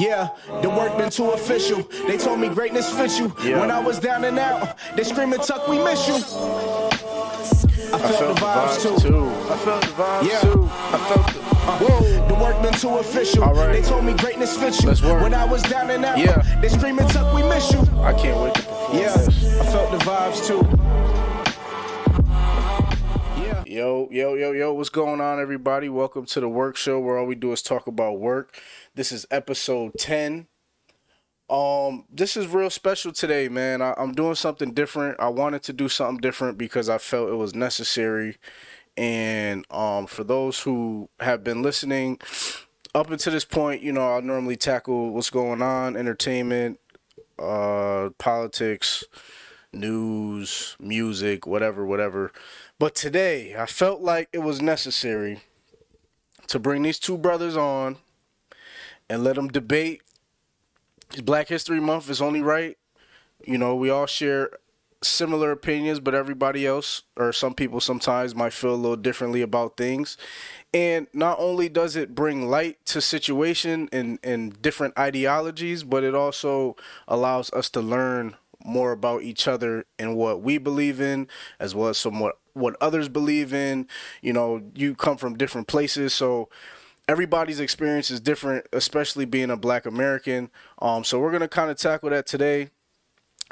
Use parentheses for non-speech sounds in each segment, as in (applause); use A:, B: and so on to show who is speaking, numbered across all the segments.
A: Yeah, the work been too official. They told me greatness fits you.
B: Yeah.
A: When I was down and out, they screaming, Tuck, we miss you. I felt,
B: I felt
A: the vibes, too.
B: I felt the vibes
A: Yeah.
B: too. I felt the. Uh.
A: Whoa. The work been too official.
B: All right.
A: They told me greatness fits you.
B: Let's work.
A: When I was down and out,
B: Yeah.
A: they screaming, Tuck, we miss you.
B: I can't wait to perform
A: Yeah,
B: this.
A: I felt the vibes too.
B: Yo, yo, yo, yo, what's going on, everybody? Welcome to the work show where all we do is talk about work. This is episode 10. Um, this is real special today, man. I, I'm doing something different. I wanted to do something different because I felt it was necessary. And um, for those who have been listening up until this point, you know, I normally tackle what's going on, entertainment, uh, politics, news, music, whatever, whatever. But today, I felt like it was necessary to bring these two brothers on and let them debate. Black History Month is only right. You know, we all share similar opinions, but everybody else, or some people sometimes, might feel a little differently about things. And not only does it bring light to situation and, and different ideologies, but it also allows us to learn more about each other and what we believe in, as well as some what, what others believe in. You know, you come from different places, so everybody's experience is different, especially being a black American. Um, so we're gonna kind of tackle that today.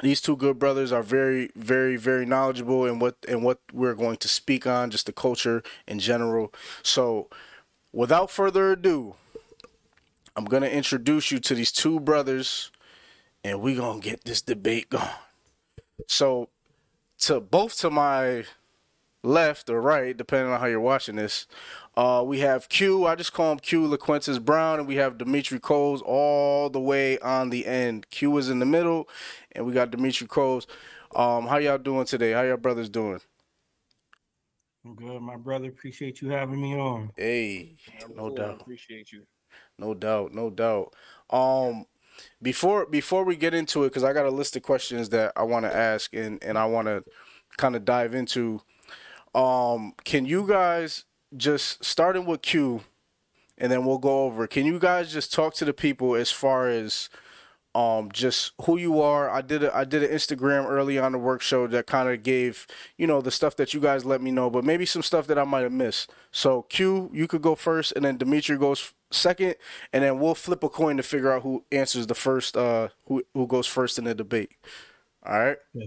B: These two good brothers are very, very, very knowledgeable in what in what we're going to speak on, just the culture in general. So, without further ado, I'm gonna introduce you to these two brothers, and we're gonna get this debate going. So, to both to my left or right, depending on how you're watching this, uh, we have Q. I just call him Q. Le'Qentez Brown, and we have Demetre Coles all the way on the end. Q is in the middle, and we got Demetre Coles. Um, how y'all doing today? How y'all brothers doing?
C: I'm good, my brother. Appreciate you having me on.
B: Hey, no
D: Cool,
B: doubt.
D: Appreciate you.
B: No doubt, no doubt. Um, before before we get into it, because I got a list of questions that I want to ask and and I want to kind of dive into. Um, can you guys just starting with Q, and then we'll go over. Can you guys just talk to the people as far as um just who you are? I did a, I did an Instagram early on the work show that kind of gave you know the stuff that you guys let me know, but maybe some stuff that I might have missed. So Q, you could go first, and then Demetre goes second, and then we'll flip a coin to figure out who answers the first uh who who goes first in the debate. All right.
C: Yeah,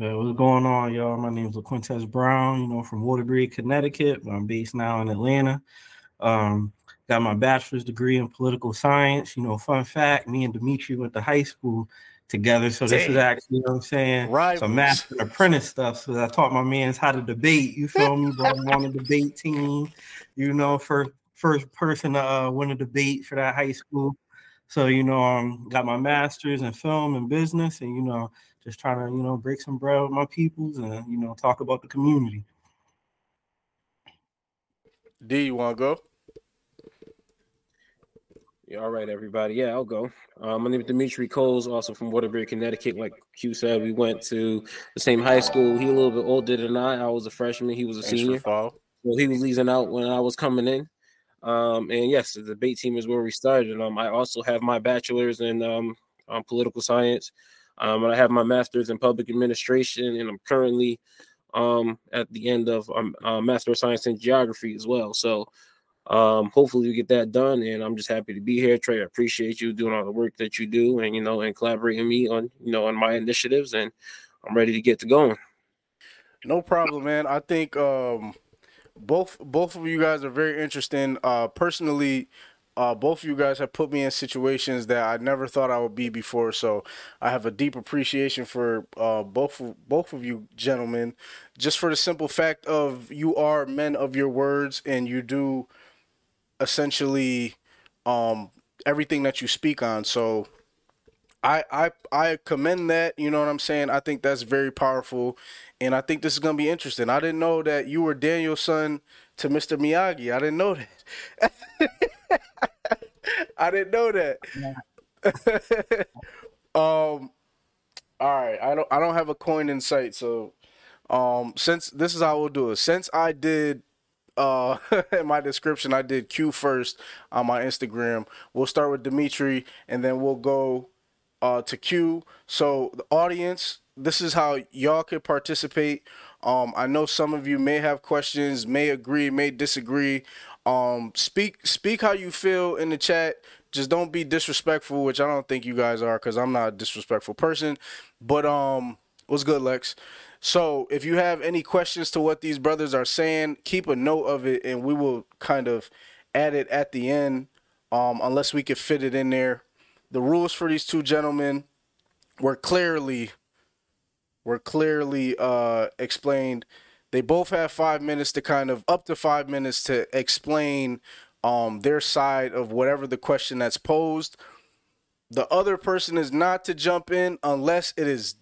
C: what's going on, y'all? My name is Le'Qentez Brown, you know, from Waterbury, Connecticut. I'm based now in Atlanta. Um, got my bachelor's degree in political science. You know, fun fact, me and Demetre went to high school together. So this is actually, you know what I'm saying?
B: Right.
C: Some master and apprentice stuff. So I taught my mans how to debate. You feel me? Bro, I'm on the debate team, you know, first first person to uh, win a debate for that high school. So, you know, I um, got my master's in film and business, and you know, just trying to, you know, break some bread with my peoples and you know, talk about the community.
B: D, you want to go?
D: Yeah, all right, everybody. Yeah, I'll go. Uh, my name is Demetre Coles, also from Waterbury, Connecticut. Like Q said, we went to the same high school. He a little bit older than I. I was a freshman. He was a
B: Thanks
D: senior.
B: follow.
D: So he was leasing out when I was coming in. Um, and yes, the debate team is where we started. And um, I also have my bachelor's in um, um, political science. Um, and I have my master's in public administration, and I'm currently um, at the end of um, uh, Master of Science in Geography as well. So um, hopefully we get that done. And I'm just happy to be here, Trey. I appreciate you doing all the work that you do, and you know, and collaborating me on you know on my initiatives. And I'm ready to get to going.
B: No problem, man. I think um, both both of you guys are very interesting. Uh, personally, uh, both of you guys have put me in situations that I never thought I would be before. So I have a deep appreciation for uh, both both of you gentlemen, just for the simple fact of you are men of your words and you do essentially um, everything that you speak on. So I I I commend that. You know what I'm saying? I think that's very powerful, and I think this is gonna be interesting. I didn't know that you were Daniel-san to Mr. Miyagi. I didn't know that. (laughs) I didn't know that. (laughs) um, all right. I don't. I don't have a coin in sight. So, um, since this is how we'll do it. Since I did, uh, (laughs) in my description, I did Q first on my Instagram. We'll start with Demetre, and then we'll go, uh, to Q. So the audience, this is how y'all could participate. Um, I know some of you may have questions, may agree, may disagree. Um, speak speak how you feel in the chat. Just don't be disrespectful, which I don't think you guys are, because I'm not a disrespectful person. But um, what's good, Lex? So if you have any questions to what these brothers are saying, keep a note of it, and we will kind of add it at the end, um, unless we could fit it in there. The rules for these two gentlemen were clearly were clearly uh, explained they both have five minutes to kind of up to five minutes to explain um, their side of whatever the question that's posed. The other person is not to jump in unless it is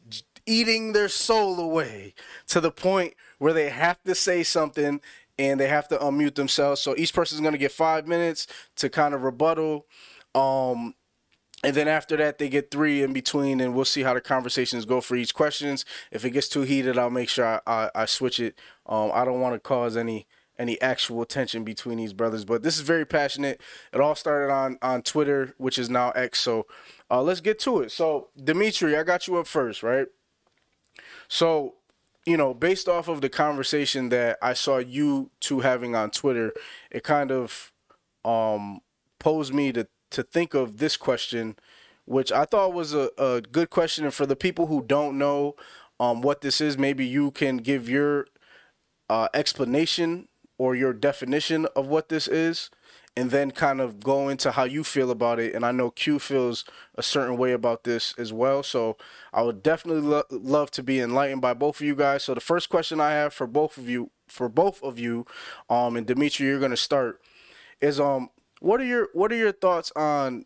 B: eating their soul away to the point where they have to say something and they have to unmute themselves. So each person is going to get five minutes to kind of rebuttal. Um, and then after that they get three in between and we'll see how the conversations go for each questions. If it gets too heated i'll make sure i, I, I switch it. Um, i don't want to cause any any actual tension between these brothers but this is very passionate. It all started on on twitter which is now x so uh, let's get to it. So Demetre i got you up first right? So you know based off of the conversation that i saw you two having on twitter it kind of um posed me to to think of this question, which I thought was a, a good question. And for the people who don't know um, what this is, maybe you can give your uh, explanation or your definition of what this is, and then kind of go into how you feel about it. And I know Q feels a certain way about this as well. So I would definitely lo- love to be enlightened by both of you guys. So the first question I have for both of you, for both of you, um, and Demetre, you're gonna start, is um, what are your What are your thoughts on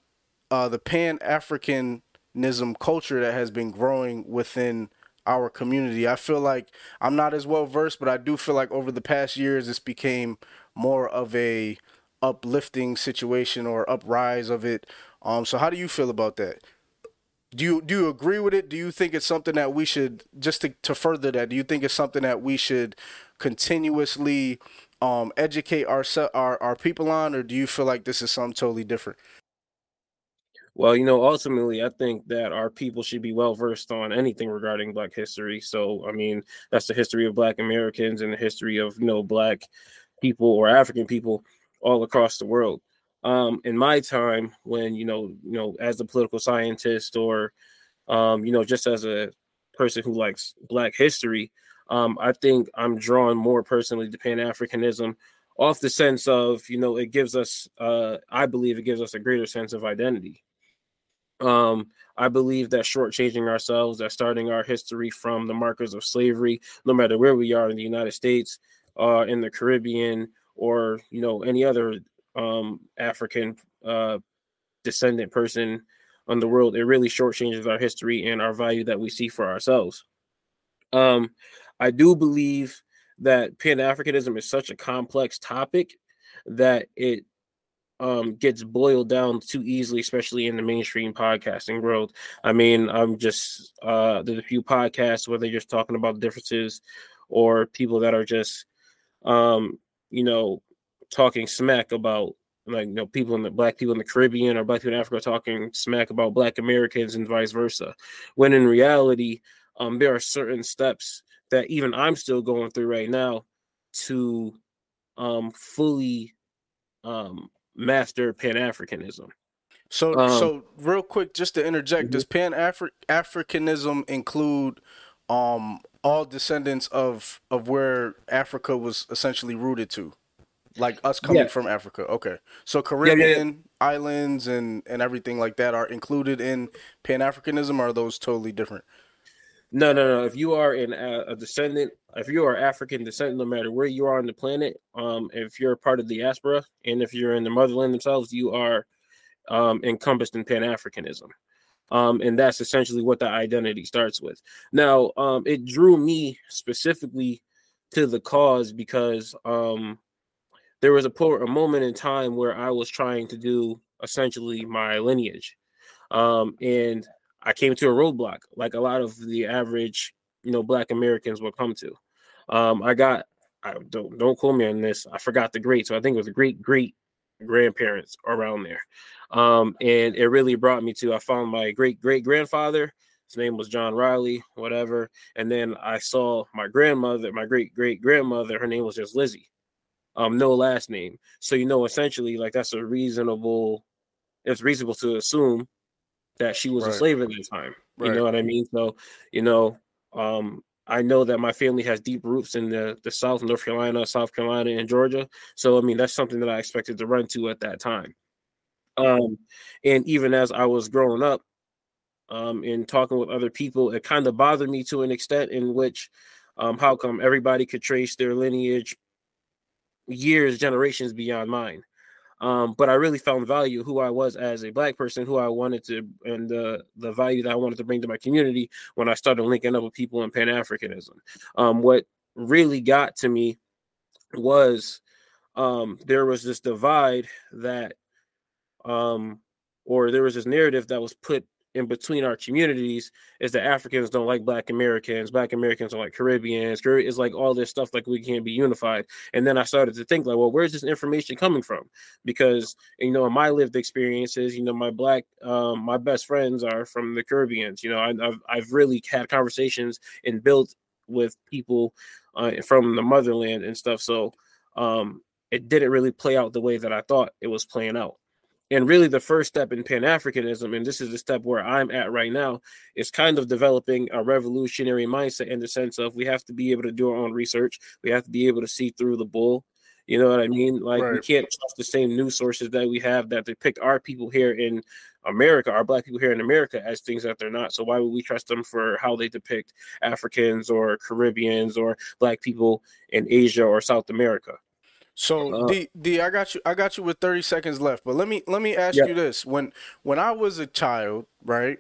B: uh, the Pan Africanism culture that has been growing within our community? I feel like I'm not as well versed, but I do feel like over the past years, this became more of a uplifting situation or uprise of it. Um, so how do you feel about that? Do you do you agree with it? Do you think it's something that we should just to, to further that? Do you think it's something that we should continuously um, educate our, our our people on, or do you feel like this is something totally different?
D: Well, you know, ultimately, I think that our people should be well versed on anything regarding Black history. So, I mean, that's the history of Black Americans and the history of you know Black people or African people all across the world. Um, in my time, when you know, you know, as a political scientist or um, you know, just as a person who likes Black history, um, I think I'm drawn more personally to Pan Africanism off the sense of, you know, it gives us, uh, I believe it gives us a greater sense of identity. Um, I believe that shortchanging ourselves, that starting our history from the markers of slavery, no matter where we are in the United States, uh, in the Caribbean, or you know any other um, African uh, descendant person on the world, it really shortchanges our history and our value that we see for ourselves. Um, I do believe that Pan Africanism is such a complex topic that it um, gets boiled down too easily, especially in the mainstream podcasting world. I mean, I'm just uh, there's a few podcasts where they're just talking about differences, or people that are just, um, you know, talking smack about like you know people in the black people in the Caribbean or black people in Africa talking smack about black Americans and vice versa. When in reality, um, there are certain steps that even I'm still going through right now to um fully um master Pan Africanism.
B: So,
D: Um,
B: so real quick, just to interject, does Pan Africanism include um all descendants of of where Africa was essentially rooted to, like us coming
D: Yeah.
B: from Africa? Okay, so
D: yeah.
B: Caribbean islands and and everything like that are included in Pan Africanism. Are those totally different?
D: No, no, no. If you are an, uh, a descendant, if you are African descent, no matter where you are on the planet, um, if you're a part of the diaspora, and if you're in the motherland themselves, you are um, encompassed in Pan Africanism. Um, and that's essentially what the identity starts with. Now, um, it drew me specifically to the cause because um, there was a, po- a moment in time where I was trying to do essentially my lineage. Um, and I came to a roadblock, like a lot of the average, you know, Black Americans will come to. Um, I got, I don't don't quote me on this. I forgot the great, so I think it was the great great grandparents around there, um, and it really brought me to. I found my great great grandfather. His name was John Riley, whatever, and then I saw my grandmother, my great great grandmother. Her name was just Lizzie, um, no last name. So you know, essentially, like that's a reasonable. It's reasonable to assume that she was a slave at that time. You know what I mean? So, you know, um, I know that my family has deep roots in the the South, North Carolina, South Carolina, and Georgia. So, I mean, that's something that I expected to run to at that time. Um, and even as I was growing up, um, and talking with other people, it kind of bothered me to an extent in which, um, how come everybody could trace their lineage years, generations beyond mine. Um, but I really found value who I was as a black person, who I wanted to, and the the value that I wanted to bring to my community when I started linking up with people in Pan Africanism. Um, what really got to me was um, there was this divide that, um, or there was this narrative that was put in between our communities is that Africans don't like Black Americans, Black Americans don't like Caribbeans. it's like all this stuff like we can't be unified. And then I started to think like, well, where's this information coming from? Because you know, in my lived experiences, you know, my Black, um, my best friends are from the Caribbeans. You know, I, I've I've really had conversations and built with people uh, from the motherland and stuff. So um, it didn't really play out the way that I thought it was playing out. And really, the first step in Pan Africanism, and this is the step where I'm at right now, is kind of developing a revolutionary mindset in the sense of we have to be able to do our own research. We have to be able to see through the bull. You know what I mean? Like we can't trust the same news sources that we have that depict our people here in America, our black people here in America, as things that they're not. So why would we trust them for how they depict Africans or Caribbeans or black people in Asia or South America?
B: So
D: Uh,
B: D D, I got you. I got you with thirty seconds left. But let me let me ask
D: Yeah.
B: you this: when when I was a child, right,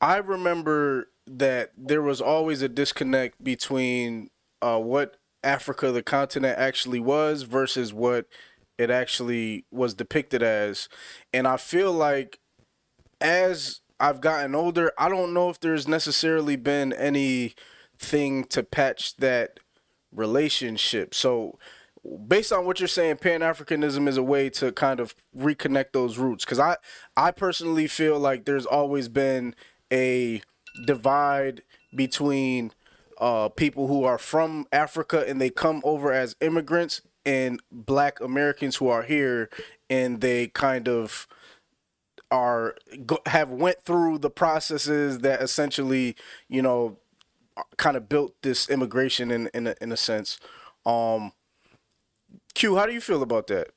B: I remember that there was always a disconnect between uh, what Africa, the continent, actually was versus what it actually was depicted as, and I feel like as I've gotten older, I don't know if there's necessarily been anything to patch that relationship. So, based on what you're saying, Pan Africanism is a way to kind of reconnect those roots. Because I, I personally feel like there's always been a divide between uh, people who are from Africa and they come over as immigrants and Black Americans who are here and they kind of are have went through the processes that essentially you know kind of built this immigration in in a, in a sense um q how do you feel about that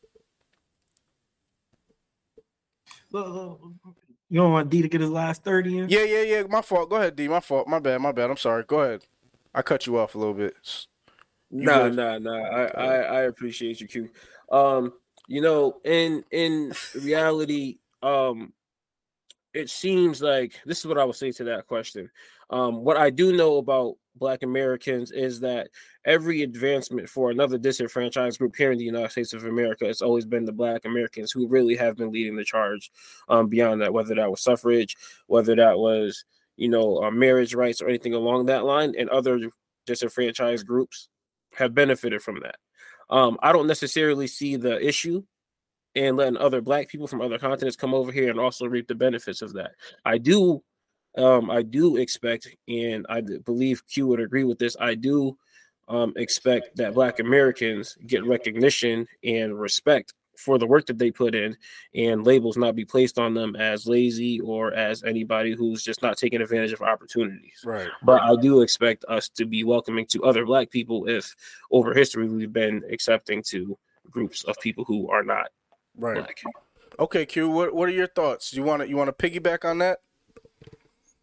C: You don't want D to get his last 30 in?
B: yeah yeah yeah my fault go ahead d my fault my bad my bad i'm sorry go ahead i cut you off a little bit You
D: Nah,
B: good?
D: nah, nah. I, I I appreciate you, Q. Um, you know, in in reality, um, it seems like this is what I would say to that question. Um, what I do know about Black Americans is that every advancement for another disenfranchised group here in the United States of America, it's always been the Black Americans who really have been leading the charge. Um, beyond that, whether that was suffrage, whether that was you know uh, marriage rights or anything along that line, and other disenfranchised groups have benefited from that. Um, I don't necessarily see the issue in letting other black people from other continents come over here and also reap the benefits of that. I do um, I do expect, and I believe Q would agree with this. I do um, expect that Black Americans get recognition and respect for the work that they put in, and labels not be placed on them as lazy or as anybody who's just not taking advantage of opportunities.
B: Right.
D: But I do expect us to be welcoming to other Black people if over history we've been accepting to groups of people who are not
B: Right.
D: Black.
B: Okay, Q. What What are your thoughts? You want to You want to piggyback on that?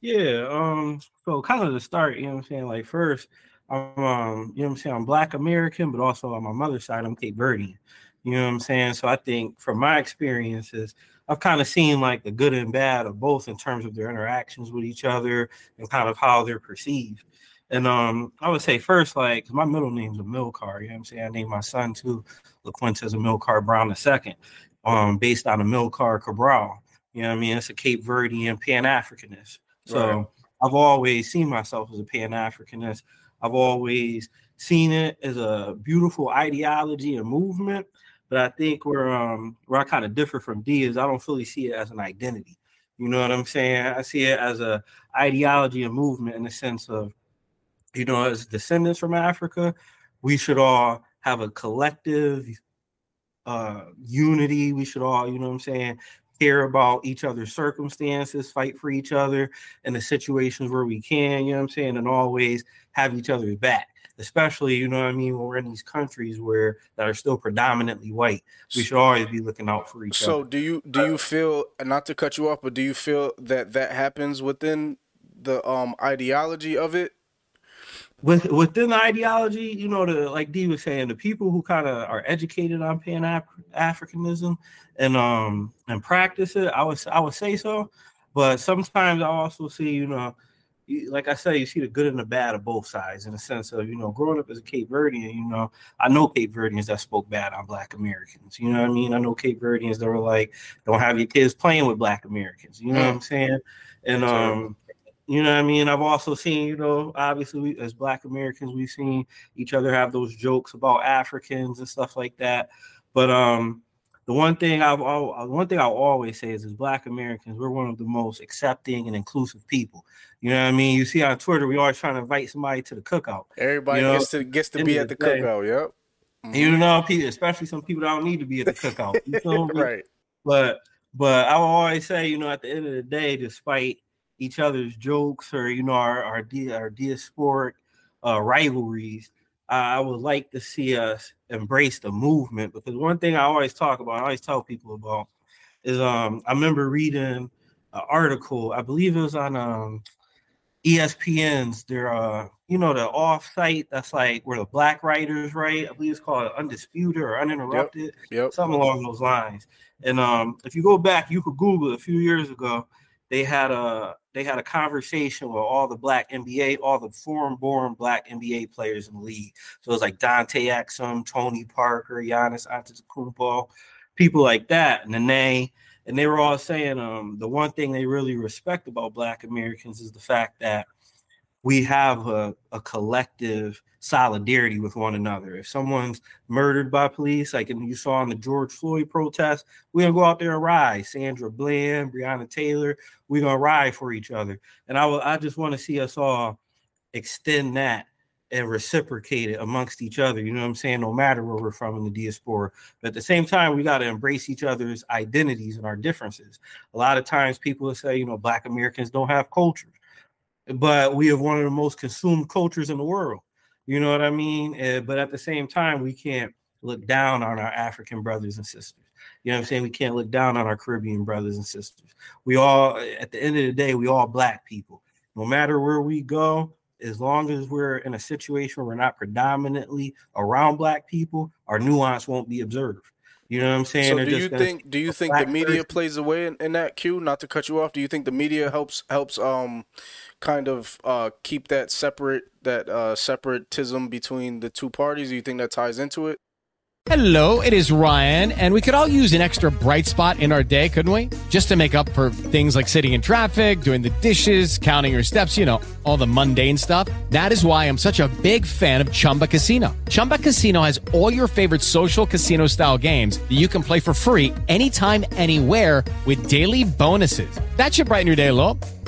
C: Yeah, um, so kind of to start, you know what I'm saying? Like first, I'm um, you know what I'm saying, I'm black American, but also on my mother's side, I'm Cape Verdean. You know what I'm saying? So I think from my experiences, I've kind of seen like the good and bad of both in terms of their interactions with each other and kind of how they're perceived. And um, I would say first, like my middle name's Amilcar, you know what I'm saying? I named my son too, Le'Qentez Milcar Brown II, um, based on Amilcar Cabral. You know what I mean? It's a Cape Verdean Pan Africanist. So
B: Right.
C: I've always seen myself as a Pan Africanist. I've always seen it as a beautiful ideology and movement. But I think where um where I kind of differ from D is I don't fully see it as an identity. You know what I'm saying? I see it as a ideology and movement in the sense of, you know, as descendants from Africa, we should all have a collective uh unity. We should all, you know what I'm saying, care about each other's circumstances, fight for each other in the situations where we can, you know what I'm saying, and always have each other's back. Especially, you know what I mean, when we're in these countries where that are still predominantly white. We should always be looking out for each
B: So
C: other.
B: So do you do you feel not to cut you off, but do you feel that that happens within the um ideology of it?
C: With within the ideology, you know, the like D was saying, the people who kind of are educated on Pan Africanism and um and practice it, I would I would say so. But sometimes I also see, you know, like I say, you see the good and the bad of both sides in the sense of, you know, growing up as a Cape Verdean, you know, I know Cape Verdeans that spoke bad on Black Americans. You know what I mean? I know Cape Verdeans that were like, don't have your kids playing with Black Americans. You know what I'm saying? And um, you know what I mean? I've also seen, you know, obviously we, as Black Americans, we've seen each other have those jokes about Africans and stuff like that. But um, the one thing I've al- uh, one thing I'll always say is, as Black Americans, we're one of the most accepting and inclusive people. You know what I mean? You see on Twitter, we always trying to invite somebody to the cookout.
B: Everybody
C: You know,
B: gets to gets to be at the
C: day-
B: cookout. Yep.
C: And you know, people, especially some people that don't need to be at the cookout. You (laughs) feel
B: right.
C: But but I will always say, you know, at the end of the day, despite each other's jokes or you know our our, our diasporic uh, rivalries, I I would like to see us embrace the movement because one thing I always talk about, I always tell people about, is um I remember reading an article, I believe it was on um ESPN's their uh you know the off site that's like where the black writers write. I believe it's called Undisputed or Uninterrupted
B: Yep.
C: something along those lines. And um, if you go back, you could Google it a few years ago. They had a they had a conversation with all the black NBA, all the foreign-born black NBA players in the league. So it was like Dante Exum, Tony Parker, Giannis Antetokounmpo, people like that, Nene. And they were all saying um, the one thing they really respect about Black Americans is the fact that we have a, a collective solidarity with one another. If someone's murdered by police, like you saw in the George Floyd protest, we're gonna go out there and ride. Sandra Bland, Breonna Taylor, we're gonna ride for each other. And I I just want to see us all extend that and reciprocate it amongst each other. You know what I'm saying? No matter where we're from in the diaspora. But at the same time, we got to embrace each other's identities and our differences. A lot of times people will say, you know, black Americans don't have culture but we have one of the most consumed cultures in the world. You know what I mean? Uh, but at the same time, we can't look down on our African brothers and sisters. You know what I'm saying? We can't look down on our Caribbean brothers and sisters. We all, at the end of the day, we all black people. No matter where we go, as long as we're in a situation where we're not predominantly around black people, our nuance won't be observed. You know what I'm saying?
B: So do you think do you think the media
C: person-
B: plays a way in, in that cue? Not to cut you off. Do you think the media helps helps um kind of uh keep that separate that uh separatism between the two parties? Do you think that ties into it?
E: Hello, it is Ryan, and we could all use an extra bright spot in our day, couldn't we? Just to make up for things like sitting in traffic, doing the dishes, counting your steps, you know, all the mundane stuff. That is why I'm such a big fan of Chumba Casino. Chumba Casino has all your favorite social casino style games that you can play for free anytime, anywhere with daily bonuses. That should brighten your day a little.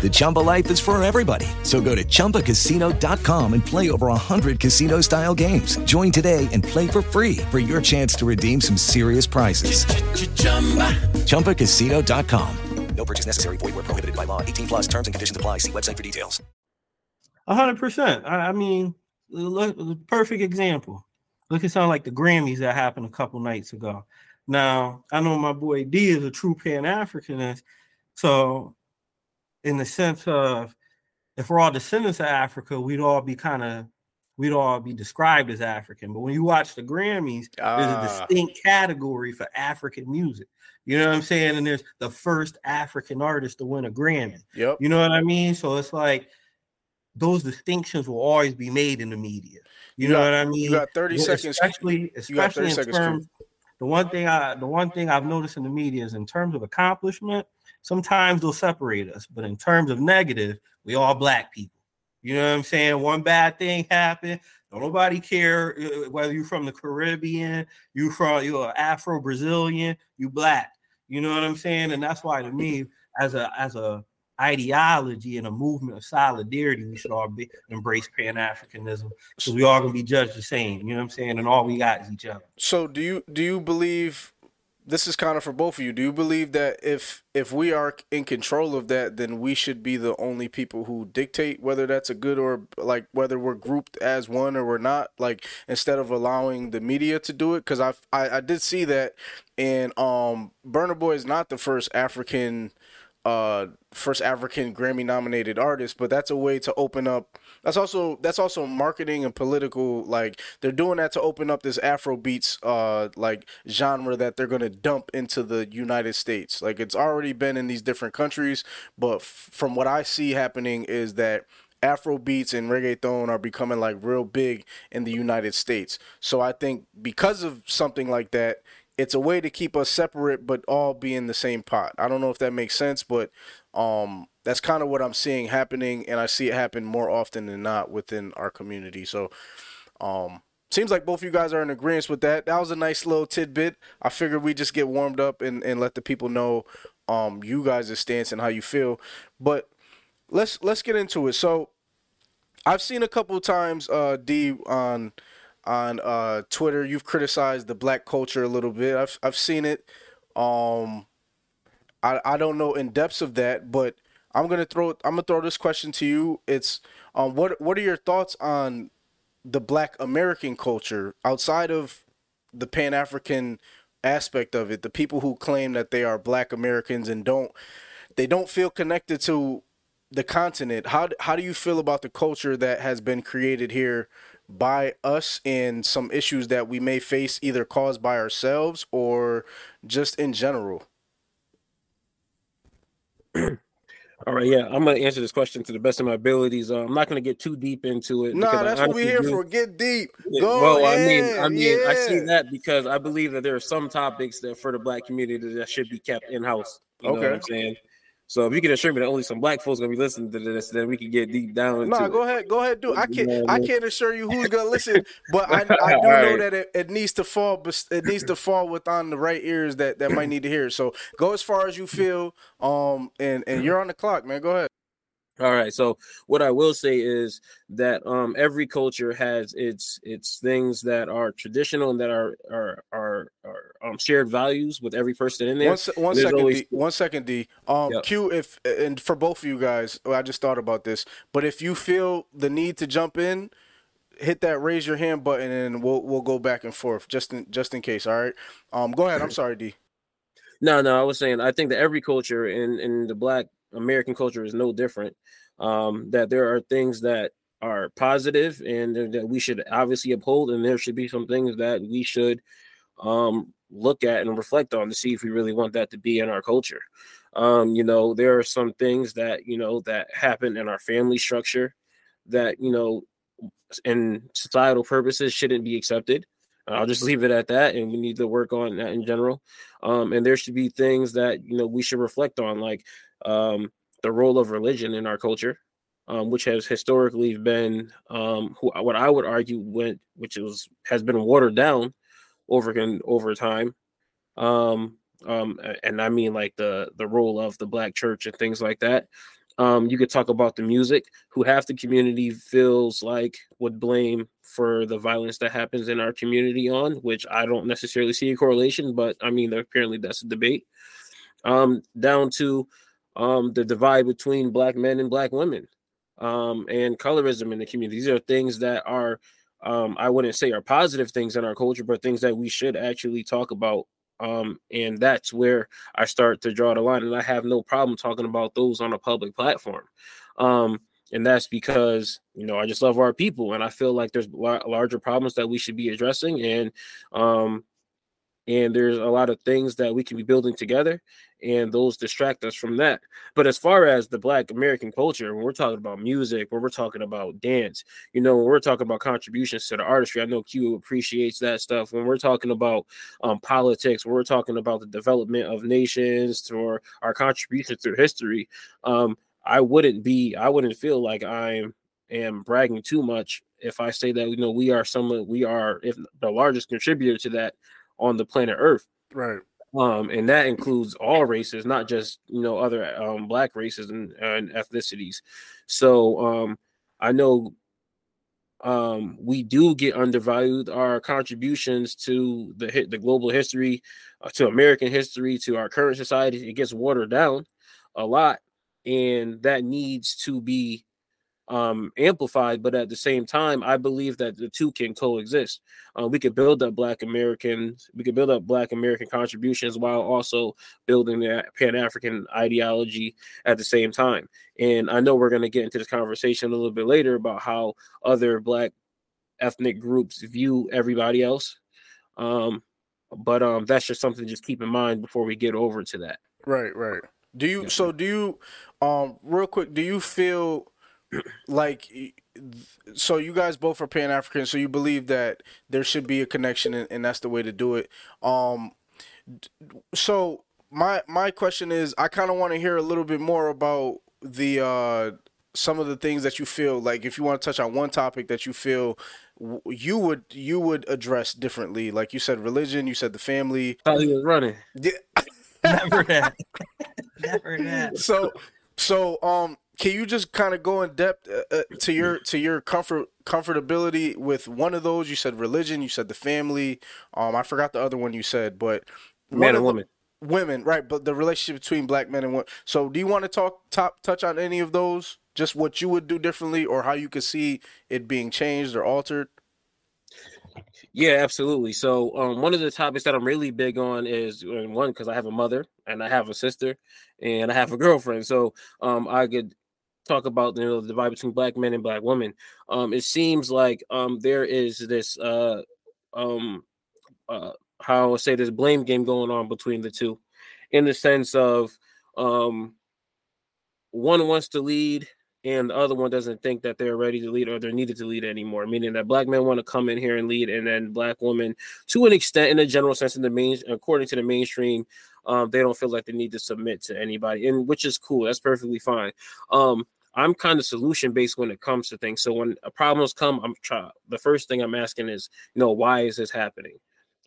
F: The Chumba life is for everybody. So go to ChumbaCasino.com and play over 100 casino-style games. Join today and play for free for your chance to redeem some serious prizes. ChumbaCasino.com.
G: No purchase necessary. Void were prohibited by law. 18 plus terms and conditions apply. See website for details.
C: A hundred percent. I I mean, look, the perfect example. Look at something like the Grammys that happened a couple nights ago. Now, I know my boy D is a true Pan Africanist, so in the sense of if we're all descendants of Africa, we'd all be kind of we'd all be described as African. But when you watch the Grammys, there's a
B: Ah.
C: distinct category for African music. You know what I'm saying? And there's the first African artist to win a Grammy.
B: Yep.
C: You know what I mean? So it's like those distinctions will always be made in the media. You,
B: You
C: know
B: got-
C: what I mean?
B: you got 30
C: Well,
B: seconds.
C: Especially, especially in terms. The one thing I, the one thing I've noticed in the media is in terms of accomplishment, sometimes they'll separate us, but in terms of negative, we all black people. You know what I'm saying? One bad thing happened. Don't nobody care uh, whether you're from the Caribbean, you from you're Afro Brazilian, you black. You know what I'm saying? And that's why to me, as a as a ideology and a movement of solidarity, we should all be embrace Pan Africanism because we all gonna be judged the same. You know what I'm saying? And all we got is each other.
B: So do you do you believe this is kind of for both of you? Do you believe that if if we are in control of that, then we should be the only people who dictate whether that's a good or like whether we're grouped as one or we're not? Like instead of allowing the media to do it, because I I did see that, and um, Burna Boy is not the first African uh first African Grammy nominated artist, but that's a way to open up that's also that's also marketing and political like they're doing that to open up this Afro beats uh like genre that they're gonna dump into the United States. Like it's already been in these different countries, but f- from what I see happening is that Afro beats and reggaeton are becoming like real big in the United States. So I think because of something like that, it's a way to keep us separate but all be in the same pot. I don't know if that makes sense, but um that's kind of what I'm seeing happening and I see it happen more often than not within our community. So um seems like both of you guys are in agreement with that. That was a nice little tidbit. I figured we just get warmed up and, and let the people know um you guys' stance and how you feel. But let's let's get into it. So I've seen a couple times uh D on on uh Twitter you've criticized the black culture a little bit. I've I've seen it. Um I I don't know in depths of that, but I'm gonna throw I'm gonna throw this question to you. It's um what what are your thoughts on the black American culture outside of the Pan African aspect of it, the people who claim that they are black Americans and don't they don't feel connected to the continent. How how do you feel about the culture that has been created here by us and some issues that we may face either caused by ourselves or just in general? (clears throat)
D: All right, yeah, I'm gonna answer this question to the best of my abilities. Uh, I'm not gonna get too deep into it.
B: Nah, that's what we're here
D: do-
B: for. Get deep.
D: Yeah,
B: Go
D: well. I mean, I mean, I see that because I believe that there are some topics that for the black community that should be kept in house. You know what
B: Okay.
D: I'm saying? So if you can assure me that only some black folks gonna be listening to this, then we can get deep down into
B: Nah,
D: it.
B: go ahead, go ahead, do. it. I can't, I
D: I
B: can't assure you who's gonna (laughs) listen, but I, I do
D: All
B: know that it, it needs to fall, but it needs to fall within the right ears that that might need to hear. it. So go as far as you feel, um, and and you're on the clock, man. Go ahead.
D: All right. So what I will say is that um every culture has its its things that are traditional and that are are are, are um shared values with every person in there.
B: One, one second,
D: always-
B: D. One second, D. Um,
D: Yep.
B: Q. If and for both of you guys, I just thought about this. But if you feel the need to jump in, hit that raise your hand button, and we'll we'll go back and forth just in just in case. All right. Um, go ahead. I'm sorry, D.
D: No, no, I was saying I think that every culture in in the black American culture is no different. Um, that there are things that are positive and that we should obviously uphold, and there should be some things that we should um look at and reflect on to see if we really want that to be in our culture. Um, you know, there are some things that you know that happen in our family structure that you know in societal purposes shouldn't be accepted. I'll just leave it at that. And we need to work on that in general. Um, and there should be things that you know we should reflect on, like um, the role of religion in our culture, um, which has historically been um, who, what I would argue went, which was has been watered down over over time. Um, um, and I mean like the the role of the black church and things like that. Um, you could talk about the music, who half the community feels like would blame for the violence that happens in our community on, which I don't necessarily see a correlation, but I mean, apparently that's a debate. Um, down to um, the divide between black men and black women, um, and colorism in the community. These are things that are, um, I wouldn't say are positive things in our culture, but things that we should actually talk about um, and that's where I start to draw the line. And I have no problem talking about those on a public platform. Um, and that's because you know I just love our people, and I feel like there's larger problems that we should be addressing, and um, and there's a lot of things that we can be building together and those distract us from that. But as far as the black american culture when we're talking about music when we're talking about dance you know when we're talking about contributions to the artistry i know q appreciates that stuff. When we're talking about um, politics when we're talking about the development of nations or our contributions through history um, i wouldn't be i wouldn't feel like i am bragging too much if i say that you know we are some we are if the largest contributor to that on the planet Earth.
B: Right.
D: Um, and that includes all races, not just you know other um, black races and, and ethnicities. So um, I know um, we do get undervalued. Our contributions to the the global history, uh, to American history, to our current society, it gets watered down a lot, and that needs to be um, amplified, but at the same time, I believe that the two can coexist. Uh, we could build up Black Americans, we could build up Black American contributions while also building the Pan African ideology at the same time. And I know we're going to get into this conversation a little bit later about how other Black ethnic groups view everybody else. Um, but um, that's just something to just keep in mind before we get over to that.
B: Right, right. Do you? So do you? Um, real quick, do you feel? Like so you guys both are pan african so you believe that there should be a connection and, and, that's the way to do it. Um so my my question is i kind of want to hear a little bit more about the uh some of the things that you feel like if you want to touch on one topic that you feel you would you would address differently. Like you said religion you said the family.
D: How he was running.
B: Yeah.
C: never that (laughs) never that
B: so so um can you just kind of go in depth uh, uh, to your to your comfort comfortability with one of those? You said religion. You said the family. Um, I forgot the other one you said, but
D: man and woman.
B: Women, right? But the relationship between black men and women. So, do you want to talk top touch on any of those? Just what you would do differently, or how you could see it being changed or altered?
D: Yeah, absolutely. So, um, one of the topics that I'm really big on is one because I have a mother and I have a sister and I have a girlfriend. So, um, I could talk about you know the divide between black men and black women. Um, it seems like um there is this uh um uh how I say this blame game going on between the two, in the sense of um one wants to lead and the other one doesn't think that they're ready to lead or they're needed to lead anymore. Meaning that black men want to come in here and lead, and then black women, to an extent, in a general sense, in the main, according to the mainstream, um, they don't feel like they need to submit to anybody, and which is cool. That's perfectly fine. Um, I'm kind of solution based when it comes to things. So when problems come, I'm try the first thing I'm asking is, you know, why is this happening?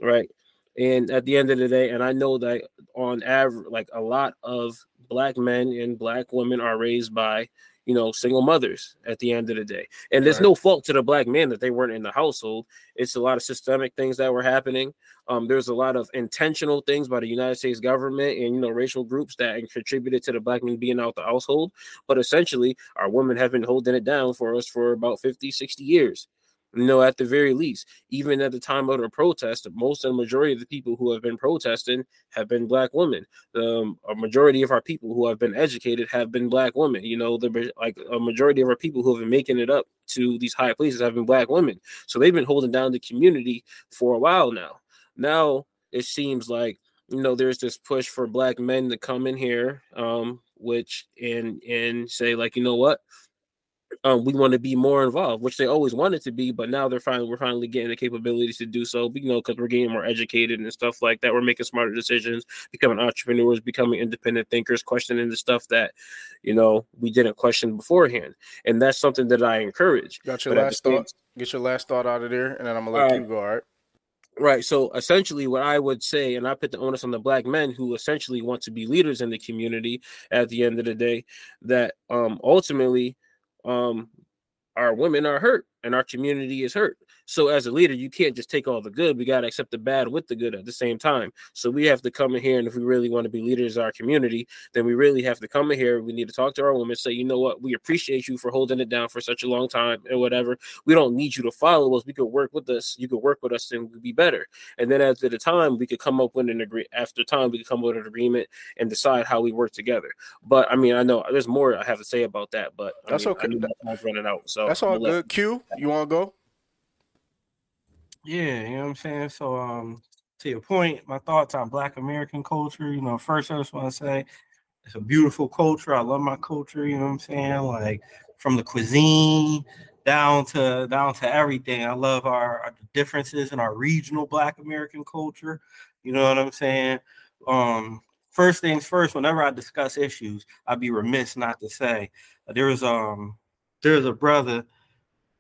D: Right. And at the end of the day, and I know that on average, like a lot of black men and black women are raised by you know, single mothers at the end of the day. And there's right. no fault to the black men that they weren't in the household. It's a lot of systemic things that were happening. Um, there's a lot of intentional things by the United States government and you know racial groups that contributed to the black men being out the household. But essentially, our women have been holding it down for us for about 50, 60 years. You know, at the very least, even at the time of the protest, most and majority of the people who have been protesting have been black women. The um, a majority of our people who have been educated have been black women. You know, the like a majority of our people who have been making it up to these high places have been black women. So they've been holding down the community for a while now. Now it seems like you know there's this push for black men to come in here, um, which and and say like, you know what, um, we want to be more involved, which they always wanted to be, but now they're finally we're finally getting the capabilities to do so. You know, because we're getting more educated and stuff like that. We're making smarter decisions, becoming entrepreneurs, becoming independent thinkers, questioning the stuff that you know we didn't question beforehand, and that's something that I encourage.
B: Got your
D: But
B: last thought. Get your last thought out of there, and then I'm gonna let you go. All right.
D: Right. So essentially, what I would say, and I put the onus on the black men who essentially want to be leaders in the community at the end of the day, that um ultimately um our women are hurt and our community is hurt. So as a leader, you can't just take all the good. We got to accept the bad with the good at the same time. So we have to come in here, and if we really want to be leaders of our community, then we really have to come in here. We need to talk to our women, say, you know what, we appreciate you for holding it down for such a long time and whatever. We don't need you to follow us. We could work with us. You could work with us, and we'd be better. And then after the time, we could come up with an agree. After time, we could come up with an agreement and decide how we work together. But I mean, I know there's more I have to say about that, but I
B: That's
D: mean,
B: okay.
D: I know my time's running out. So
B: That's all good. Q, you want to go?
C: Yeah, you know what I'm saying? So um to your point, my thoughts on black American culture, you know, first I just want to say it's a beautiful culture. I love my culture, you know what I'm saying? Like from the cuisine down to down to everything. I love our, our differences in our regional black American culture. You know what I'm saying? Um first things first, whenever I discuss issues, I'd be remiss not to say uh, there was um there's a brother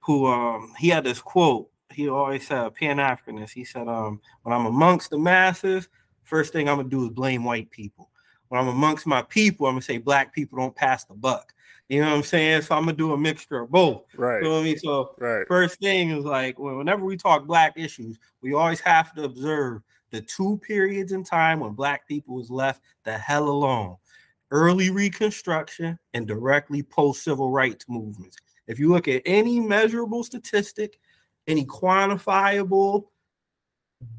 C: who um he had this quote. He always said Pan Africanist. He said, um, when I'm amongst the masses, first thing I'm gonna do is blame white people. When I'm amongst my people, I'm gonna say black people don't pass the buck. You know what I'm saying? So I'm gonna do a mixture of both.
B: Right.
C: You know what I mean? So
B: Right.
C: first thing is like when- whenever we talk black issues, we always have to observe the two periods in time when black people was left the hell alone. Early reconstruction and directly post civil rights movements. If you look at any measurable statistic, any quantifiable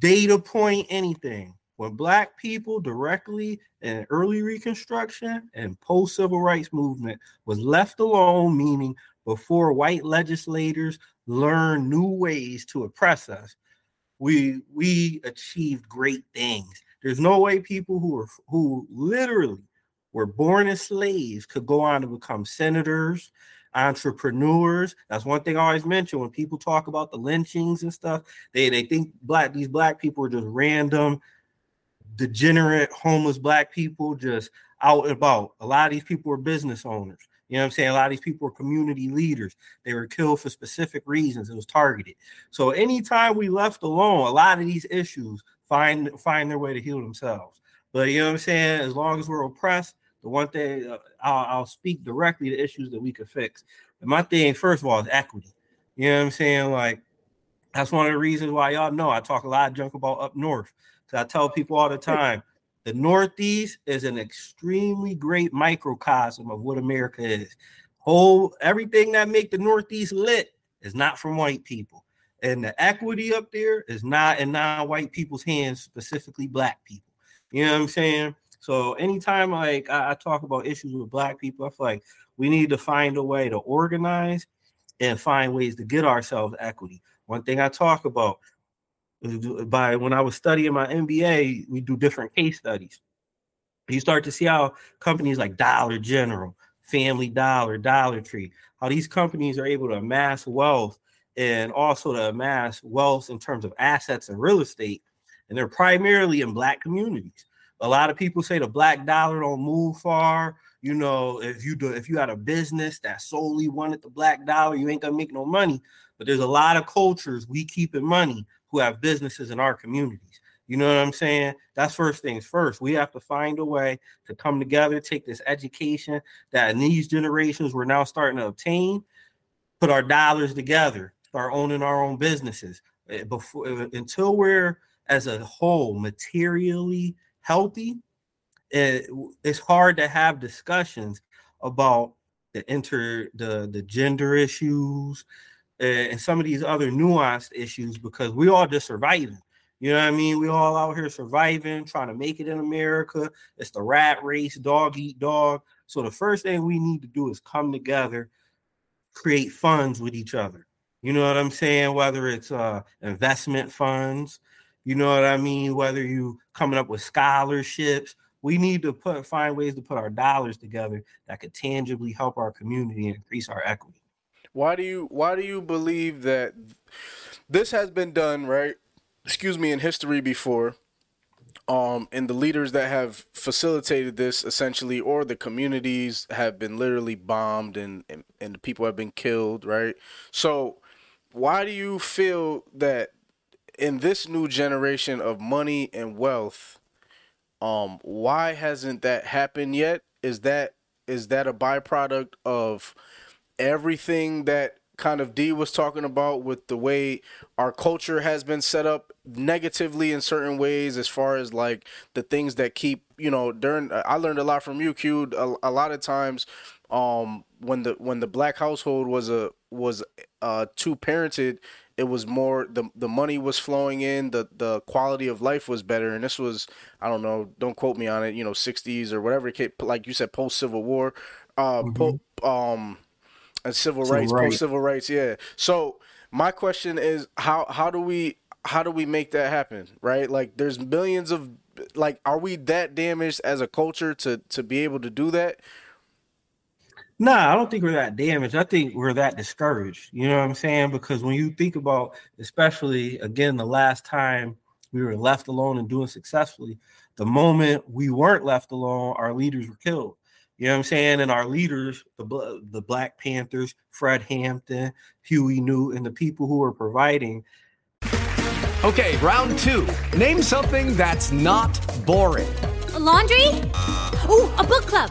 C: data point, anything, when black people directly in early reconstruction and post civil rights movement was left alone, meaning before white legislators learned new ways to oppress us, we we achieved great things. There's no way people who were who literally were born as slaves could go on to become senators, entrepreneurs. That's one thing I always mention when people talk about the lynchings and stuff. They they think black these black people are just random, degenerate, homeless black people just out and about. A lot of these people are business owners. You know what I'm saying? A lot of these people are community leaders. They were killed for specific reasons. It was targeted. So anytime we left alone, a lot of these issues find find their way to heal themselves. But you know what I'm saying? As long as we're oppressed, the one thing uh, I'll, I'll speak directly to issues that we could fix. And my thing, first of all, is equity. You know what I'm saying? Like that's one of the reasons why y'all know I talk a lot of junk about up north. Because I tell people all the time, the Northeast is an extremely great microcosm of what America is. Whole everything that make the Northeast lit is not from white people. And the equity up there is not in non-white people's hands, specifically black people. You know what I'm saying? So anytime like I, I talk about issues with black people, I feel like we need to find a way to organize and find ways to get ourselves equity. One thing I talk about by when I was studying my MBA, we do different case studies. You start to see how companies like Dollar General, Family Dollar, Dollar Tree, how these companies are able to amass wealth and also to amass wealth in terms of assets and real estate. And they're primarily in black communities. A lot of people say the black dollar don't move far. You know, if you do, if you had a business that solely wanted the black dollar, you ain't gonna make no money. But there's a lot of cultures we keep in money who have businesses in our communities. You know what I'm saying? That's first things first. We have to find a way to come together, take this education that in these generations we're now starting to obtain, put our dollars together, start owning our own businesses. Eh, Before until we're as a whole materially healthy, it, it's hard to have discussions about the inter the the gender issues eh, and some of these other nuanced issues because we all just surviving. You know what I mean? We all out here surviving, trying to make it in America. It's the rat race, dog eat dog. So the first thing we need to do is come together, create funds with each other. You know what I'm saying? Whether it's uh investment funds, you know what I mean? Whether you coming up with scholarships, we need to put find ways to put our dollars together that could tangibly help our community and increase our equity.
B: Why do you why do you believe that this has been done, right? Excuse me, in history before. Um, and the leaders that have facilitated this essentially, or the communities have been literally bombed and, and, and the people have been killed, right? So, why do you feel that in this new generation of money and wealth, um, why hasn't that happened yet? Is that is that a byproduct of everything that kind of D was talking about with the way our culture has been set up negatively in certain ways as far as like the things that keep you know during I learned a lot from you Q a, a lot of times um when the when the black household was a was uh two parented it was more the the money was flowing in the the quality of life was better and this was I don't know don't quote me on it you know 60s or whatever like you said post civil war uh mm-hmm. po- um and civil, civil rights, post civil rights, yeah. So my question is how how do we how do we make that happen? Right? Like there's millions of like are we that damaged as a culture to to be able to do that?
C: Nah, I don't think we're that damaged. I think we're that discouraged. You know what I'm saying? Because when you think about, especially again, the last time we were left alone and doing successfully, the moment we weren't left alone, our leaders were killed. You know what I'm saying? And our leaders, the the Black Panthers, Fred Hampton, Huey Newton, the people who were providing.
H: Okay, round two. Name something that's not boring.
I: A laundry. Ooh, a book club.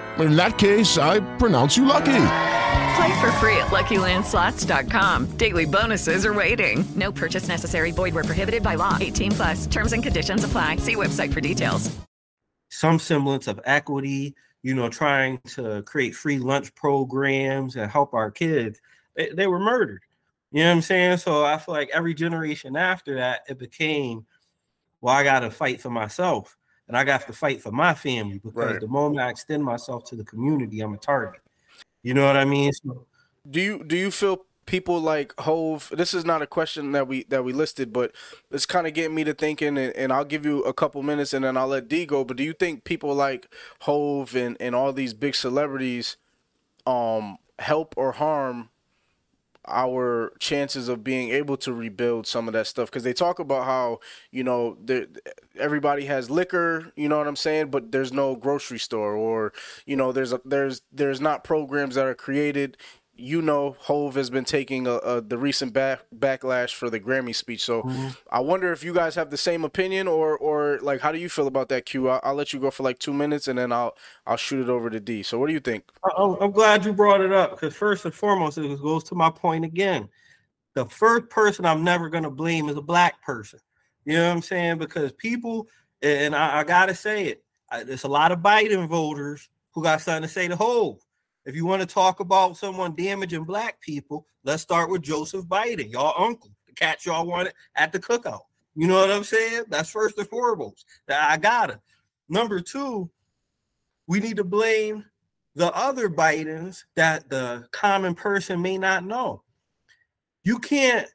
J: In that case, I pronounce you lucky.
K: Play for free at LuckyLandSlots.com. Daily bonuses are waiting. No purchase necessary. Void where prohibited by law. 18 plus. Terms and conditions apply. See website for details.
C: Some semblance of equity, you know, trying to create free lunch programs and help our kids. They, they were murdered. You know what I'm saying? So I feel like every generation after that, it became – well, I got to fight for myself and I got to fight for my family because right. the moment I extend myself to the community, I'm a target. You know what I mean? So,
B: do you do you feel people like Hov? This is not a question that we that we listed, but it's kind of getting me to thinking. And, and, I'll give you a couple minutes, and then I'll let D go. But do you think people like Hov and and all these big celebrities um help or harm our chances of being able to rebuild some of that stuff because they talk about how you know everybody has liquor you know what i'm saying but there's no grocery store or you know there's a there's there's not programs that are created you know Hov has been taking a, a, the recent back, backlash for the Grammy speech. So mm-hmm. I wonder if you guys have the same opinion or or like how do you feel about that Q? I'll, I'll let you go for like two minutes and then I'll I'll shoot it over to D. So what do you think?
C: I'm glad you brought it up because first and foremost it goes to my point again. The first person I'm never gonna blame is a black person. You know what I'm saying? Because people and I, I gotta say it. I, there's a lot of Biden voters who got something to say to Hov. If you want to talk about someone damaging black people, let's start with Joseph Biden, y'all uncle, the cat y'all wanted at the cookout. You know what I'm saying? That's first and foremost. I got it. Number two, we need to blame the other Bidens that the common person may not know. You can't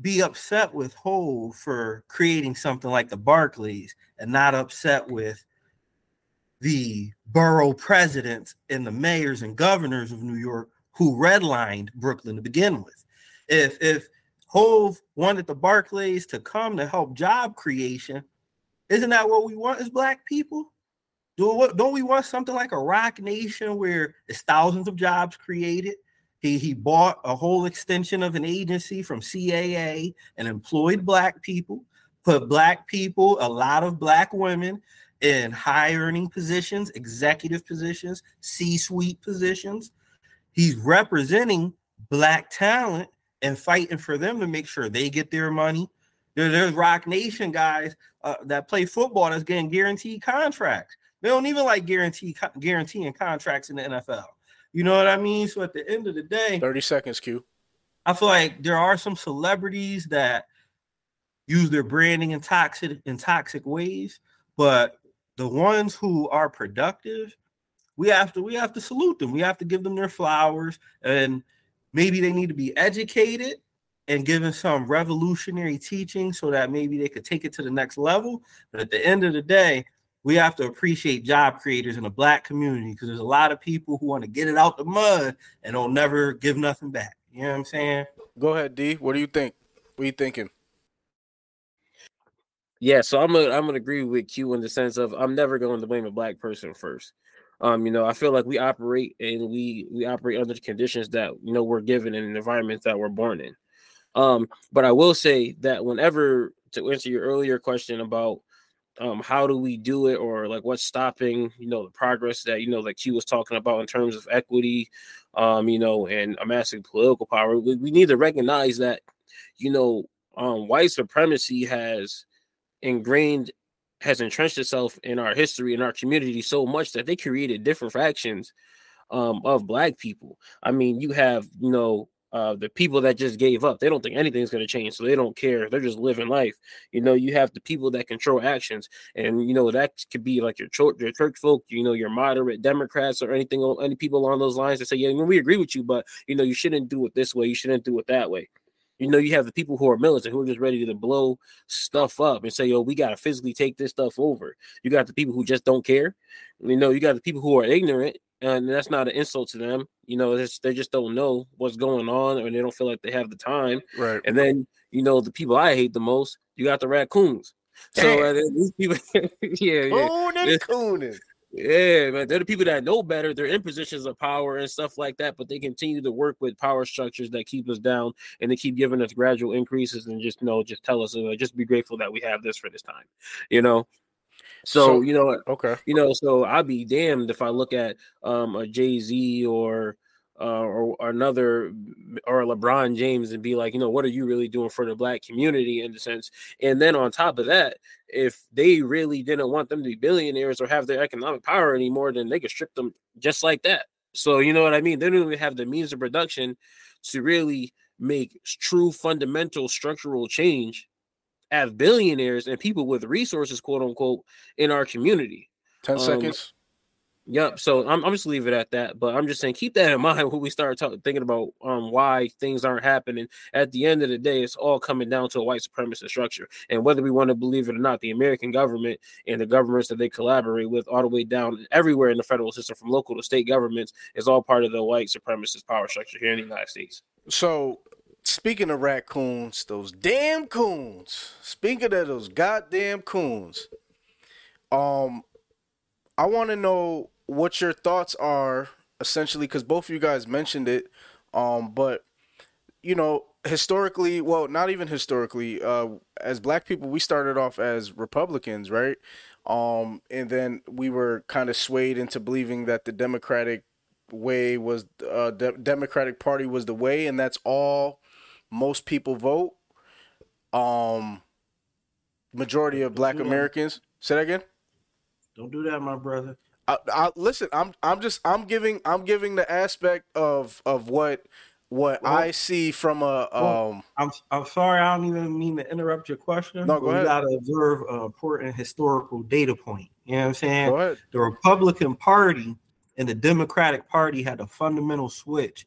C: be upset with Hov for creating something like the Barclays and not upset with the borough presidents and the mayors and governors of New York who redlined Brooklyn to begin with. If if Hov wanted the Barclays to come to help job creation, isn't that what we want as black people? Do don't we want something like a Roc Nation where it's thousands of jobs created? He he bought a whole extension of an agency from CAA and employed black people, put black people, a lot of black women in high earning positions, executive positions, C suite positions. He's representing black talent and fighting for them to make sure they get their money. There, there's Roc Nation guys uh, that play football that's getting guaranteed contracts. They don't even like guarantee guaranteeing contracts in the NFL. You know what I mean? So at the end of the day,
B: 30 seconds, Q.
C: I feel like there are some celebrities that use their branding in toxic in toxic ways, but the ones who are productive, we have to we have to salute them. We have to give them their flowers, and maybe they need to be educated and given some revolutionary teaching so that maybe they could take it to the next level. But at the end of the day, we have to appreciate job creators in the black community because there's a lot of people who want to get it out the mud and don't never give nothing back. You know what I'm saying?
B: Go ahead, D. What do you think? What are you thinking?
D: Yeah, so I'm gonna I'm gonna agree with Q in the sense of I'm never going to blame a black person first. Um, you know, I feel like we operate and we we operate under the conditions that you know we're given in environments that we're born in. Um, but I will say that whenever to answer your earlier question about um, how do we do it or like what's stopping you know the progress that you know like Q was talking about in terms of equity um you know and amassing political power we, we need to recognize that you know um white supremacy has ingrained has entrenched itself in our history in our community so much that they created different fractions um, of black people. I mean, you have you know uh, the people that just gave up. They don't think anything's going to change, so they don't care. They're just living life. You know, you have the people that control actions, and you know that could be like your church, your church folk. You know, your moderate Democrats or anything, any people along those lines that say, yeah, we agree with you, but you know, you shouldn't do it this way. You shouldn't do it that way. You know, you have the people who are militant who are just ready to blow stuff up and say, yo, we got to physically take this stuff over. You got the people who just don't care. You know, you got the people who are ignorant, and that's not an insult to them. You know, they just don't know what's going on or they don't feel like they have the time.
B: Right.
D: And then, you know, the people I hate the most, you got the raccoons. So uh, these people, (laughs) yeah, yeah.
B: Cooning, cooning.
D: Yeah, man, they're the people that know better. They're in positions of power and stuff like that, but they continue to work with power structures that keep us down and they keep giving us gradual increases and just you know, just tell us, uh, just be grateful that we have this for this time, you know. So,
B: So-
D: you know,
B: okay,
D: you know, so I'd be damned if I look at um a Jay Z or uh, or, or another or a LeBron James and be like, you know, what are you really doing for the black community in the sense? And then on top of that, if they really didn't want them to be billionaires or have their economic power anymore, then they could strip them just like that. So you know what I mean? They don't even have the means of production to really make true fundamental structural change as billionaires and people with resources, quote unquote, in our community.
B: 10
D: Um,
B: seconds.
D: Yep. So I'm, I'm just leave it at that. But I'm just saying, keep that in (laughs) mind when we start talk, thinking about um why things aren't happening. At the end of the day, it's all coming down to a white supremacist structure. And whether we want to believe it or not, the American government and the governments that they collaborate with, all the way down everywhere in the federal system, from local to state governments, is all part of the white supremacist power structure here in the United States.
B: So, speaking of raccoons, those damn coons. Speaking of those goddamn coons, um, I want to know what your thoughts are, essentially, because both of you guys mentioned it. Um, but you know, historically, well, not even historically. Uh, as Black people, we started off as Republicans, right? Um, and then we were kind of swayed into believing that the Democratic way was uh de- Democratic Party was the way, and that's all most people vote. Um, majority of Black. Americans. Say that again.
C: Don't do that, my brother.
B: I, I listen. I'm I'm just I'm giving I'm giving the aspect of of what what
C: Well-
B: I see from a
C: Well,
B: um.
C: I'm I'm sorry, I don't even mean to interrupt your question.
B: No, go
C: we
B: ahead.
C: gotta observe an important historical data point. You know what I'm saying? The Republican Party and the Democratic Party had a fundamental switch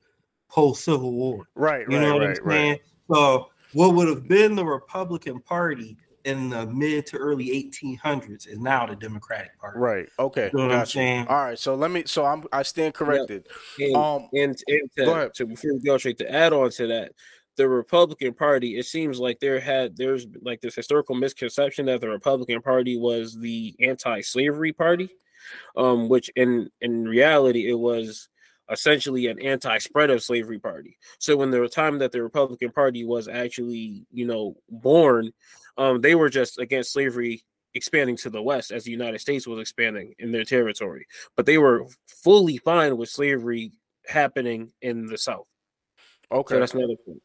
C: post Civil War.
B: Right,
C: You
B: right,
C: know what
B: right,
C: I'm saying? So what would have been the Republican Party in the mid to early 1800s is now the Democratic Party.
B: Right. Okay.
C: You know what I'm saying?
B: All right. So let me. So I'm. I stand corrected.
D: And,
B: Um.
D: and, and to,
B: go ahead.
D: to before we go straight to add on to that, the Republican Party, it seems like there had there's like this historical misconception that the Republican Party was the anti-slavery party, um, which in in reality it was essentially an anti-spread of slavery party. So when the time that the Republican Party was actually, you know, born, um, they were just against slavery expanding to the west as the United States was expanding in their territory. But they were fully fine with slavery happening in the South.
B: Okay.
D: So that's another point.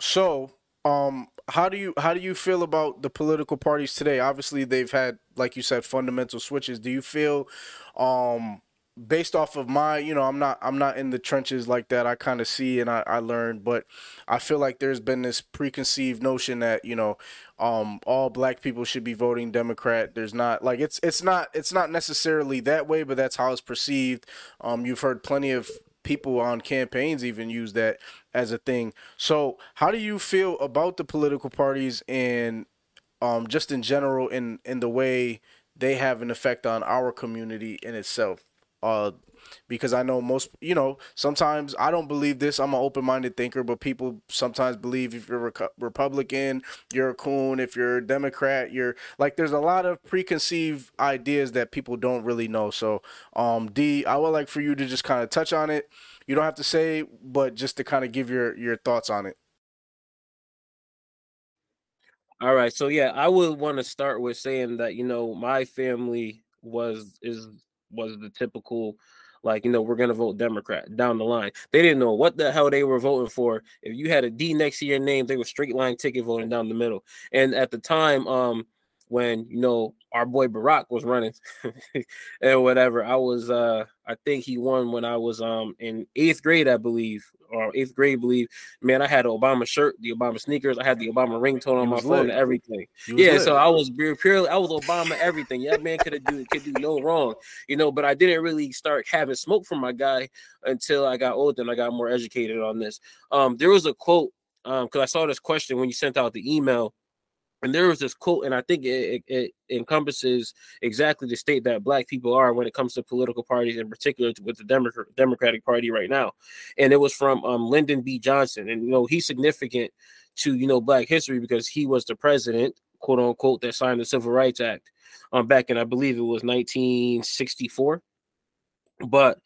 B: So, um, how do you how do you feel about the political parties today? Obviously, they've had, like you said, fundamental switches. Do you feel, um, based off of my, you know, I'm not I'm not in the trenches like that. I kind of see and I, I learn, but I feel like there's been this preconceived notion that you know, um, all black people should be voting Democrat. There's not like it's it's not it's not necessarily that way, but that's how it's perceived. Um, you've heard plenty of people on campaigns even use that as a thing. So, how do you feel about the political parties and um, just in general in in the way they have an effect on our community in itself? Uh, because I know most, you know, sometimes I don't believe this. I'm an open minded thinker, but people sometimes believe if you're a Republican, you're a coon. If you're a Democrat, you're like, there's a lot of preconceived ideas that people don't really know. So, um, D, I would like for you to just kind of touch on it. You don't have to say, but just to kind of give your your thoughts on it.
D: All right. So yeah, I would want to start with saying that you know my family was is was the typical like you know we're gonna vote democrat down the line. They didn't know what the hell they were voting for. If you had a d next to your name they were straight line ticket voting down the middle. And at the time um when you know our boy Barack was running (laughs) and whatever. I was uh I think he won when I was um in eighth grade, I believe, or eighth grade, I believe. Man, I had an Obama shirt, the Obama sneakers, I had the Obama ringtone on my phone lit. and everything. Yeah, lit. so I was purely I was Obama everything. Yeah, man could have do could do no wrong, you know, but I didn't really start having smoke from my guy until I got older and I got more educated on this. Um there was a quote um because I saw this question when you sent out the email and there was this quote, and I think it, it, it, encompasses exactly the state that Black people are when it comes to political parties, in particular with the Democrat, Democratic Party right now. And it was from um, Lyndon B. Johnson, and you know he's significant to you know Black history because he was the president, quote unquote, that signed the Civil Rights Act um, back in I believe it was 1964. But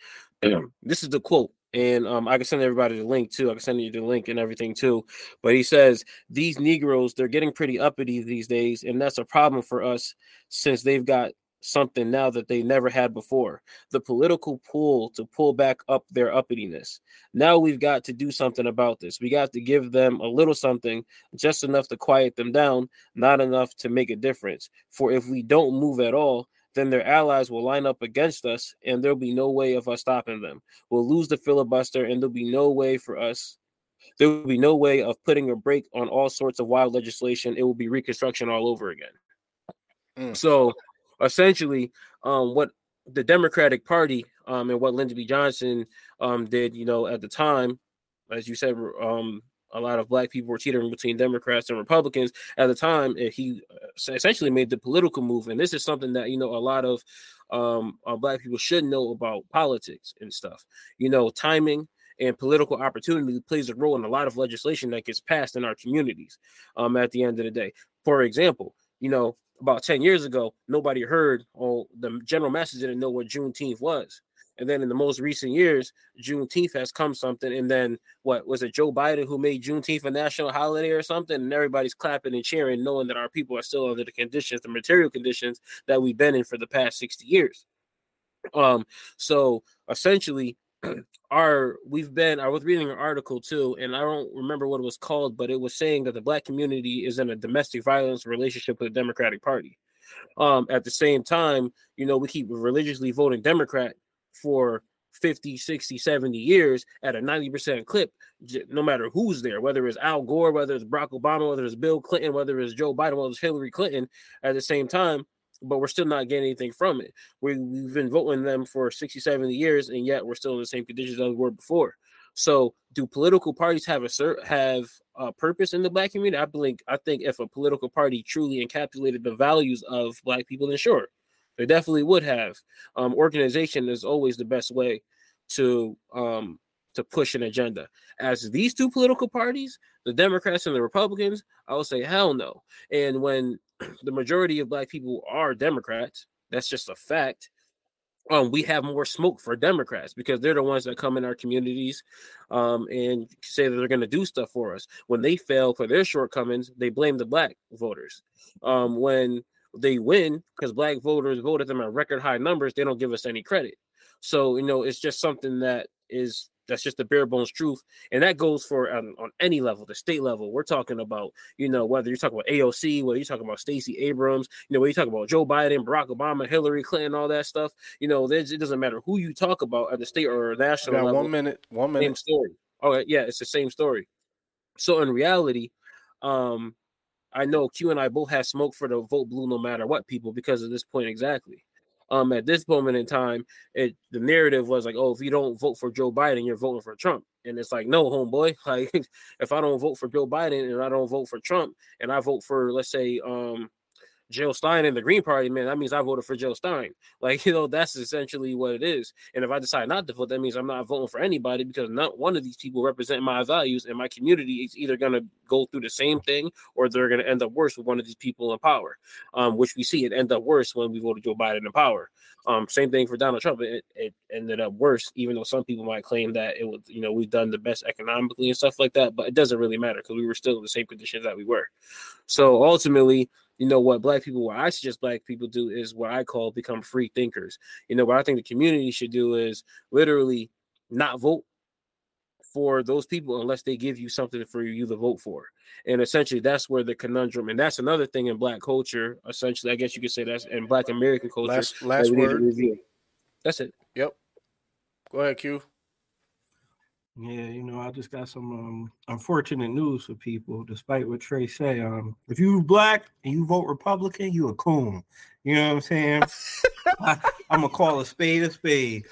D: this is the quote and um, I can send everybody the link too. I can send you the link and everything too. But he says these Negroes they're getting pretty uppity these days, and that's a problem for us since they've got something now that they never had before the political pull to pull back up their uppityness. Now we've got to do something about this. We got to give them a little something, just enough to quiet them down, not enough to make a difference. For if we don't move at all, then their allies will line up against us, and there'll be no way of us stopping them. We'll lose the filibuster, and there'll be no way for us. There will be no way of putting a break on all sorts of wild legislation. It will be Reconstruction all over again. Mm. So, essentially, um, what the Democratic Party um, and what Lyndon B. Johnson um, did, you know, at the time, as you said, um, a lot of black people were teetering between Democrats and Republicans at the time. And he uh, essentially made the political move, and this is something that you know a lot of um, uh, black people should know about politics and stuff. You know, timing and political opportunity plays a role in a lot of legislation that gets passed in our communities. Um, at the end of the day, for example, you know, about ten years ago, nobody heard, or the general masses didn't know what Juneteenth was. And then in the most recent years, Juneteenth has come something. And then what was it, Joe Biden who made Juneteenth a national holiday or something? And everybody's clapping and cheering, knowing that our people are still under the conditions, the material conditions that we've been in for the past 60 years. Um, so essentially, (clears throat) our we've been I was reading an article too, and I don't remember what it was called, but it was saying that the black community is in a domestic violence relationship with the Democratic Party. Um, at the same time, you know, we keep religiously voting Democrat, for 50, 60, 70 years at a 90% clip, no matter who's there, whether it's Al Gore, whether it's Barack Obama, whether it's Bill Clinton, whether it's Joe Biden, whether it's Hillary Clinton at the same time, but we're still not getting anything from it. We, we've been voting them for 60, 70 years, and yet we're still in the same conditions as we were before. So, do political parties have a have a purpose in the black community? I think I think if a political party truly encapsulated the values of black people, then sure, they definitely would have. Um, organization is always the best way to um, to push an agenda. As these two political parties, the Democrats and the Republicans, I would say hell no. And when (clears throat) the majority of black people are Democrats, that's just a fact. Um, we have more smoke for Democrats because they're the ones that come in our communities um, and say that they're going to do stuff for us. When they fail for their shortcomings, they blame the black voters. Um, when they win because black voters voted them at record high numbers, they don't give us any credit. So, you know, it's just something that is That's just the bare bones truth, and that goes for um, on any level, the state level. We're talking about, you know, whether you're talking about AOC, whether you're talking about Stacey Abrams, you know, whether you talk about Joe Biden, Barack Obama, Hillary Clinton, all that stuff. You know, it doesn't matter who you talk about at the state or national level.
B: one minute. One minute.
D: Same story. Okay, yeah, it's the same story. So in reality, um, I know Q and I both have smoke for the vote blue no matter what people because of this point exactly. Um, at this moment in time, it the narrative was like, oh, if you don't vote for Joe Biden, you're voting for Trump. And it's like, no, homeboy. (laughs) Like, if I don't vote for Joe Biden and I don't vote for Trump and I vote for, let's say, um, Jill Stein and the Green Party, man, that means I voted for Jill Stein. (laughs) Like, you know, that's essentially what it is. And if I decide not to vote, that means I'm not voting for anybody because not one of these people represent my values, and my community is either going to go through the same thing or they're going to end up worse with one of these people in power, um, which we see it end up worse when we voted Joe Biden in power. Um, same thing for Donald Trump. It, it ended up worse, even though some people might claim that it was, you know, we've done the best economically and stuff like that, but it doesn't really matter because we were still in the same conditions that we were. So ultimately, you know what black people what i suggest black people do is what i call become free thinkers you know what i think the community should do is literally not vote for those people unless they give you something for you to vote for and essentially that's where the conundrum and that's another thing in black culture essentially i guess you could say that's in black american culture
B: Last- last
D: we need to
B: word.
D: that's it
B: Yep. Go ahead, Q.
C: Yeah, you know, I just got some um, unfortunate news for people, despite what Trey say. Um, if you black and you vote Republican, you a coon. You know what I'm saying? I, I'm gonna call a spade a spade.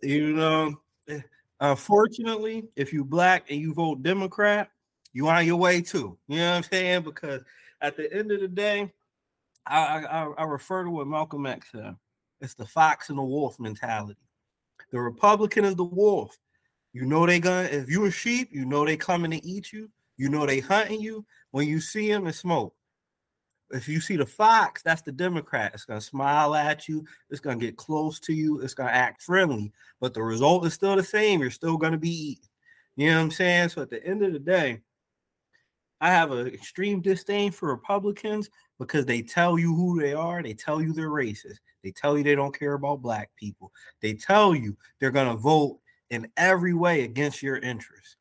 C: You know, eh, unfortunately, if you black and you vote Democrat, you on your way too. You know what I'm saying? Because at the end of the day, I I, I refer to what Malcolm X said. It's the fox and the wolf mentality. The Republican is the wolf. You know they gonna if you a sheep, you know they coming to eat you. You know they hunting you. When you see them, and smoke. If you see the fox, that's the Democrat. It's gonna smile at you. It's gonna get close to you. It's gonna act friendly, but the result is still the same. You're still gonna be eaten. You know what I'm saying? So at the end of the day, I have an extreme disdain for Republicans because they tell you who they are. They tell you they're racist. They tell you they don't care about black people. They tell you they're gonna vote in every way against your interests.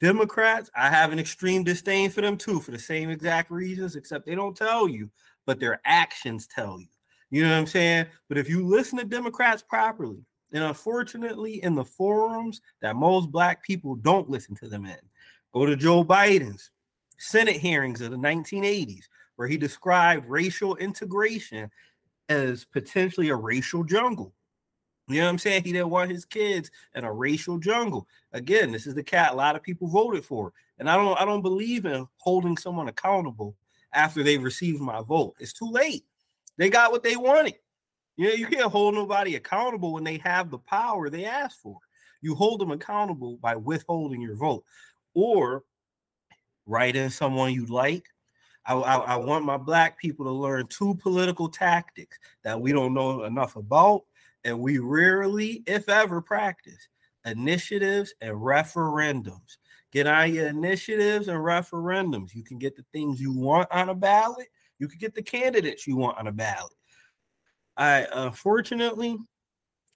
C: Democrats, I have an extreme disdain for them too, for the same exact reasons, except they don't tell you, but their actions tell you. You know what I'm saying? But if you listen to Democrats properly, and unfortunately, in the forums that most black people don't listen to them in, go to Joe Biden's Senate hearings of the 1980s, where he described racial integration as potentially a racial jungle. You know what I'm saying? He didn't want his kids in a racial jungle. Again, this is the cat a lot of people voted for. And I don't I don't believe in holding someone accountable after they've received my vote. It's too late. They got what they wanted. You know, you can't hold nobody accountable when they have the power they asked for. You hold them accountable by withholding your vote or write in someone you like. I, I, I want my black people to learn two political tactics that we don't know enough about and we rarely, if ever, practice initiatives and referendums. Get on your initiatives and referendums. You can get the things you want on a ballot. You can get the candidates you want on a ballot. I unfortunately,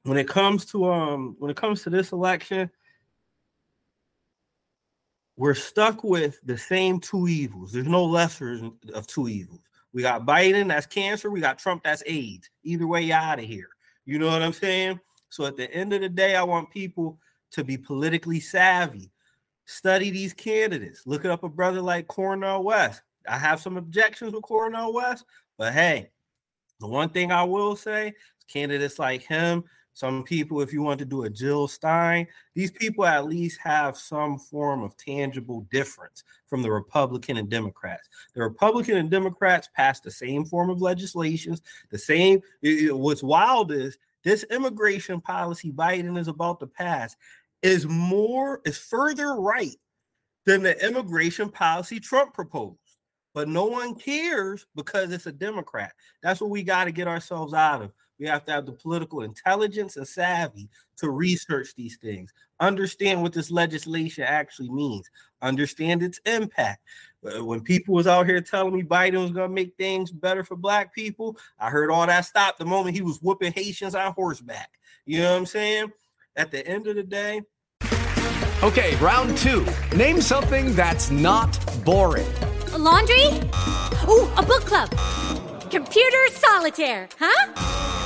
C: when it comes to um, when it comes to this election, we're stuck with the same two evils. There's no lesser of two evils. We got Biden, that's cancer. We got Trump, that's AIDS. Either way, you out of here. You know what I'm saying? So at the end of the day, I want people to be politically savvy. Study these candidates. Look up a brother like Cornel West. I have some objections with Cornel West, but hey, the one thing I will say, candidates like him, some people, if you want to do a Jill Stein, these people at least have some form of tangible difference from the Republican and Democrats. The Republican and Democrats passed the same form of legislations, the same. it- it- what's wild is this immigration policy Biden is about to pass is more, is further right than the immigration policy Trump proposed. But no one cares because it's a Democrat. That's what we got to get ourselves out of. We have to have the political intelligence and savvy to research these things, understand what this legislation actually means, understand its impact. Uh, When people was out here telling me Biden was going to make things better for black people, I heard all that stop the moment he was whooping Haitians on horseback. You know what I'm saying? At the end of the day,
H: Okay, round two. Name something that's not boring.
I: A laundry? Ooh, a book club. Computer solitaire, huh?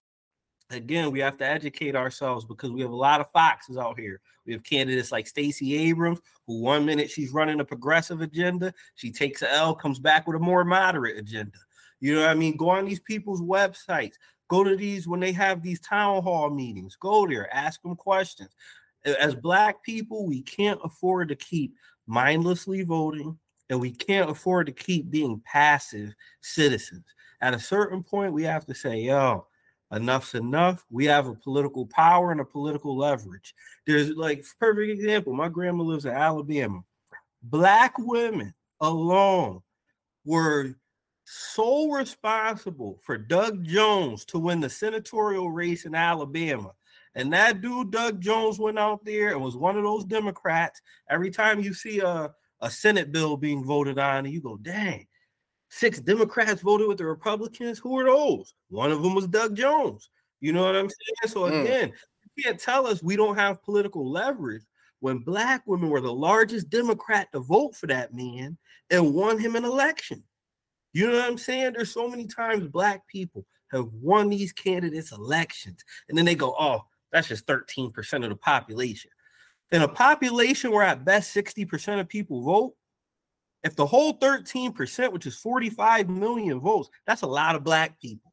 C: Again, we have to educate ourselves because we have a lot of foxes out here. We have candidates like Stacey Abrams, who one minute she's running a progressive agenda, she takes a L, comes back with a more moderate agenda. You know what I mean? Go on these people's websites. Go to these when they have these town hall meetings. Go there, ask them questions. As black people, we can't afford to keep mindlessly voting, and we can't afford to keep being passive citizens. At a certain point, we have to say, yo, enough's enough. We have a political power and a political leverage. There's like perfect example. My grandma lives in Alabama. Black women alone were so responsible for Doug Jones to win the senatorial race in Alabama. And that dude, Doug Jones, went out there and was one of those Democrats. Every time you see a, a Senate bill being voted on, and you go, dang, six Democrats voted with the Republicans. Who are those? One of them was Doug Jones. You know what I'm saying? So
B: Mm.
C: again, you can't tell us we don't have political leverage when black women were the largest Democrat to vote for that man and won him an election. You know what I'm saying? There's so many times black people have won these candidates elections, and then they go, "Oh, that's just 13% of the population." In a population where at best 60% of people vote, if the whole 13%, which is 45 million votes, that's a lot of black people.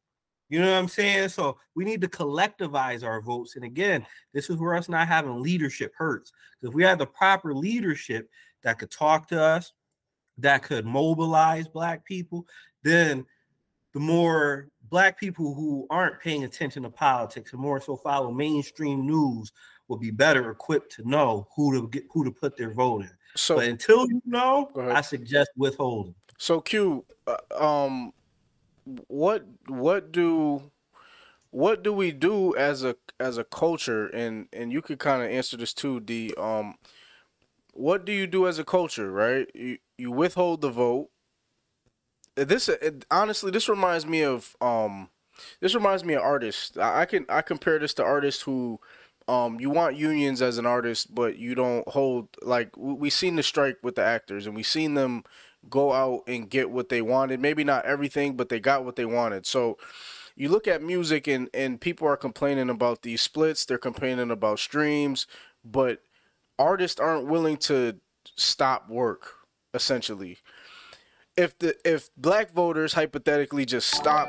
C: You know what I'm saying? So we need to collectivize our votes. And again, this is where us not having leadership hurts. If we had the proper leadership that could talk to us, that could mobilize black people, then the more black people who aren't paying attention to politics and more so follow mainstream news will be better equipped to know who to get who to put their vote in.
B: So
C: but until you know, I suggest withholding.
B: So Q, uh, um, what what do what do we do as a as a culture, and and you could kind of answer this too, D. Um, what do you do as a culture, right? You you withhold the vote. This it, honestly, this reminds me of um, this reminds me of artists. I, I can I compare this to artists who um you want unions as an artist but you don't hold like we, seen the strike with the actors and we seen them go out and get what they wanted. Maybe not everything but they got what they wanted. So you look at music and and people are complaining about these splits. They're complaining about streams but artists aren't willing to stop work essentially. If the if black voters hypothetically just stop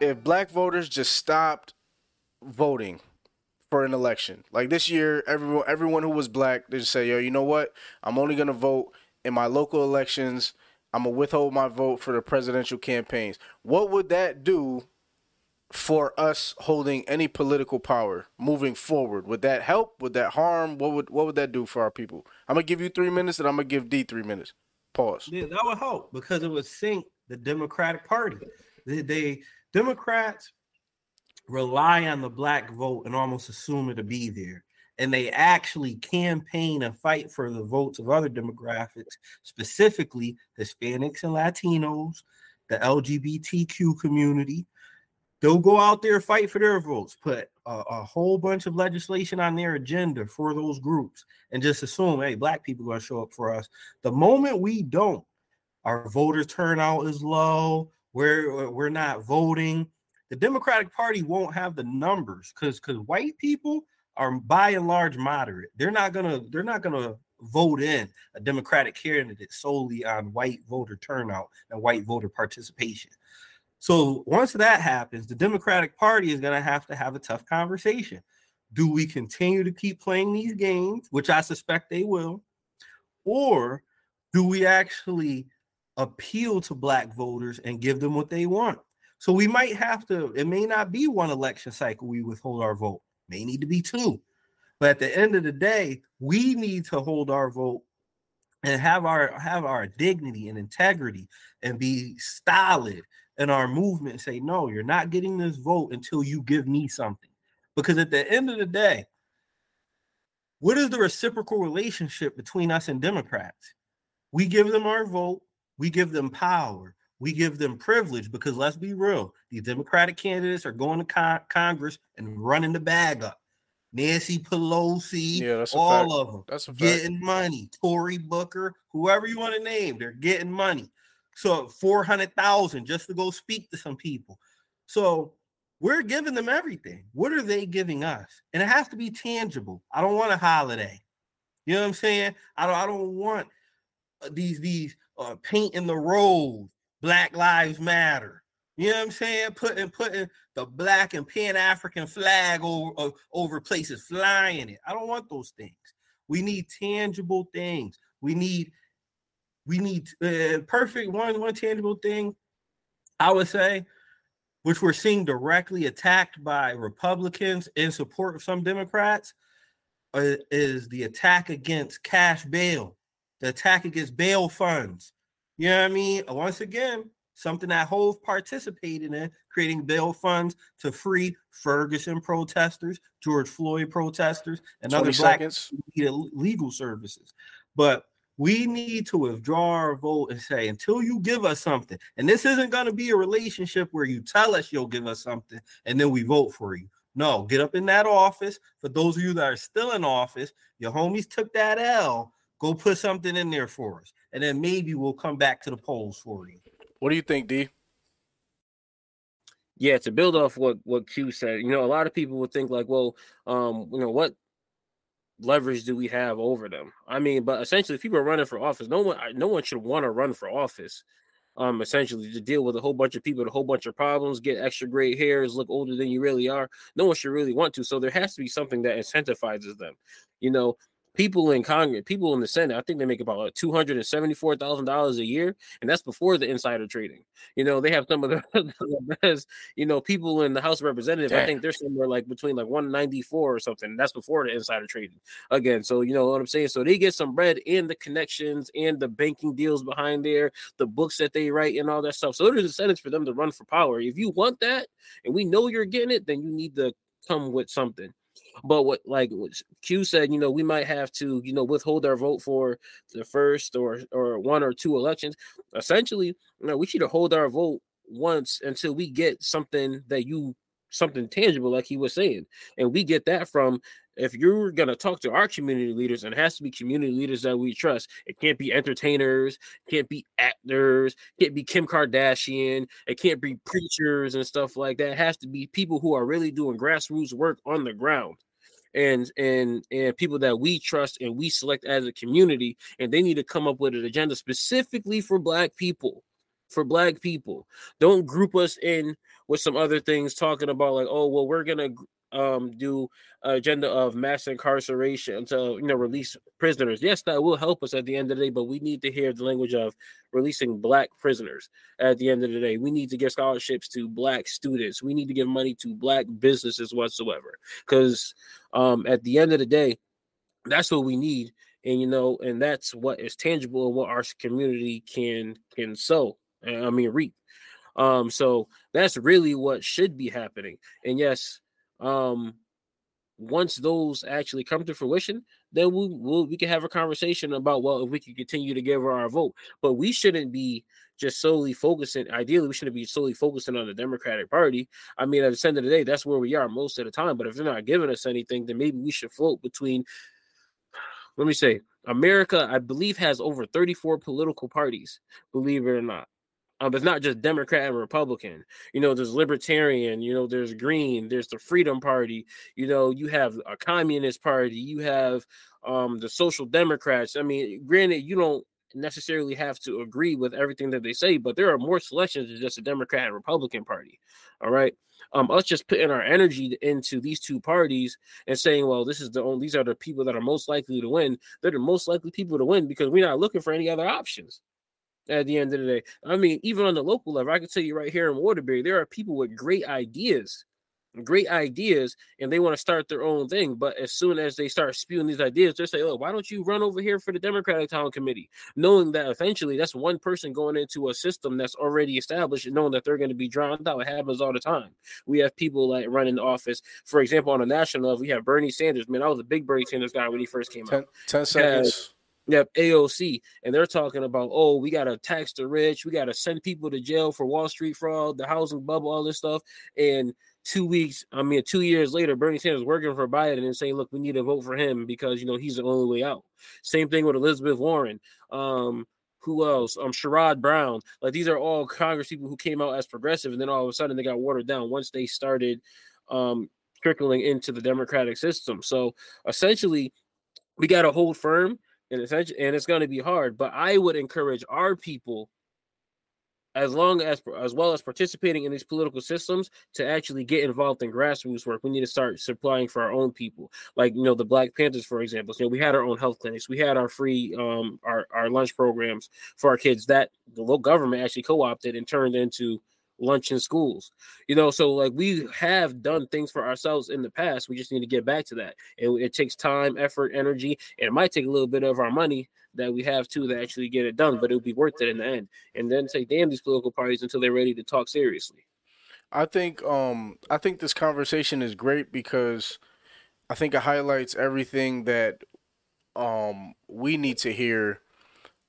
B: if black voters just stopped voting for an election. Like this year, everyone everyone who was black, they just say, yo, you know what? I'm only gonna vote in my local elections. I'm gonna withhold my vote for the presidential campaigns. What would that do for us holding any political power moving forward? Would that help? Would that harm? What would what would that do for our people? I'm gonna give you three minutes and I'm gonna give D three minutes. Pause.
C: Yeah, that would help because it would sink the Democratic Party. They, they Democrats rely on the black vote and almost assume it to be there. And they actually campaign and fight for the votes of other demographics, specifically Hispanics and Latinos, the LGBTQ community. They'll go out there fight for their votes, put a, a whole bunch of legislation on their agenda for those groups, and just assume, hey, black people are going to show up for us. The moment we don't, our voter turnout is low. We're we're not voting. The Democratic Party won't have the numbers because because white people are by and large moderate. They're not gonna they're not gonna vote in a Democratic candidate solely on white voter turnout and white voter participation. So once that happens, the Democratic Party is to have to have a tough conversation. Do we continue to keep playing these games, which I suspect they will, or do we actually appeal to black voters and give them what they want? So we might have to, it may not be one election cycle we withhold our vote, may need to be two. But at the end of the day, we need to hold our vote and have our have our dignity and integrity and be stolid in our movement and say, no, you're not getting this vote until you give me something. Because at the end of the day, what is the reciprocal relationship between us and Democrats? We give them our vote, we give them power, we give them privilege because let's be real, these Democratic candidates are going to con- Congress and running the bag up. Nancy Pelosi,
B: Yeah,
C: all of them
B: That's
C: getting money. Cory Booker, whoever you want to name, they're getting money. So 400,000 just to go speak to some people. So we're giving them everything. What are they giving us? And it has to be tangible. I don't want a holiday. You know what I'm saying? I don't I don't want uh, these these uh painting the road, Black Lives Matter. You know what I'm saying? Putting putting the black and pan African flag over over places, flying it. I don't want those things. We need tangible things. We need we need uh, perfect one one tangible thing. I would say, which we're seeing directly attacked by Republicans in support of some Democrats, uh, is the attack against cash bail, the attack against bail funds. You know what I mean? Once again, something that Hov participated in, creating bail funds to free Ferguson protesters, George Floyd protesters, and other black
B: seconds.
C: people who needed legal services. But we need to withdraw our vote and say, until you give us something, and this isn't going to be a relationship where you tell us you'll give us something and then we vote for you. No, get up in that office. For those of you that are still in office, your homies took that L. Go put something in there for us, and then maybe we'll come back to the polls for you.
B: What do you think, D?
D: Yeah, to build off what what Q said, you know, a lot of people would think like, well, um, you know, what leverage do we have over them? I mean, but essentially, if people are running for office, no one, no one should want to run for office. Um, essentially to deal with a whole bunch of people, with a whole bunch of problems, get extra gray hairs, look older than you really are. No one should really want to. So there has to be something that incentivizes them. You know, people in Congress, people in the Senate, I think they make about uh, two hundred and seventy-four thousand dollars a year, and that's before the insider trading. You know, they have some of the, (laughs) the best. You know, people in the House of Representatives, I think they're somewhere like between like one ninety-four or something. That's before the insider trading again. So you know what I'm saying. So they get some bread and the connections and the banking deals behind there, the books that they write and all that stuff. So there's incentives for them to run for power. If you want that, and we know you're getting it, then you need to come with something. But what like what Q said, you know, we might have to, you know, withhold our vote for the first or or one or two elections. Essentially, you know, we should hold our vote once until we get something that you something tangible, like he was saying, and we get that from. If you're gonna talk to our community leaders, and it has to be community leaders that we trust, it can't be entertainers, can't be actors, can't be Kim Kardashian, it can't be preachers and stuff like that. It has to be people who are really doing grassroots work on the ground and and and people that we trust and we select as a community and they need to come up with an agenda specifically for black people for black people. Don't group us in with some other things talking about like oh well we're gonna um do agenda of mass incarceration to you know release prisoners. Yes that will help us at the end of the day but we need to hear the language of releasing black prisoners at the end of the day. We need to give scholarships to black students. We need to give money to black businesses whatsoever because um at the end of the day that's what we need and you know and that's what is tangible and what our community can can sow uh, i mean reap. Um so that's really what should be happening. And yes um once those actually come to fruition then we will we can have a conversation about well if we can continue to give her our vote. But we shouldn't be just solely focusing ideally we shouldn't be solely focusing on the democratic party. I mean at the end of the day that's where we are most of the time. But if they're not giving us anything then maybe we should float between let me say america i believe has over 34 political parties believe it or not um, it's not just Democrat and Republican. You know, there's Libertarian. You know, there's Green. There's the Freedom Party. You know, you have a Communist Party. You have um the Social Democrats. I mean, granted, you don't necessarily have to agree with everything that they say, but there are more selections than just the Democrat and Republican Party. All right. Um, us just putting our energy into these two parties and saying, well, this is the only these are the people that are most likely to win. They're the most likely people to win because we're not looking for any other options at the end of the day. I mean, even on the local level, I can tell you right here in Waterbury, there are people with great ideas great ideas and they want to start their own thing. But as soon as they start spewing these ideas, they say, "Oh, why don't you run over here for the Democratic Town Committee?" Knowing that eventually that's one person going into a system that's already established and knowing that they're going to be drowned out. It happens all the time. We have people like running the office. For example, on a national level, we have Bernie Sanders. Man, I was a big Bernie Sanders guy when he first came
B: ten,
D: out.
B: 10 seconds.
D: Yep, AOC, and they're talking about, oh, we got to tax the rich, we got to send people to jail for Wall Street fraud, the housing bubble, all this stuff, and two weeks, I mean, two years later, Bernie Sanders working for Biden and saying, look, we need to vote for him because, you know, he's the only way out. Same thing with Elizabeth Warren. Um, who else? Um, Sherrod Brown. Like these are all Congress people who came out as progressive, and then all of a sudden they got watered down once they started um, trickling into the democratic system. So essentially, we got to hold firm, and essentially, and it's going to be hard. But I would encourage our people as long as as well as participating in these political systems to actually get involved in grassroots work we need to start supplying for our own people like you know the black panthers for example you know we had our own health clinics we had our free um our, our lunch programs for our kids that the local government actually co-opted and turned into lunch in schools you know so like we have done things for ourselves in the past we just need to get back to that and it takes time effort energy and it might take a little bit of our money that we have too to actually get it done, but it'll be worth it in the end. And then say, damn these political parties until they're ready to talk seriously.
B: I think um I think this conversation is great because I think it highlights everything that um we need to hear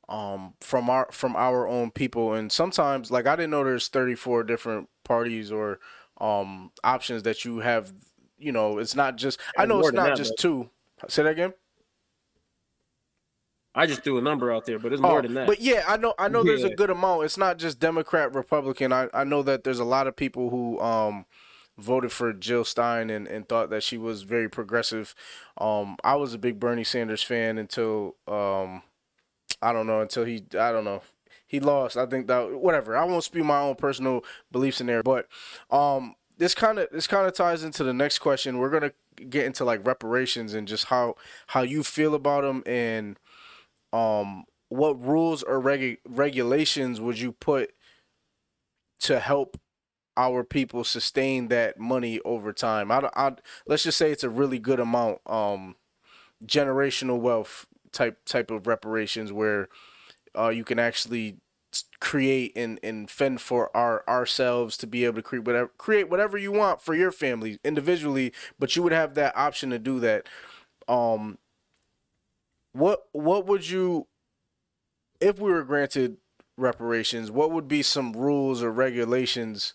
B: um from our from our own people and sometimes like I didn't know there's 34 different parties or um options that you have you know it's not just I know it's not that, just two say that again
D: I just threw a number out there, but it's more oh, than that.
B: But yeah, I know I know yeah. there's a good amount. It's not just Democrat, Republican. I, I know that there's a lot of people who um voted for Jill Stein and, and thought that she was very progressive. Um I was a big Bernie Sanders fan until um I don't know, until he I don't know. He lost. I think that whatever. I won't spew my own personal beliefs in there, but um this kind of this kind of ties into the next question. We're to get into like reparations and just how how you feel about them and um, what rules or regu- regulations would you put to help our people sustain that money over time? I, I let's just say it's a really good amount, um, generational wealth type type of reparations where uh, you can actually create and, and fend for our ourselves to be able to create whatever create whatever you want for your family individually, but you would have that option to do that. Um, what what would you if we were granted reparations, what would be some rules or regulations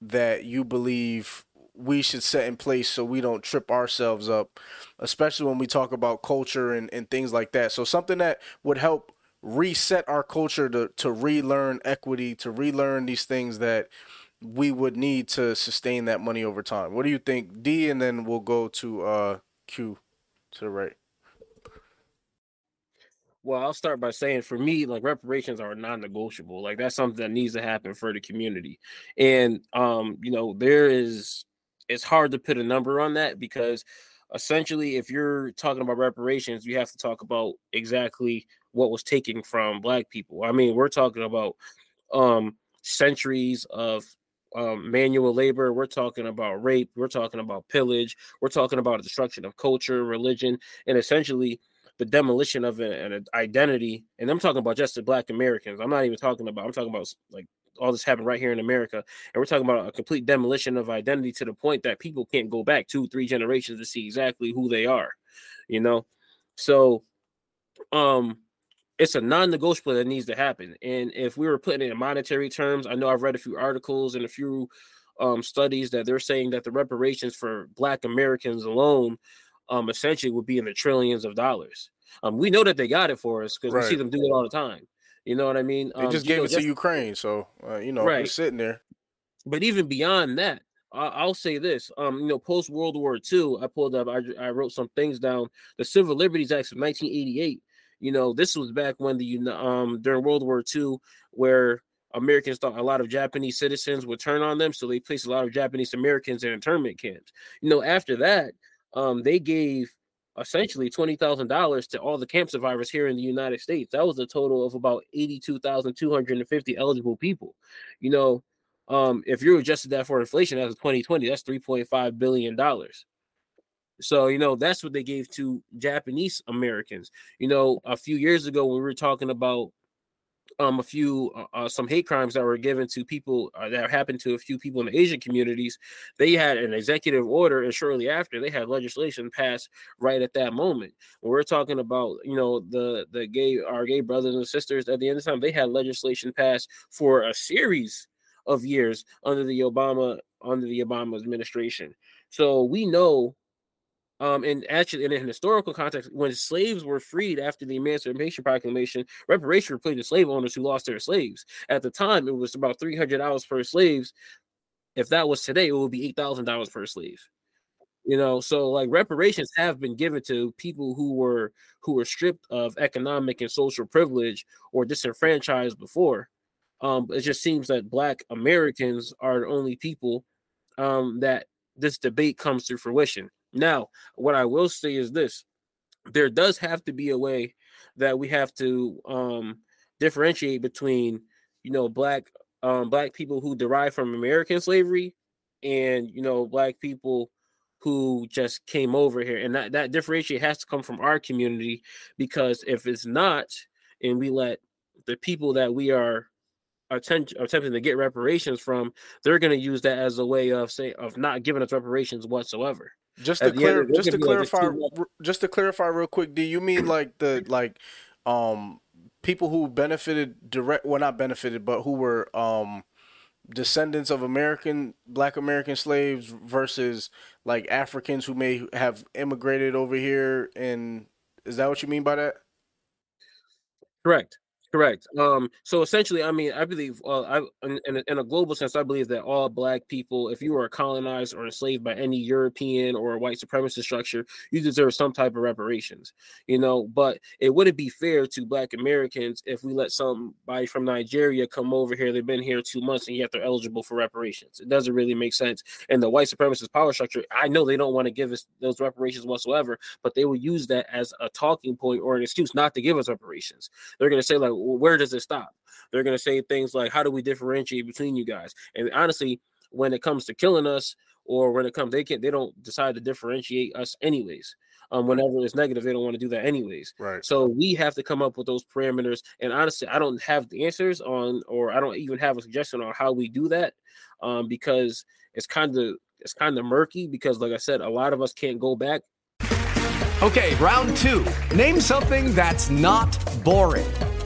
B: that you believe we should set in place so we don't trip ourselves up, especially when we talk about culture and, and things like that. So something that would help reset our culture to, to relearn equity, to relearn these things that we would need to sustain that money over time. What do you think, D? And then we'll go to uh, Q to the right.
D: Well, I'll start by saying for me, like reparations are non-negotiable. Like that's something that needs to happen for the community. And um, you know, there is it's hard to put a number on that because essentially if you're talking about reparations, you have to talk about exactly what was taken from black people. I mean, we're talking about um centuries of um, manual labor. We're talking about rape. We're talking about pillage. We're talking about destruction of culture, religion, and essentially the demolition of an, an identity, and I'm talking about just the Black Americans. I'm not even talking about. I'm talking about like all this happened right here in America, and we're talking about a complete demolition of identity to the point that people can't go back two, three generations to see exactly who they are. You know, so um it's a non-negotiable that needs to happen. And if we were putting it in monetary terms, I know I've read a few articles and a few um, studies that they're saying that the reparations for Black Americans alone um, essentially would be in the trillions of dollars. Um, we know that they got it for us because right. we see them do it all the time. You know what I mean?
B: They um, just gave know, it to Ukraine, so uh, you know, right. we're sitting there.
D: But even beyond that, I- will say this: um, you know, post World War II, I pulled up, I, I wrote some things down. The Civil Liberties Act of 1988 You know, this was back when the um during World War II, where Americans thought a lot of Japanese citizens would turn on them, so they placed a lot of Japanese Americans in internment camps. You know, after that, um, they gave essentially twenty thousand dollars to all the camp survivors here in the United States. That was a total of about eighty-two thousand two hundred and fifty eligible people. You know, um, if you adjusted that for inflation as of 2020, that's 3.5 billion dollars. So, you know, that's what they gave to Japanese Americans. You know, a few years ago when we were talking about um a few uh, uh, some hate crimes that were given to people uh, that happened to a few people in the Asian communities, they had an executive order, and shortly after they had legislation passed right at that moment. When we're talking about you know the the gay our gay brothers and sisters at the end of the time, they had legislation passed for a series of years under the Obama under the Obama administration. So we know um, and actually, in a historical context, when slaves were freed after the Emancipation Proclamation, reparation were paid to slave owners who lost their slaves. At the time, it was about three hundred dollars per slave. If that was today, it would be eight thousand dollars per slave. You know, so like reparations have been given to people who were who were stripped of economic and social privilege or disenfranchised before. Um, it just seems that Black Americans are the only people um, that this debate comes to fruition. Now, what I will say is this. There does have to be a way that we have to um, differentiate between, you know, black um, black people who derive from American slavery and you know black people who just came over here. And that, that differentiate has to come from our community because if it's not and we let the people that we are attempt, attempting to get reparations from they're going to use that as a way of say of not giving us reparations whatsoever
B: just to clear, just to clarify, just to clarify real quick, do you mean like the like um people who benefited direct well not benefited but who were um descendants of American black American slaves versus like Africans who may have immigrated over here and is that what you mean by that?
D: Correct. Correct. Um, so essentially, I mean, I believe, uh, I in, in, a, in, a, global sense, I believe that all Black people, if you were colonized or enslaved by any European or white supremacist structure, you deserve some type of reparations. You know, but it wouldn't be fair to Black Americans if we let somebody from Nigeria come over here. They've been here two months, and yet they're eligible for reparations. It doesn't really make sense. And the white supremacist power structure, I know they don't want to give us those reparations whatsoever, but they will use that as a talking point or an excuse not to give us reparations. They're going to say like where does it stop? They're going to say things like, how do we differentiate between you guys? And honestly, when it comes to killing us or when it comes, they can't, they don't decide to differentiate us anyways. Um, whenever it's negative, they don't want to do that anyways.
B: Right.
D: So we have to come up with those parameters. And honestly, I don't have the answers on, or I don't even have a suggestion on how we do that, um, because it's kind of it's kind of murky. Because like I said, a lot of us can't go back.
H: Okay, round two. Name something that's not boring
I: a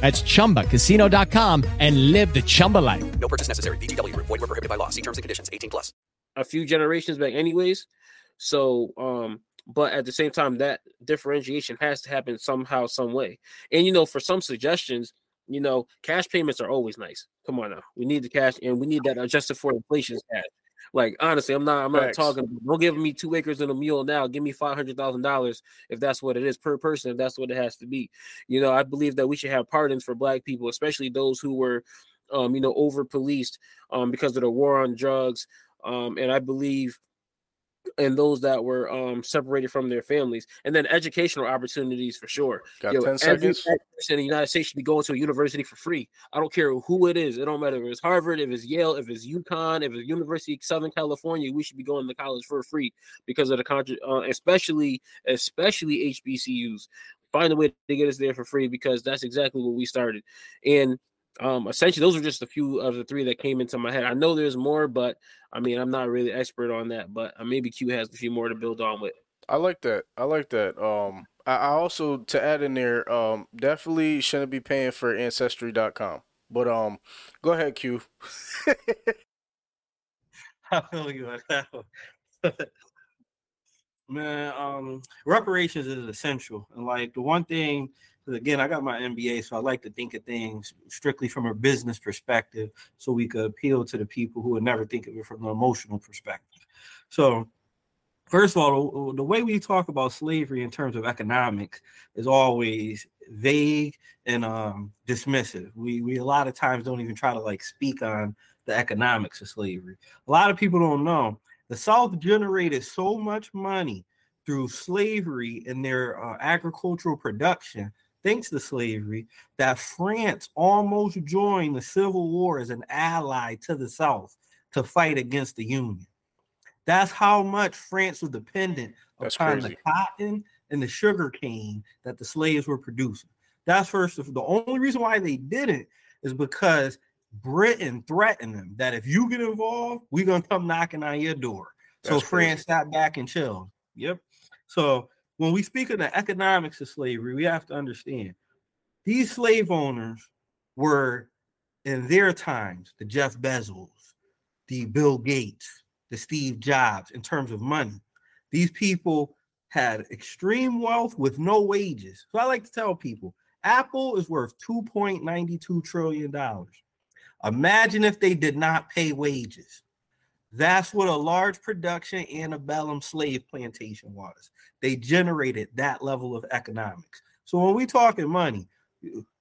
E: That's chumbacasino.com and live the Chumba life.
G: No purchase necessary. VGW, void, were prohibited by law. See terms and conditions 18 plus.
D: A few generations back, anyways. So, um, but at the same time, that differentiation has to happen somehow, some way. And you know, for some suggestions, you know, cash payments are always nice. Come on now, we need the cash, and we need that adjusted for inflation cash. Like honestly, I'm not. I'm not talking. Don't give me two acres and a mule now. Give me five hundred thousand dollars if that's what it is per person. If that's what it has to be. You know, I believe that we should have pardons for Black people, especially those who were, um, you know, over policed, um, because of the war on drugs. Um, and I believe and those that were um separated from their families, and then educational opportunities for sure.
B: Got
D: Yo,
B: 10
D: every
B: seconds?
D: person in the United States should be going to a university for free. I don't care who it is. It don't matter if it's Harvard, if it's Yale, if it's UConn, if it's University of Southern California. We should be going to college for free because of the country, uh, especially especially HBCUs. Find a way to get us there for free because that's exactly what we started. And um essentially those are just a few of the three that came into my head. I know there's more, but I mean I'm not really expert on that, but uh, maybe Q has a few more to build on with.
B: I like that. I like that. Um, I, I also to add in there, um, definitely shouldn't be paying for ancestry.com. But um, go ahead, Q. (laughs)
C: I feel you on that one. (laughs) Man, um, reparations is essential. And like the one thing, 'cause again, I got my MBA, so I like to think of things strictly from a business perspective so we could appeal to the people who would never think of it from an emotional perspective. So, first of all, the, way we talk about slavery in terms of economics is always vague and um, dismissive. We, we a lot of times don't even try to like speak on the economics of slavery. A lot of people don't know the South generated so much money through slavery in their uh, agricultural production, thanks to slavery, that France almost joined the Civil War as an ally to the South to fight against the Union. That's how much France was dependent
B: That's
C: upon
B: crazy.
C: the cotton and the sugar cane that the slaves were producing. That's first of the only reason why they did it is because Britain threatened them that if you get involved, we're gonna come knocking on your door. So
B: That's
C: France sat back and chilled. Yep. So when we speak of the economics of slavery, we have to understand these slave owners were in their times the Jeff Bezos, the Bill Gates, the Steve Jobs in terms of money. These people had extreme wealth with no wages. So I like to tell people Apple is worth $2.92 trillion. Imagine if they did not pay wages. That's what a large production antebellum slave plantation was. They generated that level of economics. So when we talking money,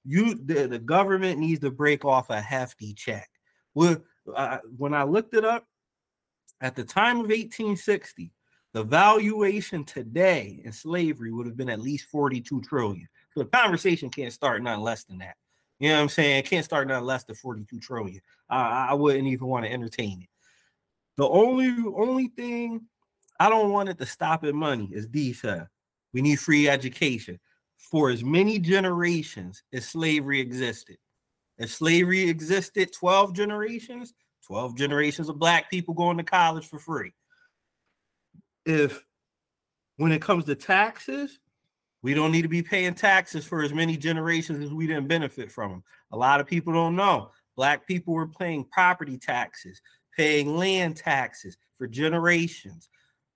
C: you the, the government needs to break off a hefty check. Well, uh, when I looked it up, at the time of 1860, the valuation today in slavery would have been at least 42 trillion. So the conversation can't start nothing less than that. You know what I'm saying? It can't start nothing less than 42 trillion. I, I wouldn't even want to entertain it. The only only thing I don't want it to stop at money is D said. We need free education for as many generations as slavery existed. If slavery existed 12 generations, 12 generations of black people going to college for free. If when it comes to taxes, we don't need to be paying taxes for as many generations as we didn't benefit from them. A lot of people don't know. Black people were paying property taxes, paying land taxes for generations,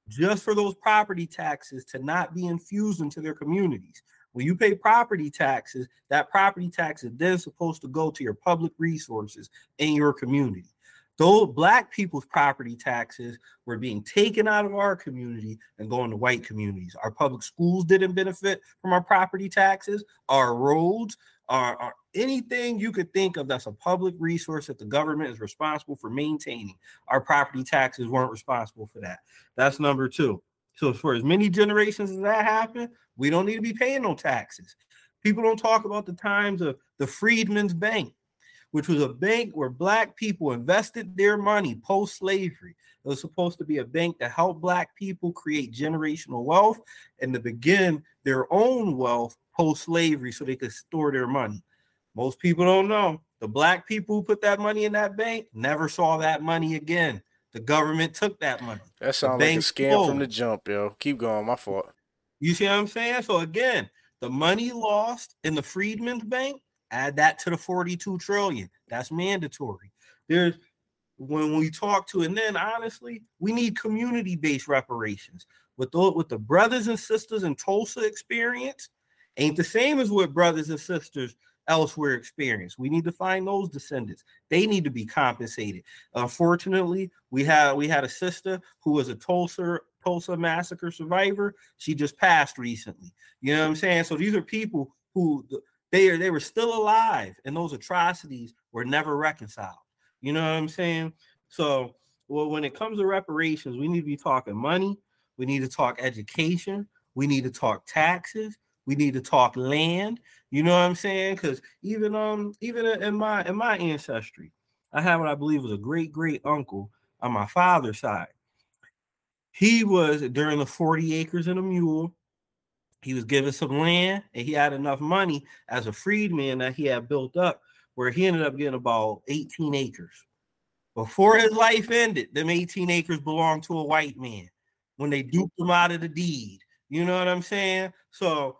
C: just for those property taxes to not be infused into their communities. When you pay property taxes, that property tax is then supposed to go to your public resources in your community. Those black people's property taxes were being taken out of our community and going to white communities. Our public schools didn't benefit from our property taxes. Our roads, our, our anything you could think of that's a public resource that the government is responsible for maintaining. Our property taxes weren't responsible for that. That's number two. So for as many generations as that happened, we don't need to be paying no taxes. People don't talk about the times of the Freedmen's Bank, which was a bank where black people invested their money post-slavery. It was supposed to be a bank to help black people create generational wealth and to begin their own wealth post-slavery so they could store their money. Most people don't know. The black people who put that money in that bank never saw that money again. The government took that money.
B: That sounds like a scam from the jump, yo. Keep going. My fault.
C: You see what I'm saying? So again, the money lost in the Freedmen's Bank, add that to the 42 trillion. That's mandatory. There's when we talk to, and then honestly, we need community-based reparations. With the with the brothers and sisters in Tulsa experience, ain't the same as what brothers and sisters elsewhere experience. We need to find those descendants. They need to be compensated. Unfortunately, we had we had a sister who was a Tulsa Tulsa massacre survivor. She just passed recently. You know what I'm saying? So these are people who they are they were still alive, and those atrocities were never reconciled. You know what I'm saying? So well, when it comes to reparations, we need to be talking money. We need to talk education. We need to talk taxes. We need to talk land. You know what I'm saying? Because even um even in my in my ancestry, I have what I believe was a great great uncle on my father's side. He was during the 40 acres and a mule. He was given some land and he had enough money as a freedman that he had built up where he ended up getting about 18 acres. Before his life ended, them 18 acres belonged to a white man when they duped him out of the deed. You know what I'm saying? So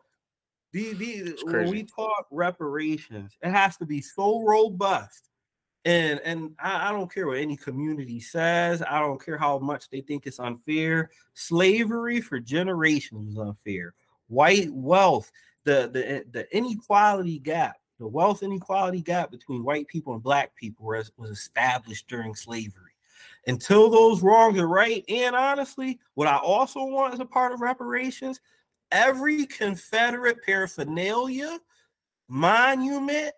C: these, these when we talk reparations, it has to be so robust. And and I, I don't care what any community says. I don't care how much they think it's unfair. Slavery for generations was unfair. White wealth, the the eh, the inequality gap, the wealth inequality gap between white people and black people was, was established during slavery until those wrongs are right. And honestly, what I also want as a part of reparations, every Confederate paraphernalia, monument,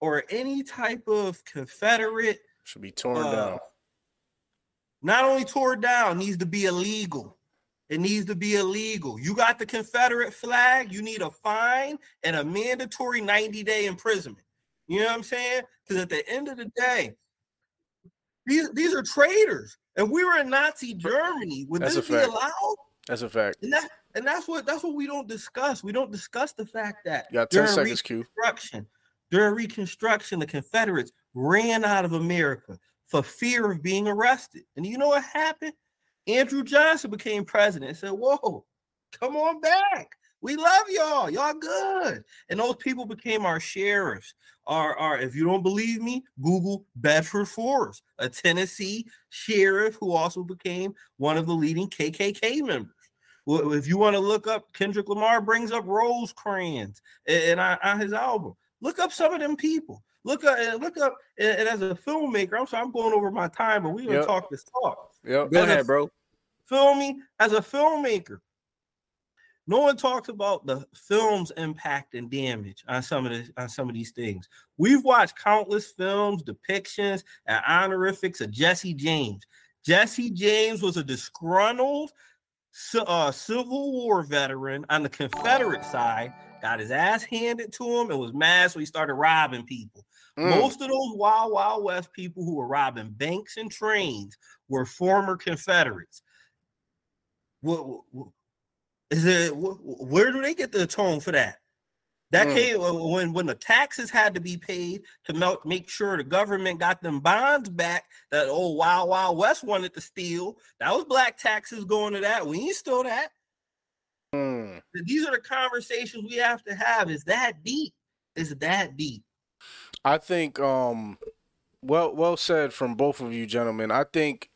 C: or any type of Confederate
B: should be torn
C: uh,
B: down.
C: Not only torn down, needs to be illegal. It needs to be illegal. You got the Confederate flag, you need a fine and a mandatory 90 day imprisonment. You know what I'm saying? Because at the end of the day, these these are traitors, and we were in Nazi Germany. Would
B: That's
C: this
B: a
C: be
B: fact.
C: allowed?
B: That's a fact.
C: And that and that's what that's what we don't discuss. We don't discuss the fact that
B: 10
C: during
B: seconds, Q.
C: Reconstruction, during Reconstruction, the Confederates ran out of America for fear of being arrested. And you know what happened? Andrew Johnson became president and said, Whoa, come on back. We love y'all. Y'all good. And those people became our sheriffs. Our, our, if you don't believe me, Google Bedford Forrest, a Tennessee sheriff who also became one of the leading KKK members. Well, if you want to look up, Kendrick Lamar brings up Rosecrans and on, his album. Look up some of them people. Look up and look up. And, as a filmmaker, I'm sorry, I'm going over my time, but we're gonna
B: Yep.
C: talk this talk.
B: Yep.
D: Go
C: As a-
D: ahead, bro.
C: Feel me? As a filmmaker, no one talks about the film's impact and damage on some of the on some of these things. We've watched countless films, depictions, and honorifics of Jesse James. Jesse James was a disgruntled uh, Civil War veteran on the Confederate side, got his ass handed to him and was mad, so he started robbing people.
B: Mm.
C: Most of those Wild Wild West people who were robbing banks and trains were former Confederates. What, what- is it? wh- Where do they get the tone for that? That
B: Mm.
C: came when when the taxes had to be paid to make sure the government got them bonds back that old Wild Wild West wanted to steal. That was black taxes going to that. We ain't steal that.
B: Mm.
C: These are the conversations we have to have. Is that deep? Is that deep?
B: I think um well well said from both of you gentlemen. I think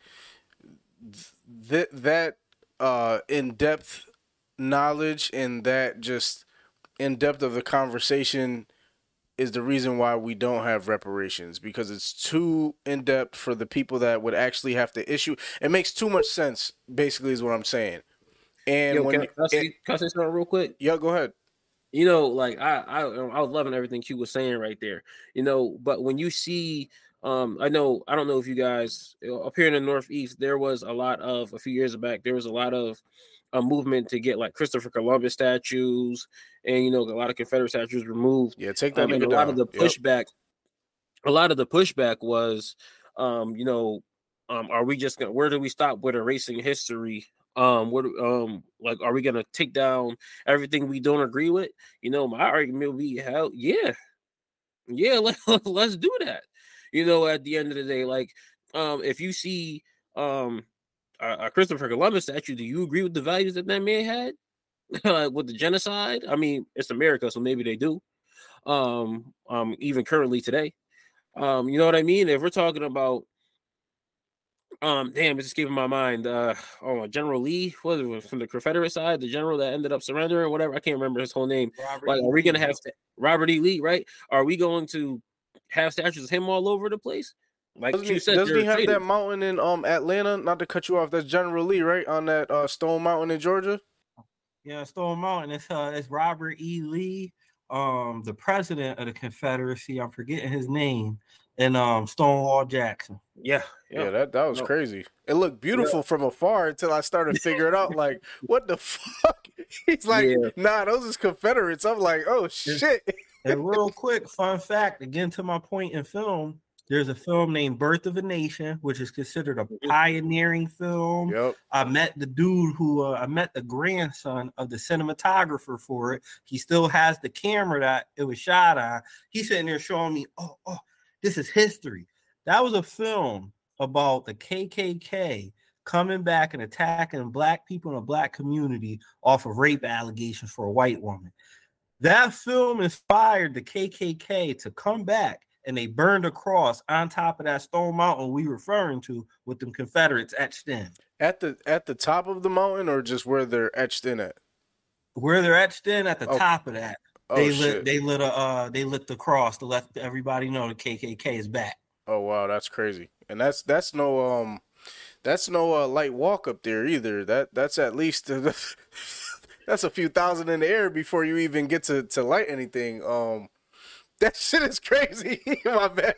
B: th- that uh in-depth knowledge and that just in-depth of the conversation is the reason why we don't have reparations because it's too in-depth for the people that would actually have to issue. It makes too much sense basically is what I'm saying. And
D: Yo,
B: when
D: can, I- I say, can I say something real quick?
B: Yeah, go ahead.
D: You know, like I, I, I was loving everything Q was saying right there. You know, but when you see, um, I know, I don't know if you guys up here in the Northeast, there was a lot of a few years back, there was a lot of a movement to get like Christopher Columbus statues and you know a lot of Confederate statues removed.
B: Yeah, take that
D: Um, and a lot
B: down.
D: of the
B: Yep.
D: pushback, a lot of the pushback was, um, you know, um, are we just gonna where do we stop with erasing history? Um, what um like are we gonna take down everything we don't agree with? You know, my argument would be hell yeah. Yeah, (laughs) let, let's do that. You know, at the end of the day, like um if you see um a, a Christopher Columbus statue, do you agree with the values that that man had? like (laughs) with the genocide? I mean, it's America, so maybe they do. Um, um, even currently today. Um, you know what I mean? If we're talking about um, damn, it's escaping my mind. Uh, oh, General Lee, what was it from the Confederate side? The general that ended up surrendering, whatever. I can't remember his whole name.
C: Robert
D: like, are we gonna have Robert E. Lee? Right? Are we going to have statues of him all over the place? Like
B: Doesn't
D: you
B: he,
D: said,
B: doesn't he have
D: traitors.
B: that mountain in um Atlanta? Not to cut you off, that's General Lee, right? On that uh Stone Mountain in Georgia.
C: Yeah, Stone Mountain. It's uh, it's Robert E. Lee. um the president of the Confederacy. I'm forgetting his name, and um Stonewall Jackson.
D: Yeah,
B: Yeah, that that was
C: No.
B: crazy. It looked beautiful from afar until I started (laughs) figuring out like what the fuck. (laughs) He's like,
C: Yeah.
B: nah, those is Confederates. I'm like, oh shit.
C: And (laughs) real quick, fun fact again to my point in film, there's a film named Birth of a Nation, which is considered a pioneering film.
B: Yep.
C: I met the dude who uh, I met the grandson of the cinematographer for it. He still has the camera that it was shot on. He's sitting there showing me, oh, oh, this is history. That was a film about the KKK coming back and attacking black people in a black community off of rape allegations for a white woman. That film inspired the KKK to come back and they burned a cross on top of that stone mountain we referring to with them Confederates etched in.
B: At the at the top of the mountain or just where they're etched in at?
C: Where they're etched in at the
B: Oh.
C: top of that,
B: Oh,
C: they
B: shit.
C: lit they lit a uh they lit the cross to let everybody know the KKK is back.
B: Oh wow, that's crazy. And that's that's no um that's no uh, light walk up there either. That that's at least (laughs) that's a few thousand in the air before you even get to to light anything. Um (laughs) that shit is crazy. (laughs) My bad.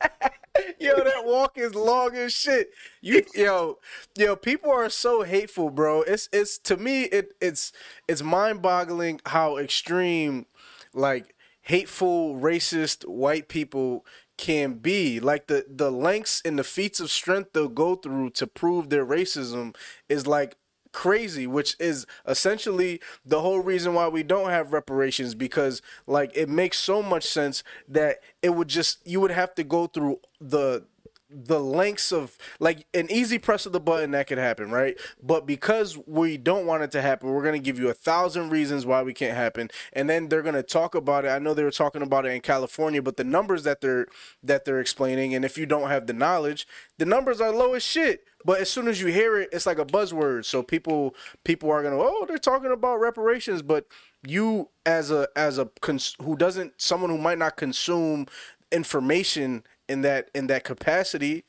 B: (laughs) yo, that walk is long as shit. You yo, yo, people are so hateful, bro. It's it's to me it it's it's mind-boggling how extreme like hateful, racist white people can be. Like the the lengths and the feats of strength they'll go through to prove their racism is like crazy which is essentially the whole reason why we don't have reparations because like it makes so much sense that it would just you would have to go through the the lengths of like an easy press of the button that could happen, right? But because we don't want it to happen, we're gonna give you a thousand reasons why we can't happen, and then they're gonna talk about it. I know they were talking about it in California, but the numbers that they're that they're explaining, and if you don't have the knowledge, the numbers are low as shit. But as soon as you hear it, it's like a buzzword. So people people are gonna oh they're talking about reparations, but you as a as a cons- who doesn't someone who might not consume information in that in that capacity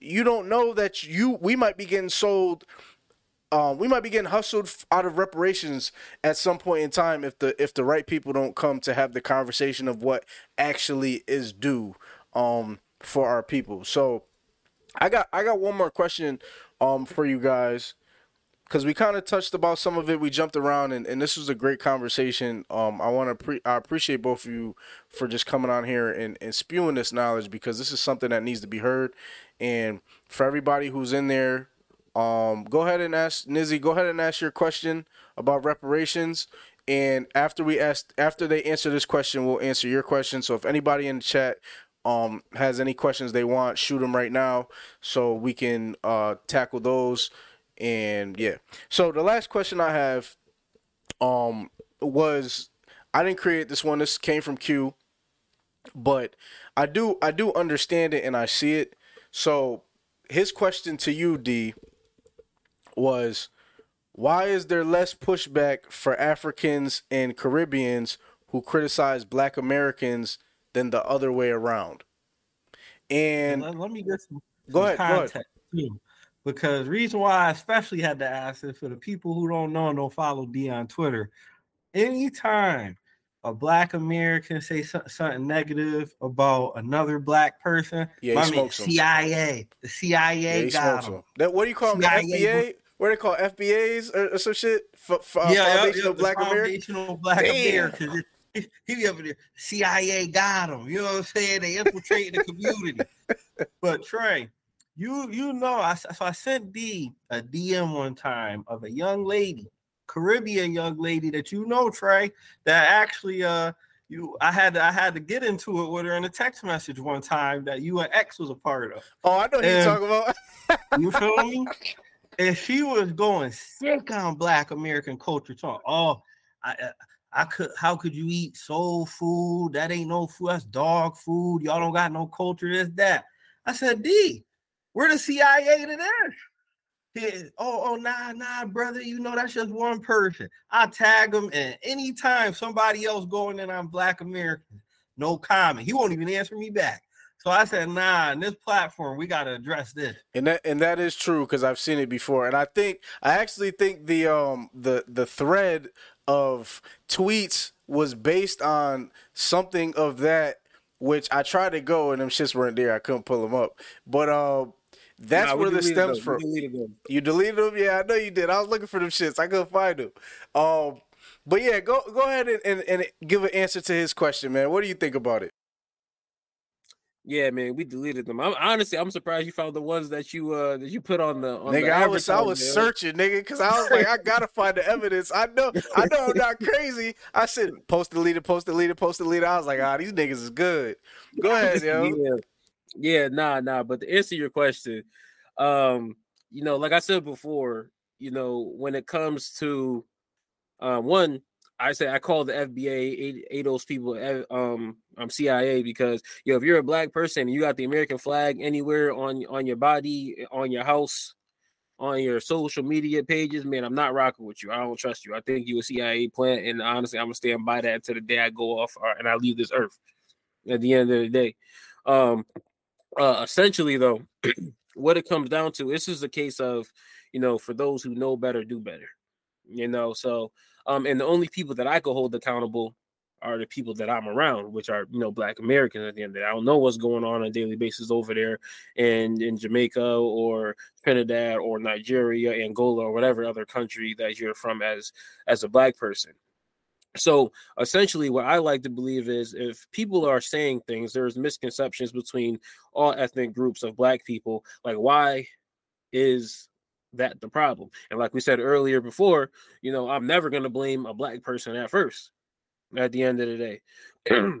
B: you don't know that you we might be getting sold um, we might be getting hustled out of reparations at some point in time if the if the right people don't come to have the conversation of what actually is due um, for our people. So I got I got one more question um, for you guys because we kind of touched about some of it. We jumped around, and, and this was a great conversation. Um, I want to pre- I appreciate both of you for just coming on here and, and spewing this knowledge because this is something that needs to be heard. And for everybody who's in there, um, go ahead and ask Nizzy. Go ahead and ask your question about reparations. And after we ask, after they answer this question, we'll answer your question. So if anybody in the chat um has any questions they want, shoot them right now so we can uh tackle those. And yeah. So the last question I have um was I didn't create this one. This came from Q. But I do I do understand it and I see it. So his question to you, D, was why is there less pushback for Africans and Caribbeans who criticize black Americans than the other way around? And
C: let, let me get some,
B: Go
C: some
B: ahead, go ahead.
C: context too. Because reason why I especially had to ask it for the people who don't know and don't follow D on Twitter. Anytime a black American say something negative about another black person,
B: Yeah, he smokes.
C: CIA, the CIA
B: yeah,
C: got him.
B: them. That what do you call them? The
C: CIA
B: FBA? What they call FBAs or, or some shit? F- f- uh,
C: yeah,
B: Foundational
C: yeah,
B: Black
C: foundational black. Americans. He, he be over there. CIA got him. You know what I'm saying? They infiltrating the community. (laughs) But Trey, you you know, I so I sent D a DM one time of a young lady, Caribbean young lady that you know, Trey, that actually uh you I had to, I had to get into it with her in a text message one time that you and X was a part of.
B: Oh, I know who you
C: And-
B: talking about. (laughs)
C: You feel me? (laughs) And she was going sick on Black American culture. Talk. Oh, I, I- I could. How could you eat soul food? That ain't no food. That's dog food. Y'all don't got no culture. This that. I said, D, we're the CIA to this. He- oh, oh, nah, nah, brother. You know that's just one person. I tag him, and anytime somebody else going in on Black Americans, no comment. He won't even answer me back. So I said, nah, in this platform, we gotta address this.
B: And that and that is true because I've seen it before. And I think I actually think the um the the thread of tweets was based on something of that which I tried to go and them shits weren't there. I couldn't pull them up. But um that's
D: Nah,
B: where the
D: deleted
B: stems
D: them.
B: from.
D: Deleted them.
B: You deleted them? Yeah, I know you did. I was looking for them shits. I couldn't find them. Um, but yeah, go go ahead and, and, and give an answer to his question, man. What do you think about it?
D: Yeah, man, we deleted them. I'm honestly, I'm surprised you found the ones that you uh that you put on the on
B: nigga,
D: the
B: I was I was
D: advertisement.
B: searching, nigga, because I was like, I (laughs) gotta find the evidence. I know, I know, I'm not crazy. I said, post the deleted, post the deleted, post the deleted. I was like, ah, these niggas is good. Go (laughs) ahead, yo.
D: yeah, yeah, nah, nah. But to answer your question, um, you know, like I said before, you know, when it comes to uh, one, I say I call the FBA eight, those people eh, um um CIA because you know if you're a black person and you got the American flag anywhere on on your body, on your house, on your social media pages, man, I'm not rocking with you. I don't trust you. I think you a CIA plant, and honestly, I'm gonna stand by that to the day I go off or, and I leave this earth. At the end of the day, um, uh, essentially though, (clears throat) what it comes down to, this is a case of, you know, for those who know better, do better. You know, so um, and the only people that I could hold accountable are the people that I'm around, which are you know Black Americans. At the end of the day, I don't know what's going on on a daily basis over there in in Jamaica or Trinidad or Nigeria, Angola or whatever other country that you're from as as a Black person. So essentially, what I like to believe is if people are saying things, there's misconceptions between all ethnic groups of Black people. Like, why is that the problem? And like we said earlier before, you know, I'm never going to blame a Black person at first. At the end of the day, (clears throat)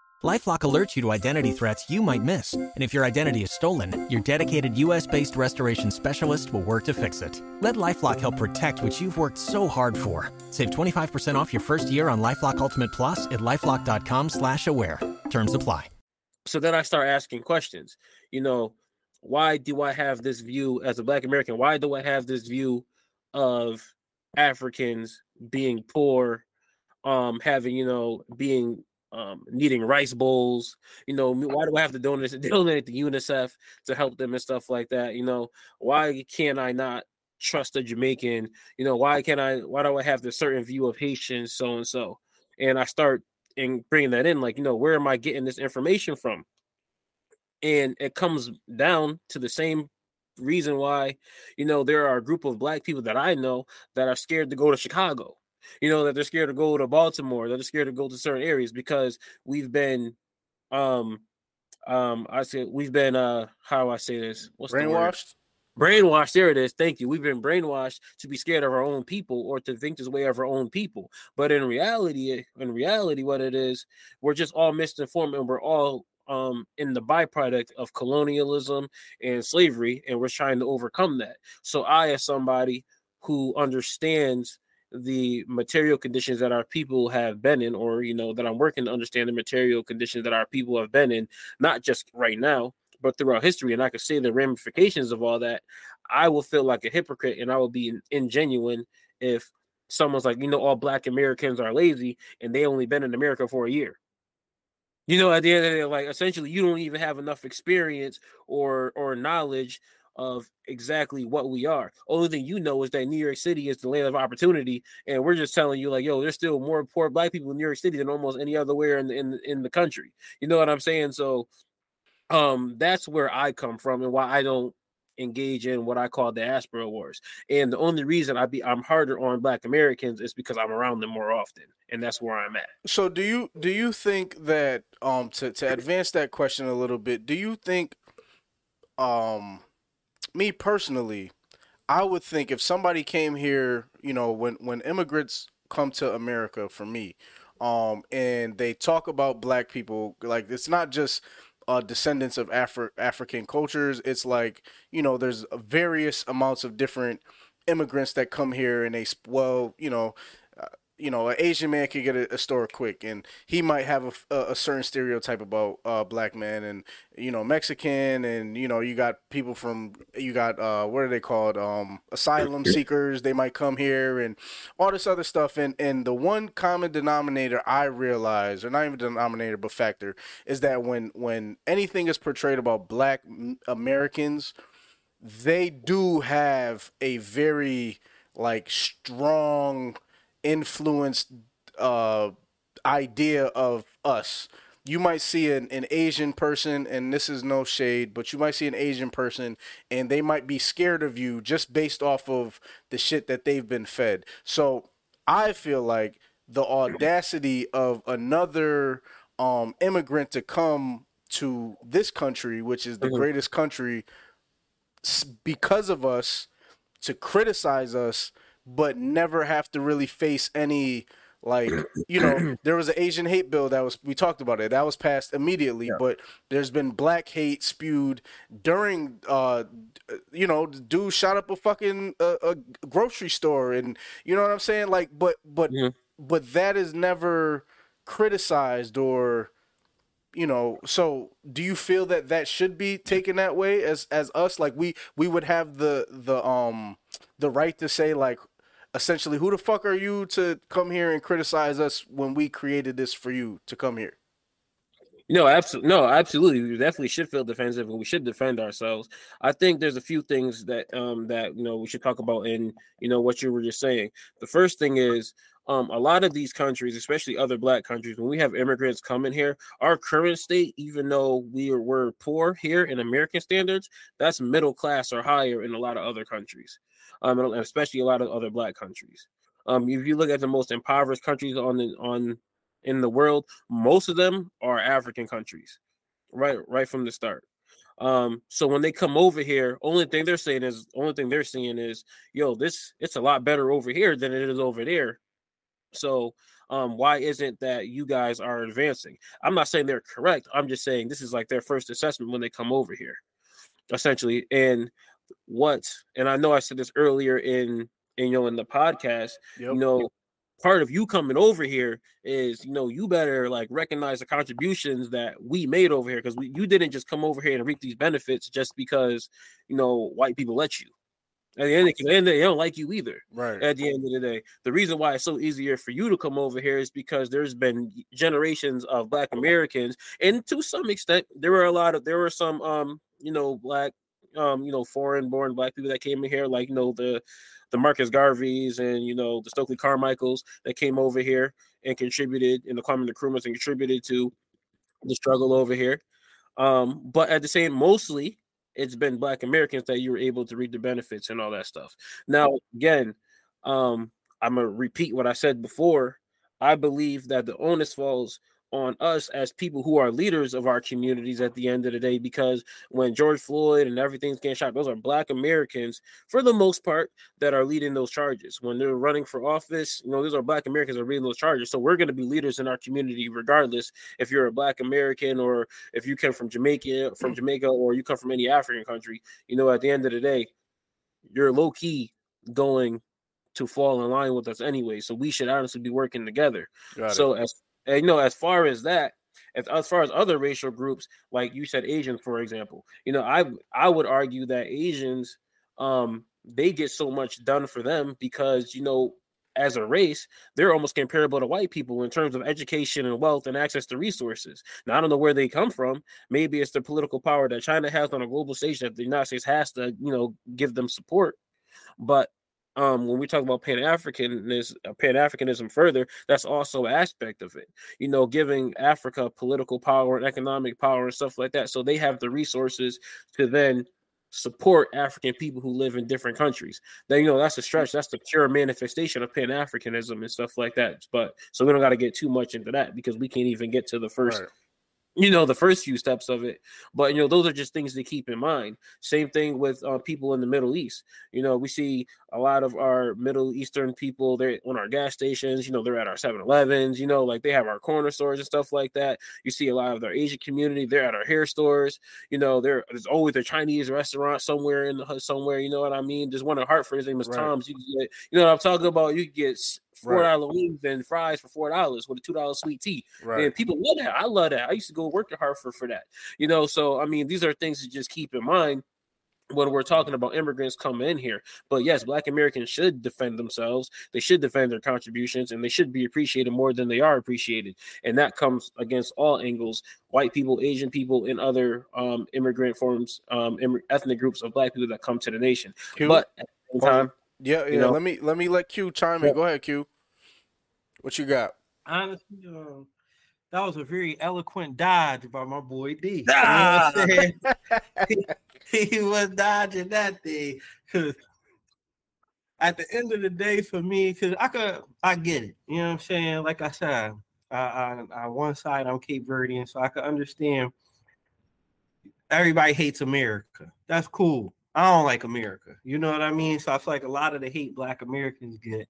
L: LifeLock alerts you to identity threats you might miss, and if your identity is stolen, your dedicated U.S.-based restoration specialist will work to fix it. Let LifeLock help protect what you've worked so hard for. Save 25% off your first year on LifeLock Ultimate Plus at lifeLock.com/slash-aware. Terms apply.
D: so then I start asking questions. You know, why do I have this view as a Black American? Why do I have this view of Africans being poor, um, having you know being um, needing rice bowls? You know, why do I have to donate (laughs) donate to UNICEF to help them and stuff like that? You know, why can't I not trust a Jamaican? You know, why can't I? Why do I have this certain view of Haitians, so and so? And I start and bringing that in, like, you know, where am I getting this information from? And it comes down to the same reason why, you know, there are a group of black people that I know that are scared to go to Chicago. You know, that they're scared to go to Baltimore, that they're scared to go to certain areas because we've been um um I said we've been uh how do I say this? What's the word?
B: Brainwashed?
D: Brainwashed, there it is. Thank you. We've been brainwashed to be scared of our own people or to think this way of our own people. But in reality, in reality, what it is, we're just all misinformed and we're all um in the byproduct of colonialism and slavery, and we're trying to overcome that. So I, as somebody who understands the material conditions that our people have been in, or you know, that I'm working to understand the material conditions that our people have been in, not just right now, but throughout history, and I could see the ramifications of all that, I will feel like a hypocrite and I will be in- ingenuine if someone's like, you know, all black Americans are lazy and they only been in America for a year. You know, at the end of the day, like essentially you don't even have enough experience or or knowledge of exactly what we are. Only thing you know is that New York City is the land of opportunity, and we're just telling you like, yo, there's still more poor black people in New York City than almost any other where in the, in in the country. You know what I'm saying? So, um, that's where I come from, and why I don't engage in what I call the diaspora wars. And the only reason I be I'm harder on Black Americans is because I'm around them more often, and that's where I'm at.
B: So do you do you think that um to to advance that question a little bit, do you think um me personally, I would think if somebody came here, you know, when when immigrants come to America for me, um and they talk about black people like it's not just uh, descendants of Afri- African cultures. It's like you know, there's various amounts of different immigrants that come here, and they well, you know, you know, an Asian man could get a, a store quick, and he might have a, a, a certain stereotype about uh, black men, and you know, Mexican, and you know, you got people from, you got uh, what are they called, um, asylum seekers. They might come here, and all this other stuff, and and the one common denominator I realize, or not even denominator, but factor, is that when when anything is portrayed about black Americans, they do have a very like strong influenced uh, idea of us. You might see an, an Asian person, and this is no shade, but you might see an Asian person, and they might be scared of you just based off of the shit that they've been fed. So I feel like the audacity of another um, immigrant to come to this country, which is the
D: Mhm.
B: greatest country, because of us, to criticize us, but never have to really face any like you know (clears throat) there was an asian hate bill that was we talked about it that was passed immediately but there's been black hate spewed during uh you know the dude shot up a fucking uh, a grocery store and you know what i'm saying? Like but but but that is never criticized or you know so do you feel that that should be taken that way as as us? Like we we would have the the um the right to say like essentially who the fuck are you to come here and criticize us when we created this for you to come here
D: No, absolutely. No, absolutely. We definitely should feel defensive, and we should defend ourselves. I think there's a few things that um that you know we should talk about in you know what you were just saying. The first thing is um a lot of these countries, especially other black countries, when we have immigrants coming here, our current state, even though we were poor here in American standards, that's middle class or higher in a lot of other countries, um, especially a lot of other black countries. Um, if you look at the most impoverished countries on the on in the world, most of them are African countries, right? Right from the start. Um, so when they come over here, only thing they're saying is only thing they're seeing is, yo, this it's a lot better over here than it is over there. So um, why isn't that you guys are advancing? I'm not saying they're correct. I'm just saying this is like their first assessment when they come over here, essentially. And what and I know I said this earlier in in you know in the podcast, you know, part of you coming over here is you know you better like recognize the contributions that we made over here because you didn't just come over here and reap these benefits just because you know white people let you. At the end of the day they don't like you either
B: right.
D: at the end of the day. The reason why it's so easier for you to come over here is because there's been generations of black americans and to some extent there were a lot of there were some um you know black um you know foreign born black people that came in here like you know the the Marcus Garveys and you know the Stokely Carmichaels that came over here and contributed in the Kwame Nkrumahs and contributed to the struggle over here. Um, but at the same, mostly it's been Black Americans that you were able to reap the benefits and all that stuff. Now, again, um, I'm gonna repeat what I said before. I believe that the onus falls on us as people who are leaders of our communities at the end of the day because when George Floyd and everything's getting shot, those are black Americans for the most part that are leading those charges. When they're running for office, you know, those are black Americans that are leading those charges. So we're going to be leaders in our community regardless if you're a black American or if you come from Jamaica from mm. Jamaica or you come from any African country, you know, at the end of the day, you're low key going to fall in line with us anyway. So we should honestly be working together. So as and, you know, as far as that, as, as far as other racial groups, like you said, Asians, for example, you know, I I would argue that Asians, um, they get so much done for them because you know, as a race, they're almost comparable to white people in terms of education and wealth and access to resources. Now, I don't know where they come from. Maybe it's the political power that China has on a global stage that the United States has to, you know, give them support. But um, when we talk about Pan Africanism, Pan Africanism further, that's also an aspect of it. You know, giving Africa political power and economic power and stuff like that, so they have the resources to then support African people who live in different countries. Then you know that's a stretch. That's the pure manifestation of Pan Africanism and stuff like that. But so we don't got to get too much into that because we can't even get to the first you know the first few steps of it but you know those are just things to keep in mind. Same thing with uh, people in the middle east. You know we see a lot of our middle eastern people they're on our gas stations you know they're at our 7-elevens you know like they have our corner stores and stuff like that. You see a lot of their asian community they're at our hair stores. You know there's always a chinese restaurant somewhere in the somewhere you know what i mean? There's one in hartford his name is
B: Right.
D: tom's. You can get you know what i'm talking about? You get four
B: Right.
D: wings and fries for four dollars with a two dollar sweet tea.
B: Right.
D: And people love that. I love that. I used to go work at Hartford for that. You know, so I mean, these are things to just keep in mind when we're talking about immigrants coming in here. But yes, black Americans should defend themselves. They should defend their contributions and they should be appreciated more than they are appreciated. And that comes against all angles, white people, Asian people, and other um, immigrant forms, um, ethnic groups of black people that come to the nation. But at the same time,
B: Yeah, yeah.
D: you know-
B: let me let me let Q chime in. Go ahead, Q. What you got?
C: honestly, um, that was a very eloquent dodge by my boy D. You know
B: Ah!
C: what I'm saying? (laughs) (laughs) he, he was dodging that thing because at the end of the day, for me, because I could, I get it. You know what I'm saying? Like I said, I, I, on one side, I'm Cape Verdean, so I could understand. Everybody hates America. That's cool. I don't like America. You know what I mean? So I feel like a lot of the hate Black Americans get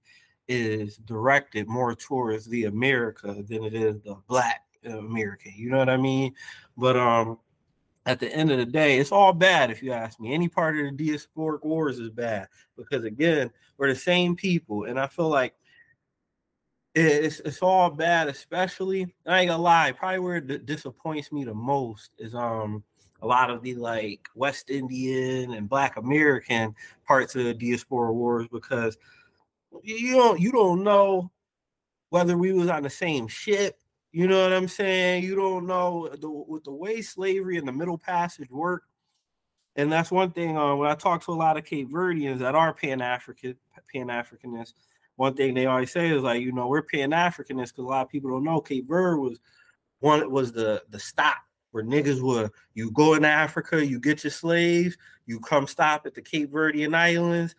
C: is directed more towards the America than it is the Black American. You know what I mean? But um, at the end of the day, it's all bad if you ask me. Any part of the diasporic wars is bad because again, we're the same people, and I feel like it's it's all bad. Especially, I ain't gonna lie, probably where it disappoints me the most is um a lot of the like West Indian and Black American parts of the diaspora wars because you don't you don't know whether we was on the same ship. You know what I'm saying? You don't know the, with the way slavery and the Middle Passage worked. And that's one thing. Uh, when I talk to a lot of Cape Verdeans that are Pan African, Pan Africanists, one thing they always say is like, you know, we're Pan Africanists because a lot of people don't know Cape Verde was one was the the stop where niggas were you go into Africa, you get your slaves, you come stop at the Cape Verdean Islands,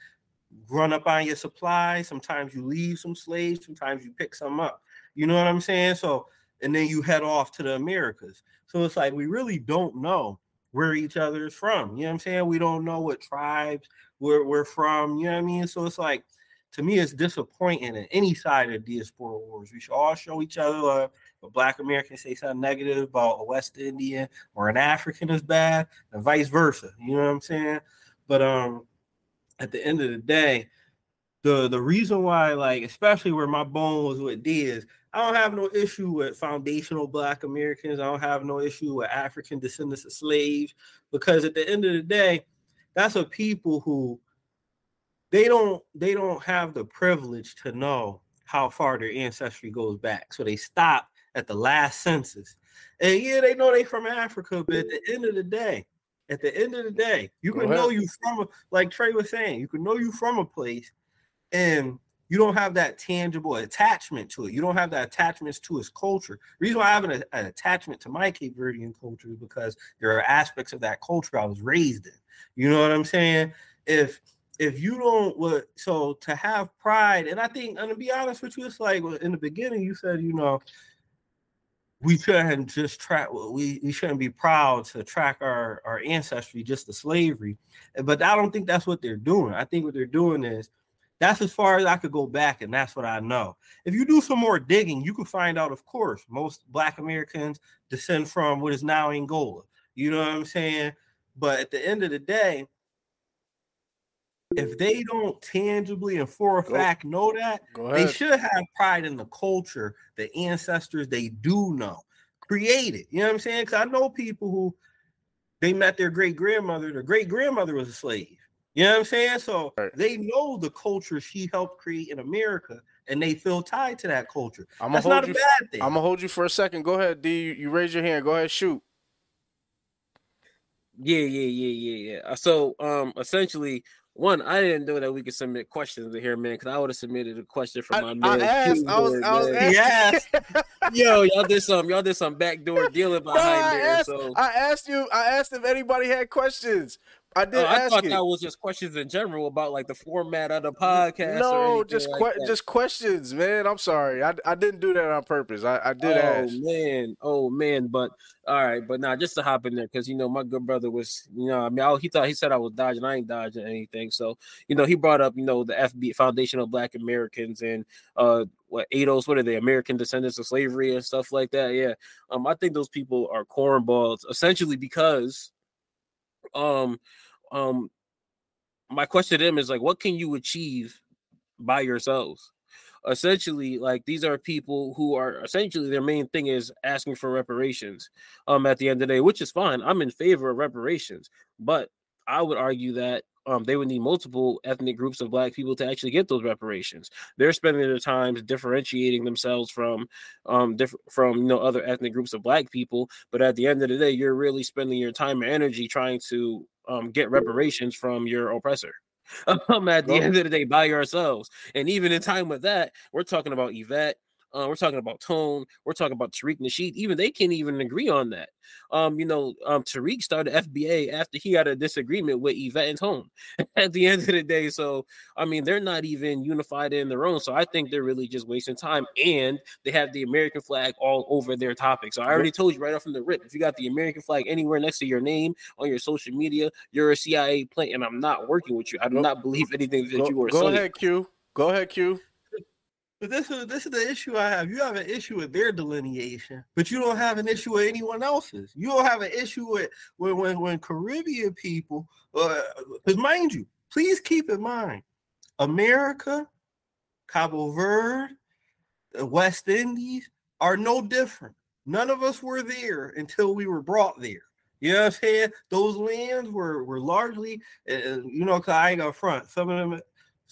C: run up on your supplies. Sometimes you leave some slaves, sometimes you pick some up. You know what I'm saying? So, and then you head off to the Americas. So it's like we really don't know where each other is from. You know what I'm saying? We don't know what tribes we're, we're from. You know what I mean? So it's like, to me, it's disappointing in any side of diaspora wars. We should all show each other love. But Black Americans say something negative about a West Indian or an African is bad, and vice versa. You know what I'm saying? But um, at the end of the day, the the reason why, like, especially where my bone was with is I don't have no issue with foundational black Americans. I don't have no issue with African descendants of slaves because at the end of the day, that's a people who they don't they don't have the privilege to know how far their ancestry goes back. So they stop at the last census. And yeah, they know they from Africa, but at the end of the day, at the end of the day, you can know you from a, like Trey was saying, you can know you from a place and you don't have that tangible attachment to it. You don't have that attachments to its culture. The reason why I have an, an attachment to my Cape Verdean culture is because there are aspects of that culture I was raised in. You know what I'm saying? If if you don't what so to have pride, and I think, and to be honest with you, it's like in the beginning you said, you know, we shouldn't just track we, we shouldn't be proud to track our, our ancestry just to slavery. Eh, but I don't think that's what they're doing. I think what they're doing is that's as far as I could go back, and that's what I know. If you do some more digging, you can find out, of course, most Black Americans descend from what is now Angola. You know what I'm saying? But at the end of the day, if they don't tangibly and for a
B: Go-
C: fact know that, they should have pride in the culture, the ancestors they do know, created. You know what I'm saying? Because I know people who they met their great grandmother. Their great grandmother was a slave. You know what I'm saying? So they know the culture she helped create in America, and they feel tied to that culture.
B: I'm
C: That's
B: gonna
C: not
B: hold
C: a
B: you.
C: bad thing.
B: I'm gonna hold you for a second. Go ahead, D. You, you raise your hand. Go ahead, shoot.
D: Yeah, yeah, yeah, yeah, yeah. So, um, essentially, one, I didn't know that we could submit questions in here, man, because I would have submitted a question from my
B: I
D: man.
B: asked. I was. I was
D: Keyboard, man. (laughs) Yo, y'all did some, y'all did some backdoor (laughs) dealing
B: No,
D: behind
B: I
D: there.
B: asked.
D: So,
B: I asked you. I asked if anybody had questions. I did
D: Oh, I thought
B: you.
D: that was just questions in general about like the format of the podcast.
B: no, just que-
D: that.
B: just questions, man. I'm sorry. I, I didn't do that on purpose. I, I did
D: oh
B: ask.
D: man, oh man, but all right, but now just to hop in there because you know my good brother was, you know, I mean, I, he thought he said I was dodging, I ain't dodging anything. So you know, he brought up, you know, the FB Foundation of Black Americans and uh, what ADOS, what are they, American Descendants of Slavery and stuff like that. Yeah, um, I think those people are cornballs essentially because, um, um, my question to them is like, what can you achieve by yourselves? essentially, like these are people who are essentially their main thing is asking for reparations. Um, at the end of the day, which is fine. I'm in favor of reparations, but I would argue that um, they would need multiple ethnic groups of black people to actually get those reparations. They're spending their time differentiating themselves from um different from you know other ethnic groups of black people, but at the end of the day, you're really spending your time and energy trying to um get reparations from your oppressor. (laughs) Um, at the end of the day, by yourselves, and even in time with that, we're talking about Yvette, uh, we're talking about Tone. We're talking about Tariq Nasheed. Even they can't even agree on that. Um, you know, um, Tariq started FBA after he had a disagreement with Yvette and Tone (laughs) at the end of the day. So, I mean, they're not even unified in their own. So I think they're really just wasting time. And they have the American flag all over their topic. So I already told you right off from the rip if you got the American flag anywhere next to your name on your social media, you're a CIA plant. And I'm not working with you. I do not believe anything that
B: Go,
D: you are saying.
B: go
D: saying.
B: ahead, Q. Go ahead, Q.
C: But this is this is the issue I have. You have an issue with their delineation, but you don't have an issue with anyone else's. You don't have an issue with when when, when Caribbean people, because mind you, please keep in mind, America, Cabo Verde, the West Indies are no different. None of us were there until we were brought there. You know what I'm saying? Those lands were were largely, uh, you know, cause I ain't gonna front. Some of them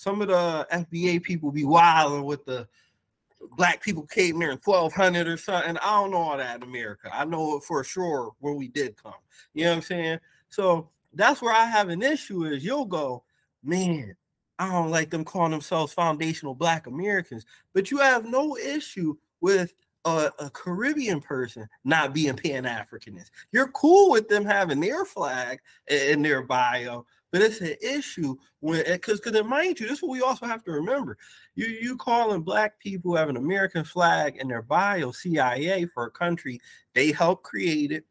C: some of the FBA people be wilding with the black people came there in 1200 or something. I don't know all that in America. I know it for sure when we did come. You know what I'm saying? So that's where I have an issue is you'll go, man, I don't like them calling themselves foundational black Americans, but you have no issue with a, a Caribbean person not being Pan Africanist. You're cool with them having their flag in their bio, but it's an issue when because because mind you, this is what we also have to remember. You you calling black people have an American flag in their bio CIA for a country they helped create it,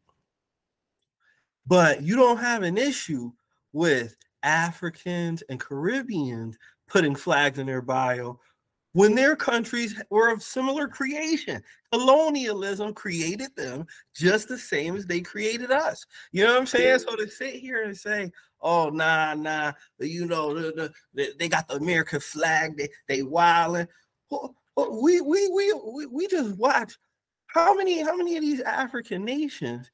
C: but you don't have an issue with Africans and Caribbeans putting flags in their bio when their countries were of similar creation. Colonialism created them just the same as they created us. You know what I'm saying? So to sit here and say, oh nah nah you know the, the, they got the american flag they they wilding we, we we we we just watch how many how many of these african nations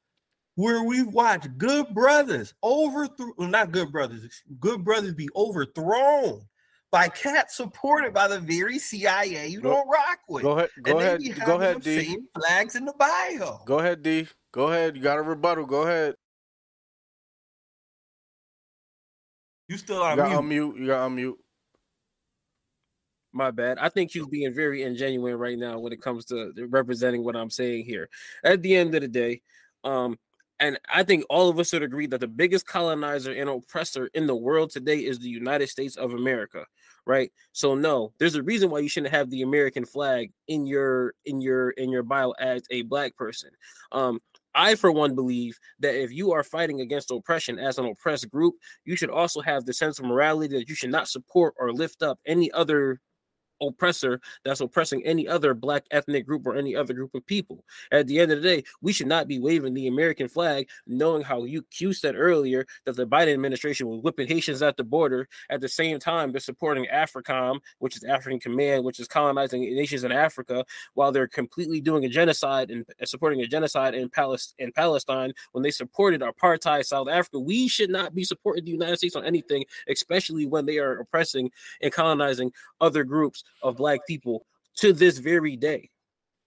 C: where we've watched good brothers overthrown well, not good brothers good brothers be overthrown by cats supported by the very CIA you
B: Go-
C: don't rock with.
B: Go ahead. Go
C: And
B: ahead. Go ahead, D.
C: Same flags in the bio.
B: Go ahead, D. Go ahead. You got a rebuttal. Go ahead.
C: You still
B: You
C: on
B: got
C: mute.
B: unmute. You got unmute.
D: My bad. I think he's being very ingenuine right now when it comes to representing what I'm saying here. At the end of the day, um, and I think all of us would agree that the biggest colonizer and oppressor in the world today is the United States of America, right? So no, there's a reason why you shouldn't have the American flag in your in your in your bio as a black person. Um, I, for one, believe that if you are fighting against oppression as an oppressed group, you should also have the sense of morality that you should not support or lift up any other oppressor that's oppressing any other black ethnic group or any other group of people. At the end of the day, we should not be waving the American flag, knowing how you Q said earlier that the Biden administration was whipping Haitians at the border. At the same time, they're supporting AFRICOM, which is African Command, which is colonizing nations in Africa, while they're completely doing a genocide and supporting a genocide in Palestine in Palestine when they supported apartheid South Africa. We should not be supporting the United States on anything, especially when they are oppressing and colonizing other groups of black people to this very day.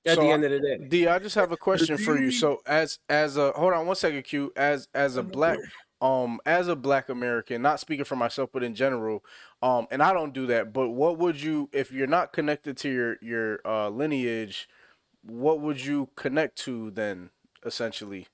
D: At
B: So
D: the end of the day.
B: D, I just have a question for you. So as as a hold on one second, Q. As as a black um as a black American, not speaking for myself, but in general, um, and I don't do that. But what would you if you're not connected to your your uh, lineage? What would you connect to then? Essentially,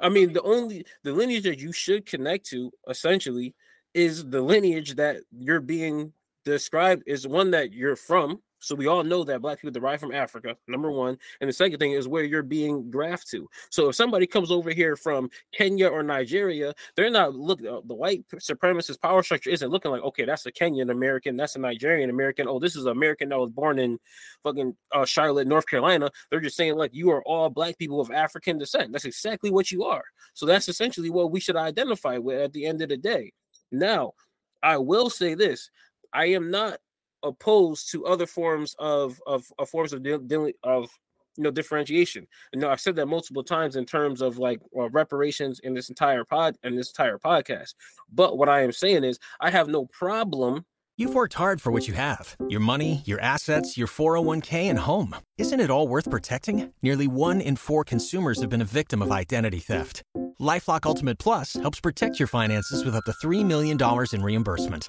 D: I mean, the only the lineage that you should connect to essentially is the lineage that you're being described is one that you're from. So we all know that black people derive from Africa, number one. And the second thing is where you're being grafted to. So if somebody comes over here from Kenya or Nigeria, they're not look uh, the white supremacist power structure isn't looking like, okay, that's a Kenyan American, that's a Nigerian American. Oh, this is an American that was born in fucking uh, Charlotte, North Carolina. They're just saying like you are all black people of African descent. That's exactly what you are. So that's essentially what we should identify with at the end of the day. Now, I will say this: I am not opposed to other forms of of, of forms of dealing of you know differentiation. You know, I've said that multiple times in terms of like uh, reparations in this entire pod and this entire podcast. But what I am saying is, I have no problem.
L: You've worked hard for what you have your money, your assets, your 401k, and home. Isn't it all worth protecting? Nearly one in four consumers have been a victim of identity theft. Lifelock Ultimate Plus helps protect your finances with up to $3 million in reimbursement.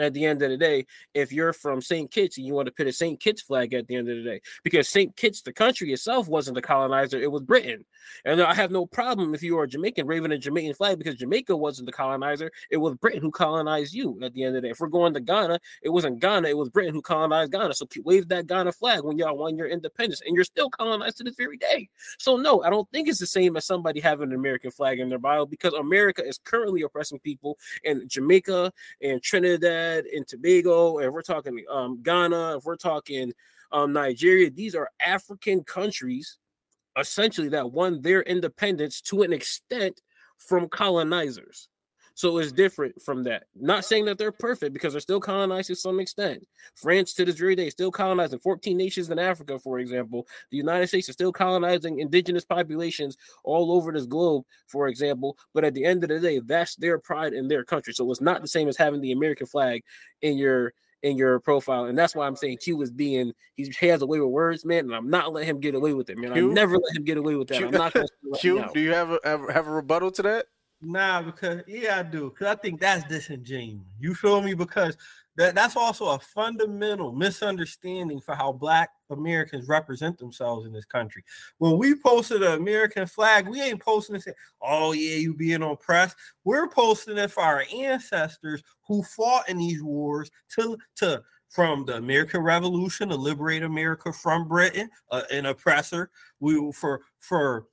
D: at the end of the day if you're from St. Kitts and you want to put a St. Kitts flag at the end of the day because St. Kitts, the country itself, wasn't the colonizer, it was Britain. And I have no problem if you are Jamaican waving a Jamaican flag because Jamaica wasn't the colonizer, it was Britain who colonized you at the end of the day. If we're going to Ghana, it wasn't Ghana, it was Britain who colonized Ghana. So wave that Ghana flag when y'all won your independence and you're still colonized to this very day. So, no, I don't think it's the same as somebody having an American flag in their bio because America is currently oppressing people in Jamaica and Trinidad Trinidad and Tobago, if we're talking um, Ghana, if we're talking um, Nigeria, these are African countries essentially that won their independence to an extent from colonizers. So it's different from that. Not saying that they're perfect because they're still colonized to some extent. France to this very day is still colonizing 14 nations in Africa, for example. The United States is still colonizing indigenous populations all over this globe, for example. But at the end of the day, that's their pride in their country. So it's not the same as having the American flag in your in your profile, and that's why I'm saying Q is being he has a way with words, man, and I'm not letting him get away with it, man. Q? I never let him get away with that. Q, I'm not
B: to (laughs) Q. Do you have a have a rebuttal to that?
C: Nah, because yeah, I do. Because I think that's disingenuous. You feel me? Because that, that's also a fundamental misunderstanding for how black Americans represent themselves in this country. When we posted an American flag, we ain't posting it saying, oh yeah, you being oppressed. We're posting it for our ancestors who fought in these wars to to from the American Revolution to liberate America from Britain, uh, an oppressor. We for for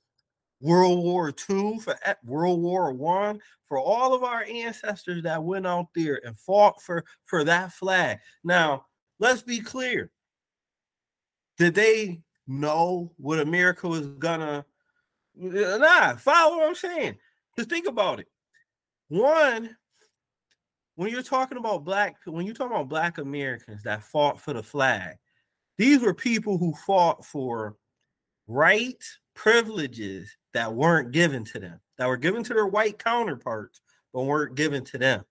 C: World War II, for World War One, for all of our ancestors that went out there and fought for for that flag. Now, let's be clear. Did they know what America was gonna? Uh, nah, follow what I'm saying. Just think about it. One, when you're talking about black, when you're talking about black Americans that fought for the flag, these were people who fought for rights, privileges, that weren't given to them, that were given to their white counterparts, but weren't given to them.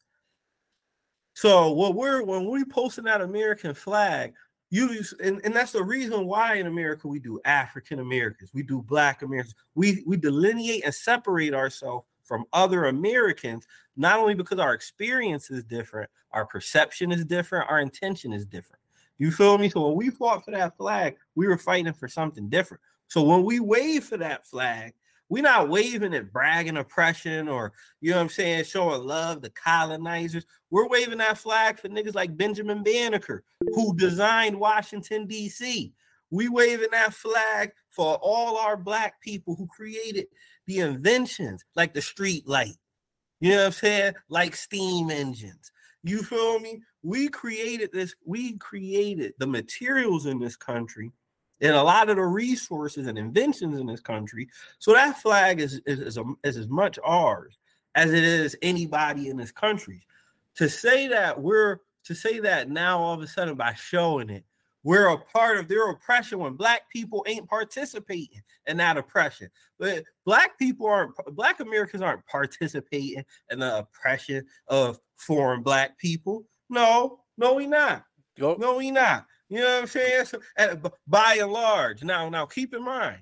C: So what we're when we posting that American flag, you and, and that's the reason why in America we do African Americans, we do Black Americans, we we delineate and separate ourselves from other Americans, not only because our experience is different, our perception is different, our intention is different. You feel me? So when we fought for that flag, we were fighting for something different. So when we wave for that flag, we're not waving it, bragging oppression or, you know what I'm saying, showing love to colonizers. We're waving that flag for niggas like Benjamin Banneker, who designed Washington, D.C. We waving that flag for all our black people who created the inventions like the street light. You know what I'm saying? Like steam engines. You feel me? We created this, we created the materials in this country and a lot of the resources and inventions in this country. So that flag is is, is, a, is as much ours as it is anybody in this country. To say that we're to say that now all of a sudden by showing it, we're a part of their oppression when black people ain't participating in that oppression. But black people aren't black Americans aren't participating in the oppression of foreign black people. No, no, we not. No, we not. You know what I'm saying? So, by and large, now, now keep in mind,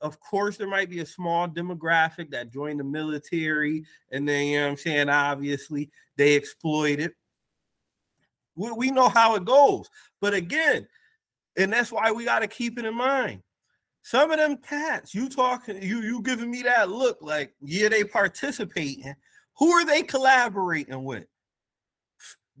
C: of course, there might be a small demographic that joined the military, and then you know what I'm saying. Obviously, they exploit it. We, we know how it goes, but again, and that's why we got to keep it in mind. Some of them cats, you talking, you you giving me that look like, yeah, they participating. Who are they collaborating with?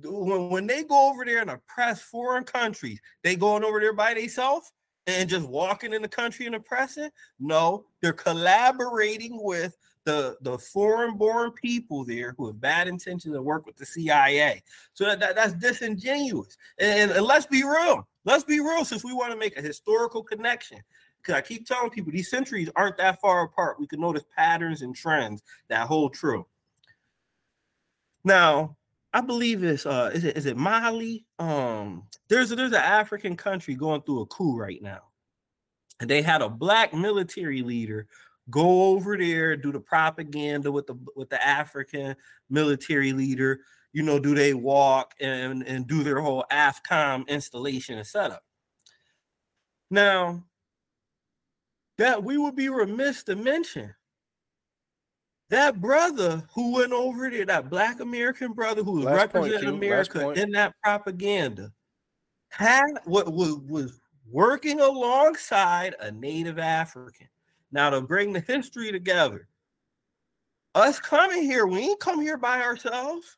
C: When, when they go over there and oppress foreign countries, they going over there by themselves and just walking in the country and oppressing? No, they're collaborating with the the foreign born people there who have bad intentions and work with the CIA. So that, that that's disingenuous. And, and let's be real. Let's be real since we want to make a historical connection. Because I keep telling people these centuries aren't that far apart. We can notice patterns and trends that hold true. Now, I believe it's uh is it is it Mali? Um there's a, there's an African country going through a coup right now. And they had a black military leader go over there, do the propaganda with the with the African military leader. You know, do they walk and and do their whole AFCOM installation and setup? Now, that we would be remiss to mention that brother who went over there, that black American brother who was
B: Last
C: representing. America in that propaganda, had what was, was working alongside a native African. Now to bring the history together, us coming here, we ain't come here by ourselves.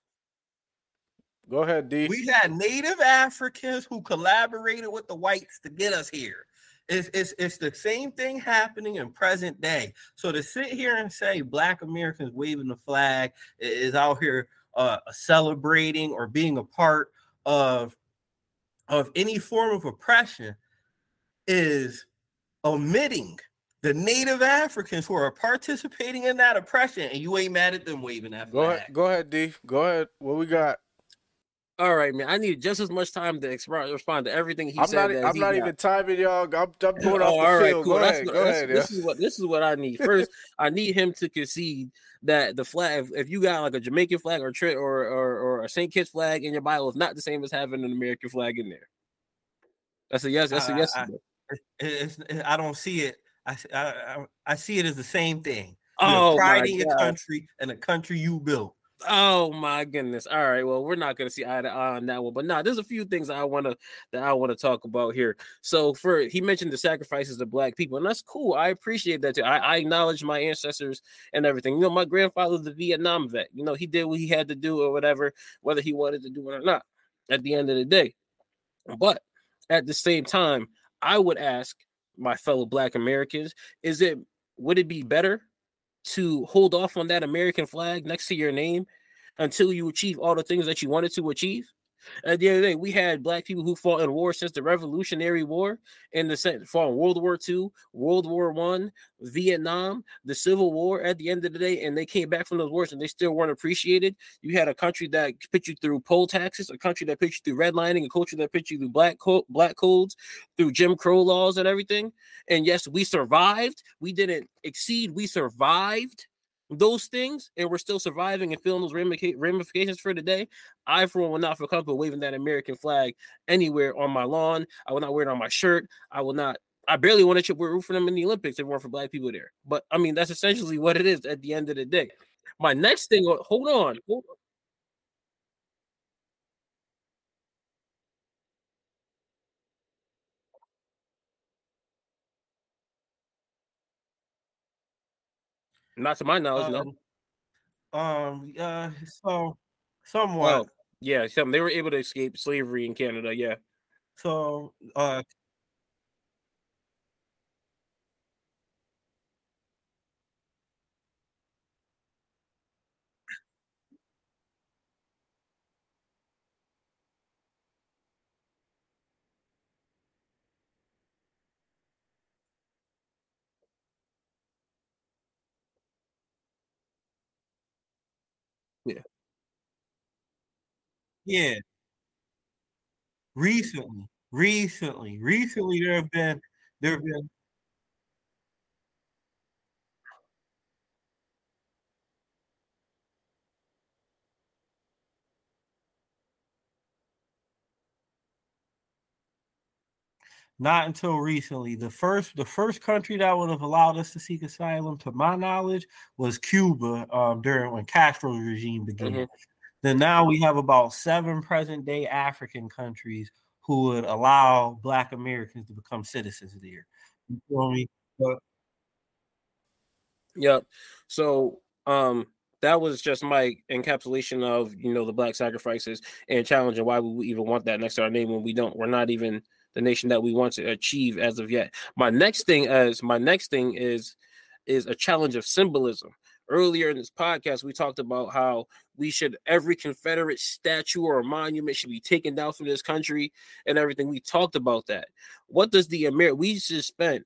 B: Go ahead, D.
C: We had native Africans who collaborated with the whites to get us here. It's, it's, it's the same thing happening in present day. So to sit here and say black Americans waving the flag is out here uh, celebrating or being a part of of any form of oppression is omitting the native Africans who are participating in that oppression, and you ain't mad at them waving that
B: Go
C: flag.
B: ahead. Go ahead, D. Go ahead. What we got?
D: All right, man. I need just as much time to expr- respond to everything he
B: I'm
D: said.
B: not.
D: as
B: I'm
D: he
B: not
D: got.
B: even timing y'all. I'm, I'm going
D: Oh,
B: off the
D: all right,
B: field.
D: cool.
B: Go
D: That's
B: ahead. Go
D: that's-
B: ahead.
D: This
B: yeah.
D: is what this is what I need. (laughs) First, I need him to concede that the flag, if, if you got like a Jamaican flag or tri- or, or or a Saint Kitts flag in your Bible, is not the same as having an American flag in there. That's a yes. That's a yes.
C: I- It's, it's- I don't see it. I, I I- I see it as the same thing. You
D: Oh,
C: have pride in your country and the country you built.
D: Oh my goodness! All right, well, we're not to see eye to eye on that one, but nah, there's a few things I want to that I want to talk about here. So, for he mentioned the sacrifices of black people, and that's cool. I appreciate that too. I, I acknowledge my ancestors and everything. You know, my grandfather the Vietnam vet. You know, he did what he had to do or whatever, whether he wanted to do it or not. At the end of the day, but at the same time, I would ask my fellow Black Americans: Is it would it be better to hold off on that American flag next to your name until you achieve all the things that you wanted to achieve. At the end of the day, we had black people who fought in war since the Revolutionary War, and the fought in World War II, World War One, Vietnam, the Civil War. At the end of the day, and they came back from those wars and they still weren't appreciated. You had a country that put you through poll taxes, a country that put you through redlining, a culture that put you through black co- black codes, through Jim Crow laws and everything. And yes, we survived. We didn't exceed. We survived those things, and we're still surviving and feeling those ramifications for today. I, for one, will not feel comfortable waving that American flag anywhere on my lawn. I will not wear it on my shirt. I will not. I barely want to root for them in the Olympics if it weren't for black people there. But I mean, that's essentially what it is at the end of the day. My next thing, oh, hold on, hold on. Not to my knowledge, no.
C: Um, um, uh, so somewhat.
D: Well, yeah, some they were able to escape slavery in Canada. Yeah.
C: So, uh,
D: Yeah.
C: Yeah. Recently, recently, recently, there have been there have been Not until recently. The first the first country that would have allowed us to seek asylum, to my knowledge, was Cuba um, during when Castro's regime began.
D: Mhm.
C: Then now we have about seven present day African countries who would allow Black Americans to become citizens there. You feel me? But
D: Yep. So um that was just my encapsulation of you know the black sacrifices and challenge and why we even want that next to our name when we don't. We're not even the nation that we want to achieve as of yet. My next thing is my next thing is is a challenge of symbolism, earlier in this podcast, we talked about how we should every Confederate statue or monument should be taken down from this country and everything. We talked about that. What does the Amer we just spent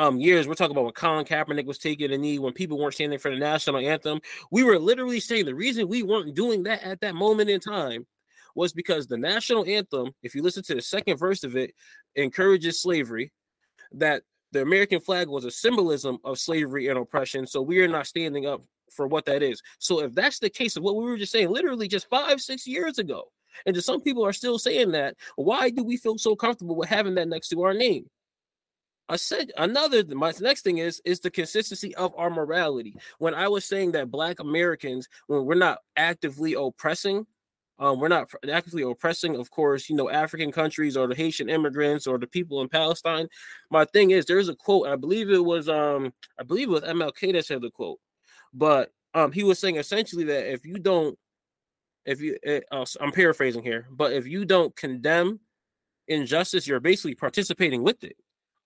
D: um years. We're talking about when Colin Kaepernick was taking a knee, when people weren't standing for the national anthem. We were literally saying the reason we weren't doing that at that moment in time was because the national anthem, if you listen to the second verse of it, encourages slavery, that the American flag was a symbolism of slavery and oppression. So we are not standing up for what that is. So if that's the case of what we were just saying, literally just five, six years ago, and some people are still saying that, why do we feel so comfortable with having that next to our name? I said another my next thing is is the consistency of our morality. When I was saying that black Americans, when we're not actively oppressing um, we're not actively oppressing, of course, you know, African countries or the Haitian immigrants or the people in Palestine. My thing is, there's a quote. I believe it was, um, I believe it was MLK that said the quote, but um, he was saying essentially that if you don't, if you, uh, I'm paraphrasing here, but if you don't condemn injustice, you're basically participating with it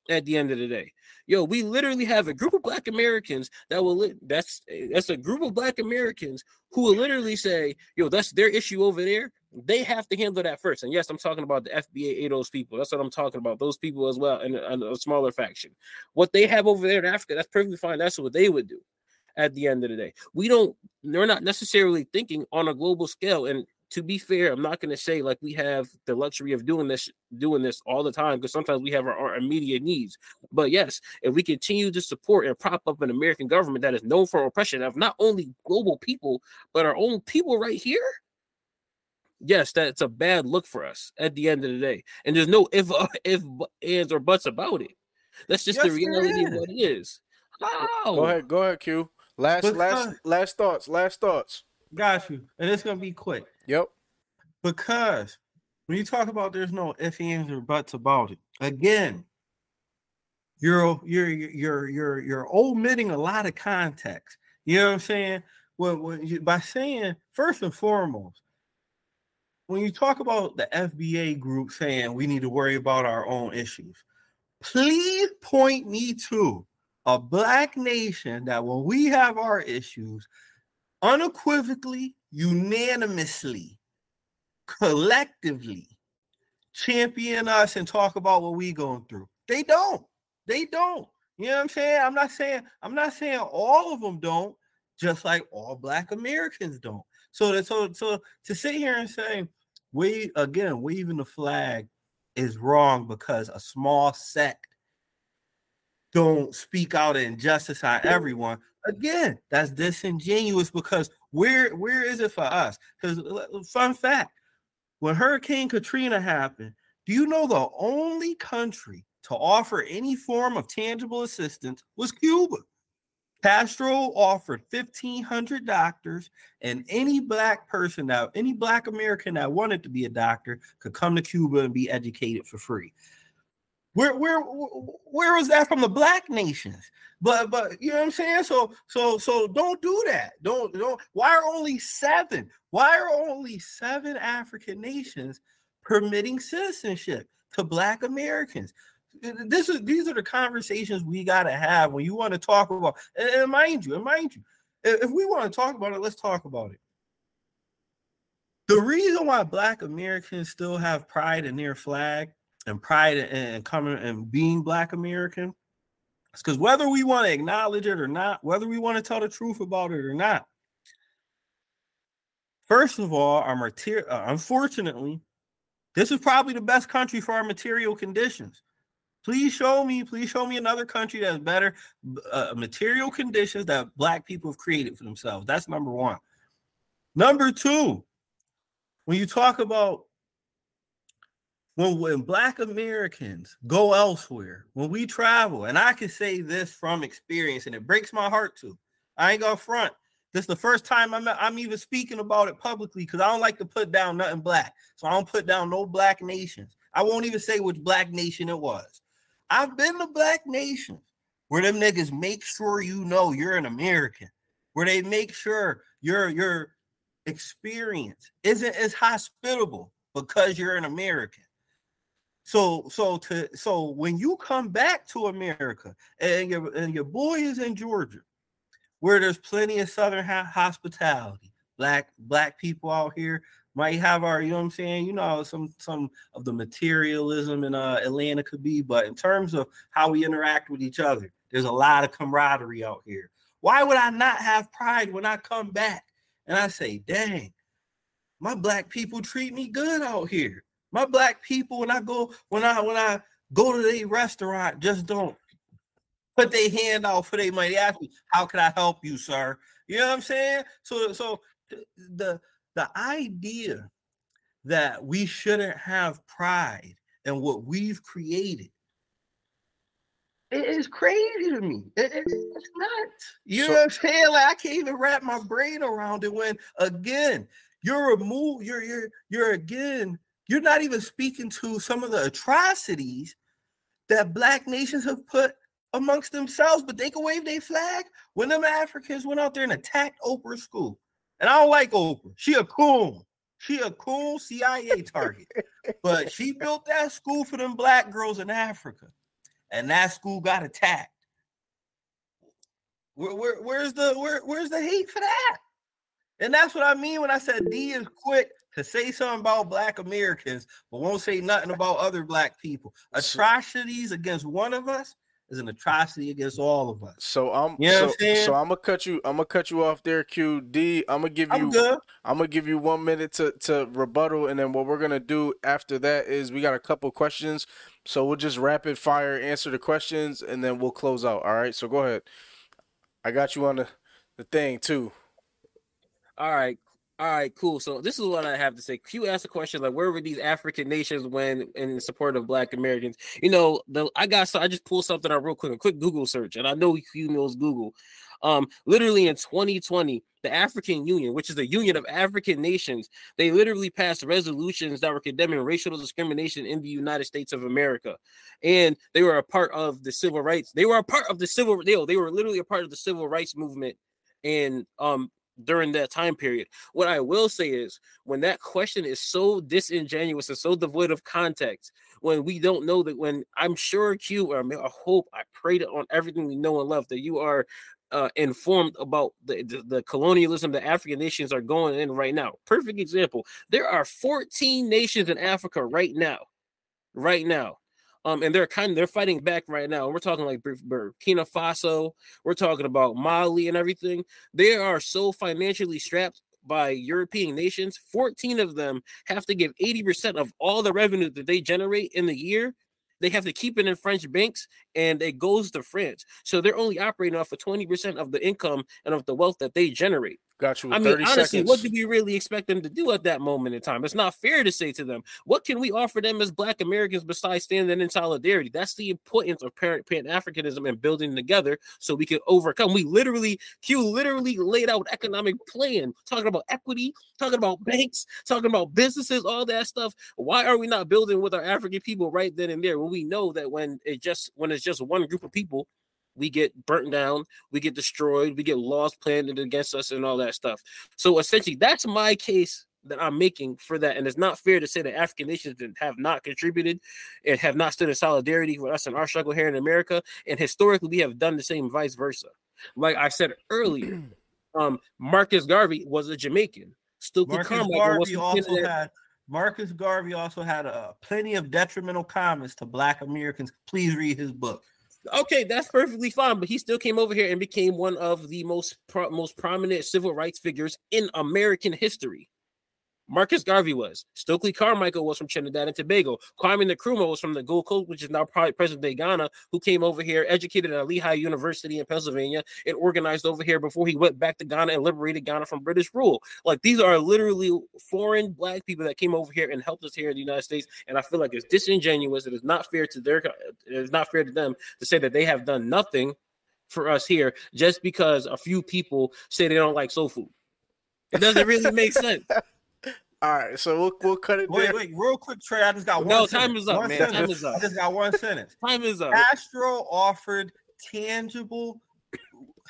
D: at the end of the day. Yo, we literally have a group of black Americans that will li- that's that's a group of black Americans who will literally say, yo, that's their issue over there. They have to handle that first. And yes, I'm talking about the FBA, those people. That's what I'm talking about. Those people as well, and, and a smaller faction. What they have over there in Africa, that's perfectly fine. That's what they would do at the end of the day. We don't, they're not necessarily thinking on a global scale. And to be fair, I'm not going to say like we have the luxury of doing this, doing this all the time because sometimes we have our, our, immediate needs. But yes, if we continue to support and prop up an American government that is known for oppression of not only global people but our own people right here, yes, that's a bad look for us at the end of the day. And there's no if, uh, (laughs) if, ands, or buts about it. That's just yes, the reality of what it is.
B: How? Go ahead, go ahead, Q. Last, but, last, last thoughts. Last thoughts.
C: Got you, and it's gonna be quick.
B: Yep.
C: Because when you talk about there's no ifs, ands, or buts about it, again, you're you're you're you're you're omitting a lot of context. You know what I'm saying? When, when you, by saying first and foremost, when you talk about the FBA group saying we need to worry about our own issues, please point me to a black nation that when we have our issues, unequivocally, unanimously, collectively champion us and talk about what we going through. They don't. They don't. You know what I'm saying? I'm not saying I'm not saying all of them don't, just like all black Americans don't. So that so so to sit here and say we again waving the flag is wrong because a small sect don't speak out injustice on everyone again, that's disingenuous because where where is it for us? Because uh, fun fact, when Hurricane Katrina happened, do you know the only country to offer any form of tangible assistance was Cuba? Castro offered 1,500 doctors, and any black person that any black American that wanted to be a doctor could come to Cuba and be educated for free. Where where where was that from the black nations? But but you know what I'm saying? So so so don't do that. Don't don't why are only seven? Why are only seven African nations permitting citizenship to black Americans? This is these are the conversations we gotta have when you want to talk about and, and mind you, and mind you, if we want to talk about it, let's talk about it. The reason why black Americans still have pride in their flag and pride and coming and being black American. It's because whether we want to acknowledge it or not, whether we want to tell the truth about it or not, first of all, our material, uh, unfortunately, this is probably the best country for our material conditions. Please show me, please show me another country that's better uh, material conditions that black people have created for themselves. That's number one. Number two, when you talk about when when black Americans go elsewhere, when we travel, and I can say this from experience, and it breaks my heart too. I ain't gonna front. This is the first time I'm I'm even speaking about it publicly because I don't like to put down nothing black. So I don't put down no black nations. I won't even say which black nation it was. I've been to black nations where them niggas make sure you know you're an American, where they make sure your your experience isn't as hospitable because you're an American. So so to so when you come back to America and your and your boy is in Georgia, where there's plenty of Southern hospitality. Black black people out here might have our, you know what I'm saying? You know, some some of the materialism in uh, Atlanta could be, but in terms of how we interact with each other, there's a lot of camaraderie out here. Why would I not have pride when I come back and I say, dang, my black people treat me good out here. My black people, when I go, when I when I go to a restaurant, just don't put their hand out for their money. They ask me, how can I help you, sir? You know what I'm saying? So so the the idea that we shouldn't have pride in what we've created it is crazy to me. It, it, it's nuts. You so, know what I'm saying? Like I can't even wrap my brain around it when again you're remove you're you're you're again you're not even speaking to some of the atrocities that black nations have put amongst themselves, but they can wave their flag when them Africans went out there and attacked Oprah's school. And I don't like Oprah. She a cool. She a cool CIA target. but (laughs) she built that school for them black girls in Africa. And that school got attacked. Where, where, where's the where, where's the hate for that? And that's what I mean when I said D is quick to say something about black Americans, but won't say nothing about other black people. Atrocities against one of us is an atrocity against all of us.
B: So I'm you know so, so, I'm gonna cut you I'm gonna cut you off there, Q D. I'm gonna give you I'm, good. I'm gonna give you one minute to, to rebuttal, and then what we're gonna do after that is we got a couple questions. So we'll just rapid fire answer the questions and then we'll close out. All right. So go ahead. I got you on the, the thing too.
D: All right. All right, cool. So this is what I have to say. Q asked a question like, "Where were these African nations when in support of Black Americans?" You know, the I got so I just pulled something out real quick, a quick Google search, and I know Q knows Google. Um, literally in 2020, the African Union, which is the Union of African Nations, they literally passed resolutions that were condemning racial discrimination in the United States of America, and they were a part of the civil rights. They were a part of the civil. They, they were literally a part of the civil rights movement and um during that time period. What I will say is when that question is so disingenuous and so devoid of context, when we don't know that when I'm sure Q or I hope I pray that on everything we know and love that you are uh, informed about the, the, the colonialism that African nations are going in right now. Perfect example. There are 14 nations in Africa right now. Right now um, and they're kind of they're fighting back right now. We're talking like Burkina Faso, we're talking about Mali and everything. They are so financially strapped by European nations. 14 of them have to give 80% of all the revenue that they generate in the year. They have to keep it in French banks and it goes to France. So they're only operating off of 20% of the income and of the wealth that they generate.
B: Got you.
D: I mean, honestly, seconds. what do we really expect them to do at that moment in time? It's not fair to say to them, what can we offer them as Black Americans besides standing in solidarity? That's the importance of parent Pan Africanism and building together so we can overcome. We literally, Q literally laid out economic plan, talking about equity, talking about banks, talking about businesses, all that stuff. Why are we not building with our African people right then and there when we know that when it just when it's just one group of people we get burnt down, we get destroyed, we get laws planted against us, and all that stuff. So essentially, that's my case that I'm making for that. And it's not fair to say that African nations have not contributed and have not stood in solidarity with us in our struggle here in America. And historically, we have done the same, vice versa. Like I said earlier, (clears throat) um, Marcus Garvey was a Jamaican.
C: Stokely Marcus Carmichael Garvey also had Marcus Garvey also had uh, plenty of detrimental comments to Black Americans. Please read his book.
D: Okay, that's perfectly fine, but he still came over here and became one of the most pro- most prominent civil rights figures in American history. Marcus Garvey was. Stokely Carmichael was from Trinidad and Tobago. Kwame Nkrumah was from the Gold Coast, which is now probably present day Ghana, who came over here, educated at Lehigh University in Pennsylvania, and organized over here before he went back to Ghana and liberated Ghana from British rule. Like these are literally foreign black people that came over here and helped us here in the United States. And I feel like it's disingenuous. It is not fair to their. It is not fair to them to say that they have done nothing for us here just because a few people say they don't like soul food. It doesn't really make (laughs) sense.
B: All right, so we'll we'll cut it.
C: Wait,
B: there.
C: wait, real quick, Trey. I just got one.
D: No,
C: time
D: is up,
C: one
D: man.
C: Sentence.
D: Time is up.
C: I just got one sentence.
D: Time is up.
C: Castro offered tangible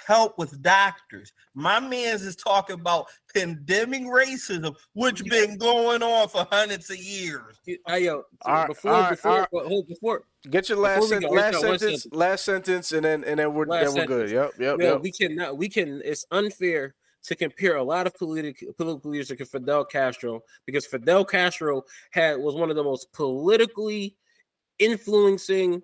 C: help with doctors. My man's is talking about condemning racism, which been going on for hundreds of years.
D: Hey, yo,
B: All right,
D: before
B: all right,
D: before
B: all right.
D: well, hold- before
B: Get your last
D: we
B: sen- last
D: Rachel, one
B: sentence, last sentence, and then and then we're
D: Last
B: then we're good. Yep, yep,
D: No,
B: yep.
D: we cannot. We can. It's unfair to compare a lot of political political leaders to Fidel Castro because Fidel Castro had was one of the most politically influencing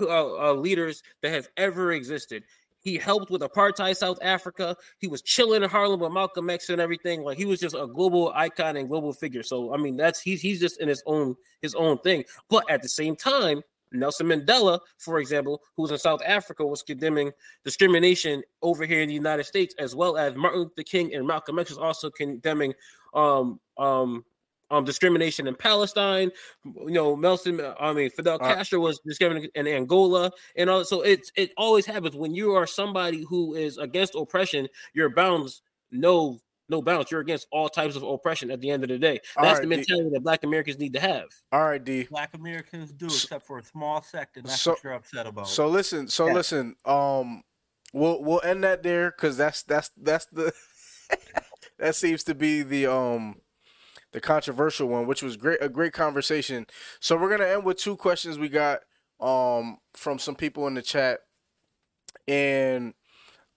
D: uh, uh, leaders that have ever existed. He helped with apartheid South Africa. He was chilling in Harlem with Malcolm X and everything. Like he was just a global icon and global figure. So I mean, that's he's he's just in his own his own thing. But at the same time, Nelson Mandela, for example, who was in South Africa, was condemning discrimination over here in the United States, as well as Martin Luther King and Malcolm X was also condemning um um um discrimination in Palestine. You know, Nelson, I mean Fidel
B: Uh,
D: Castro was discriminating in Angola, and all. So it's it always happens when you are somebody who is against oppression. Your bounds no no bounds. You're against all types of oppression. At the end of the day, that's
B: right,
D: the
B: D-
D: mentality that Black Americans need to have.
B: All right, D.
C: Black Americans do, except for a small sector. That's
B: So-
C: what you're upset about.
B: So listen, so
C: Yeah.
B: listen. Um, we'll we'll end that there because that's that's that's the (laughs) that seems to be the um the controversial one, which was great a great conversation. So we're gonna end with two questions we got um from some people in the chat, and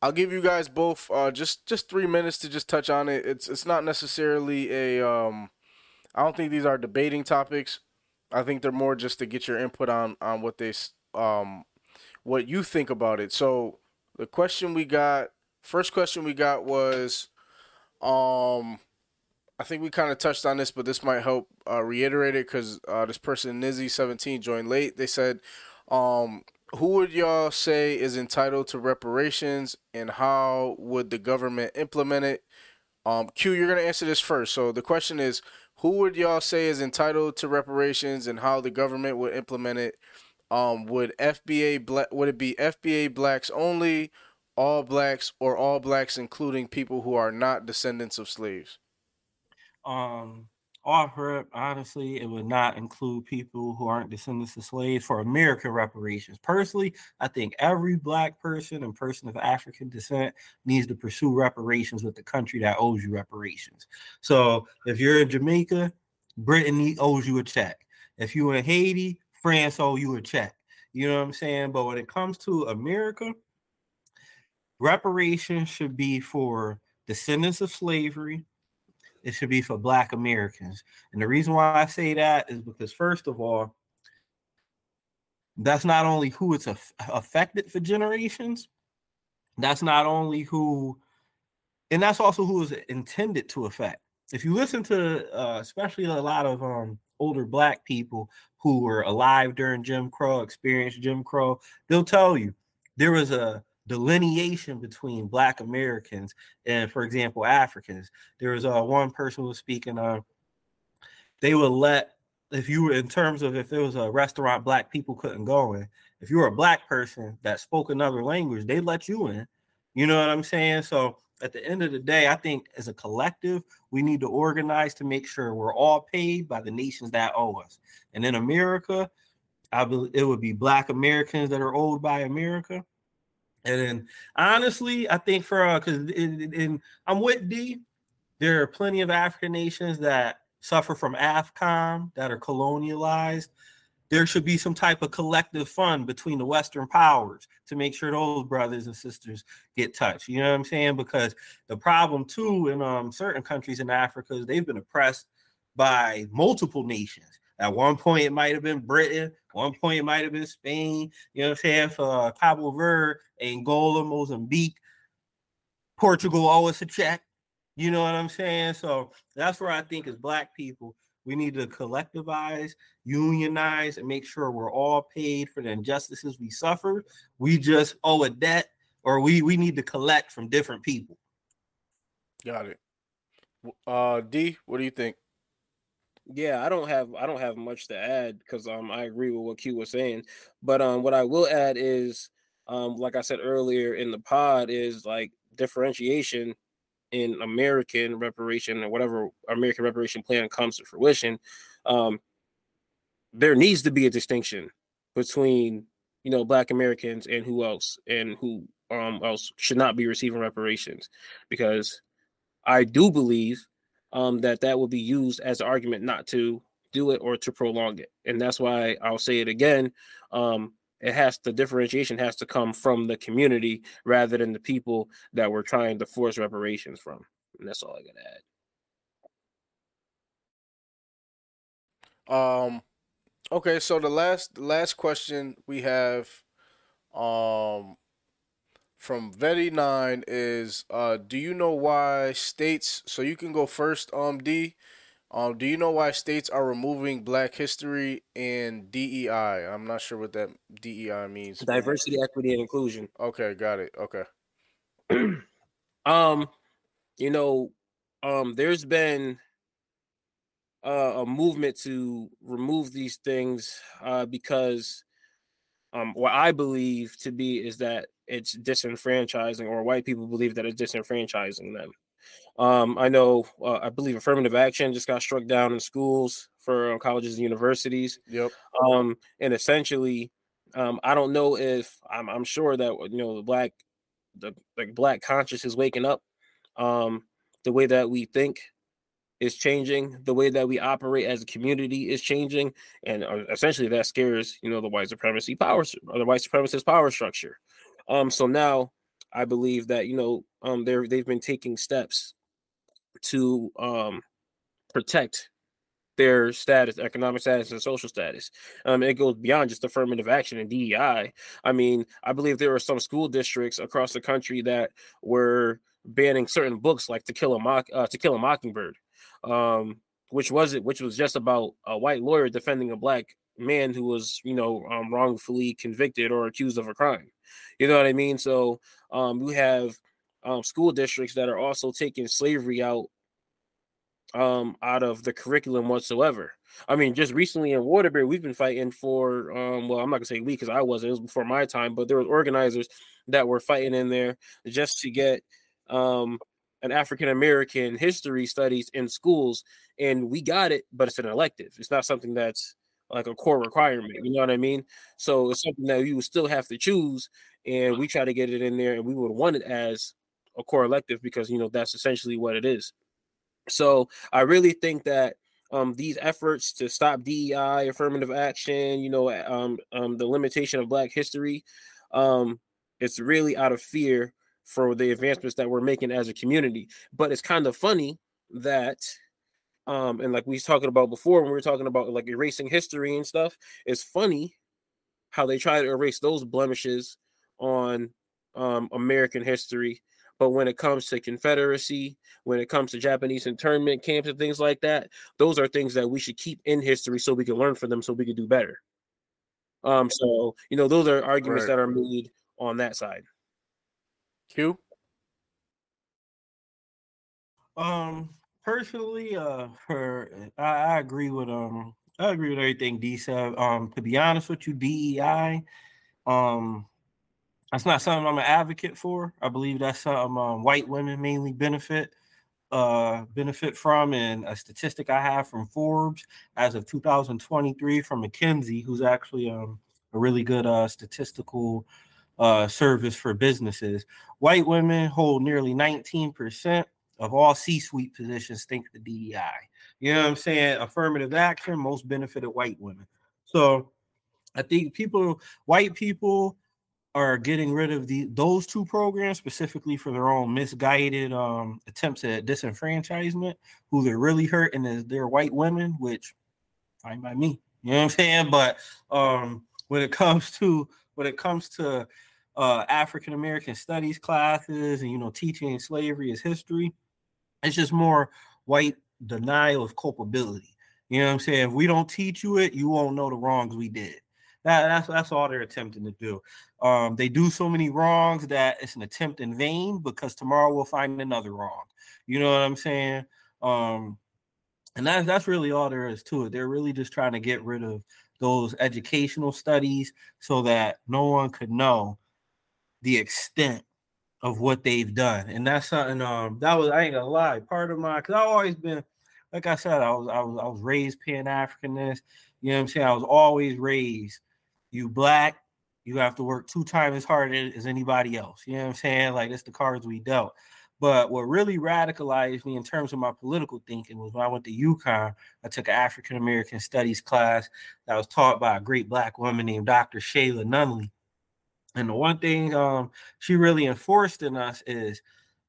B: I'll give you guys both uh just just three minutes to just touch on it. It's it's not necessarily a um I don't think these are debating topics. I think they're more just to get your input on on what they um what you think about it. So the question we got, first question we got was, um, I think we kind of touched on this, but this might help uh, reiterate it because uh, this person Nizzy seventeen joined late. They said, um, who would y'all say is entitled to reparations, and how would the government implement it? Um, Q, you're gonna answer this first. So the question is, who would y'all say is entitled to reparations, and how the government would implement it? Um, would FBA black would it be FBA blacks only, all blacks, or all blacks including people who are not descendants of slaves?
C: um off rip, honestly, it would not include people who aren't descendants of slaves for American reparations. Personally, I think every black person and person of African descent needs to pursue reparations with the country that owes you reparations. So if you're in Jamaica, Britain owes you a check. If you're in Haiti, France owes you a check. You know what I'm saying? But when it comes to America, reparations should be for descendants of slavery, it should be for black Americans. And the reason why I say that is because first of all, that's not only who it's aff- affected for generations, that's not only who and that's also who is intended to affect. If you listen to uh, especially a lot of um, older black people who were alive during Jim Crow, experienced Jim Crow, they'll tell you there was a delineation between black Americans and, for example, Africans. There was uh, one person who was speaking of they would let if you were in terms of if there was a restaurant black people couldn't go in, if you were a black person that spoke another language, they let you in. You know what I'm saying? So at the end of the day, I think as a collective, we need to organize to make sure we're all paid by the nations that owe us. And in America, I believe it would be black Americans that are owed by America. And then honestly, I think for uh because in, in I'm with D, there are plenty of African nations that suffer from AFCOM that are colonialized. There should be some type of collective fund between the Western powers to make sure those brothers and sisters get touched. You know what I'm saying? Because the problem too in um, certain countries in Africa is they've been oppressed by multiple nations. At one point, it might have been Britain. One point, it might have been Spain. You know what I'm saying? For uh, Cabo Verde, Angola, Mozambique, Portugal always a check. You know what I'm saying? So that's where I think as black people, we need to collectivize, unionize, and make sure we're all paid for the injustices we suffer. We just owe a debt, or we we need to collect from different people.
B: Got it. Uh, D, what do you think?
D: Yeah, I don't have I don't have much to add because um I agree with what Q was saying. But um what I will add is um like I said earlier in the pod is like differentiation in American reparation or whatever American reparation plan comes to fruition. Um there needs to be a distinction between you know black Americans and who else and who um else should not be receiving reparations because I do believe um that that will be used as an argument not to do it or to prolong it. And that's why I'll say it again. Um, it has the differentiation has to come from the community rather than the people that we're trying to force reparations from. And that's all I gotta
B: add. Um okay, so the last last question we have um from Vetty Nine is uh do you know why states so you can go first, um D. Um, do you know why states are removing Black History and DEI? I'm not sure what that DEI means.
D: Diversity, equity, and inclusion.
B: Okay, got it. Okay. (clears throat)
D: um, you know, um, there's been uh, a movement to remove these things uh, because um, what I believe to be is that it's disenfranchising, or white people believe that it's disenfranchising them. Um, I know, uh, I believe affirmative action just got struck down in schools for uh, colleges and universities.
B: Yep.
D: Um, and essentially, um, I don't know if I'm, I'm sure that you know the black, the like black conscious is waking up. Um, the way that we think is changing. The way that we operate as a community is changing, and uh, essentially that scares you know the white supremacy power, or the white supremacist power structure. Um, so now I believe that you know um, they're they've been taking steps to um, protect their status, economic status, and social status. Um, it goes beyond just affirmative action and DEI. I mean, I believe there are some school districts across the country that were banning certain books, like To Kill a Mock, uh, To Kill a Mockingbird, um, which was it, which was just about a white lawyer defending a black man who was, you know, um, wrongfully convicted or accused of a crime. You know what I mean? So um, we have um, school districts that are also taking slavery out um, out of the curriculum whatsoever. I mean, just recently in Waterbury, we've been fighting for. Um, well, I'm not gonna say we because I wasn't. It was before my time, but there were organizers that were fighting in there just to get um, an African American history studies in schools, and we got it, but it's an elective. It's not something that's like a core requirement. You know what I mean? So it's something that you would still have to choose, and we try to get it in there, and we would want it as a core elective because you know that's essentially what it is. So I really think that um, these efforts to stop DEI, affirmative action, you know, um, um, the limitation of Black history, um, it's really out of fear for the advancements that we're making as a community. But it's kind of funny that, um, and like we was talking about before when we were talking about like erasing history and stuff, it's funny how they try to erase those blemishes on um, American history but when it comes to Confederacy, when it comes to Japanese internment camps and things like that, those are things that we should keep in history so we can learn from them so we can do better. Um, so you know, those are arguments right. that are made on that side.
B: Q.
C: Um, personally, uh, for I, I agree with um, I agree with everything D said. Um, to be honest with you, DEI, um, that's not something I'm an advocate for. I believe that's something um, white women mainly benefit uh, benefit from. And a statistic I have from Forbes as of 2023 from McKinsey, who's actually um, a really good uh, statistical uh, service for businesses. White women hold nearly 19% of all C-suite positions. Think the DEI. You know what I'm saying? Affirmative action most benefited white women. So I think people, white people are getting rid of the those two programs specifically for their own misguided um, attempts at disenfranchisement. Who they're really hurting is their white women, which fine by me. You know what I'm saying? But um, when it comes to when it comes to uh, African American studies classes and you know teaching slavery as history, it's just more white denial of culpability. You know what I'm saying? If we don't teach you it, you won't know the wrongs we did. That, that's that's all they're attempting to do. Um, they do so many wrongs that it's an attempt in vain because tomorrow we'll find another wrong. You know what I'm saying? Um, and that's that's really all there is to it. They're really just trying to get rid of those educational studies so that no one could know the extent of what they've done. And that's something um that was I ain't gonna lie, part of my because I've always been like I said, I was I was I was raised pan Africanist. You know what I'm saying? I was always raised you black, you have to work two times as hard as anybody else. You know what I'm saying? Like it's the cards we dealt. But what really radicalized me in terms of my political thinking was when I went to UConn. I took an African American Studies class that was taught by a great black woman named Dr. Shayla Nunnally. And the one thing um, she really enforced in us is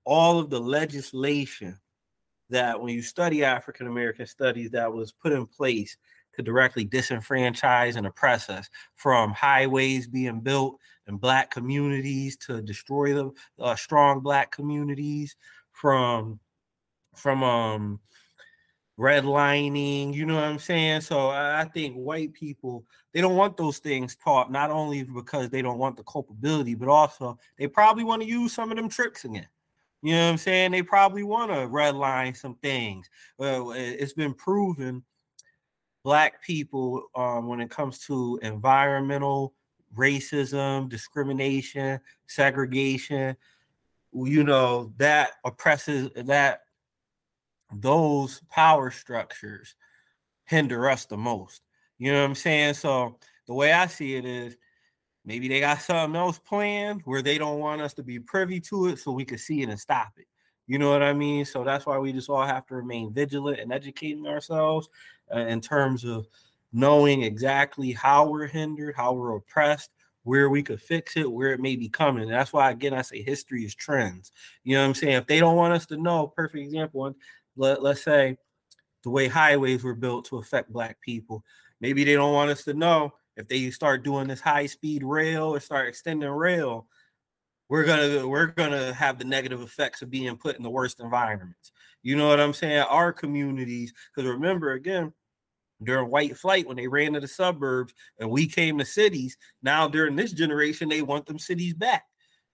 C: all of the legislation that when you study African American studies that was put in place to directly disenfranchise and oppress us from highways being built in black communities to destroy the uh, strong black communities from from um redlining you know what i'm saying? So i think white people they don't want those things taught not only because they don't want the culpability but also they probably want to use some of them tricks again. You know what i'm saying? They probably want to redline some things. Well it's been proven black people um, when it comes to environmental racism, discrimination, segregation, you know, that oppresses that those power structures hinder us the most. You know what I'm saying? So the way I see it is maybe they got something else planned where they don't want us to be privy to it so we can see it and stop it. You know what I mean? So that's why we just all have to remain vigilant and educating ourselves uh, in terms of knowing exactly how we're hindered, how we're oppressed, where we could fix it, where it may be coming. And that's why, again, I say history is trends. You know what I'm saying? If they don't want us to know, perfect example, let, let's say the way highways were built to affect Black people, maybe they don't want us to know if they start doing this high speed rail or start extending rail we're gonna we're gonna have the negative effects of being put in the worst environments. You know what I'm saying? Our communities, because remember again, during white flight when they ran to the suburbs and we came to cities, now during this generation, they want them cities back.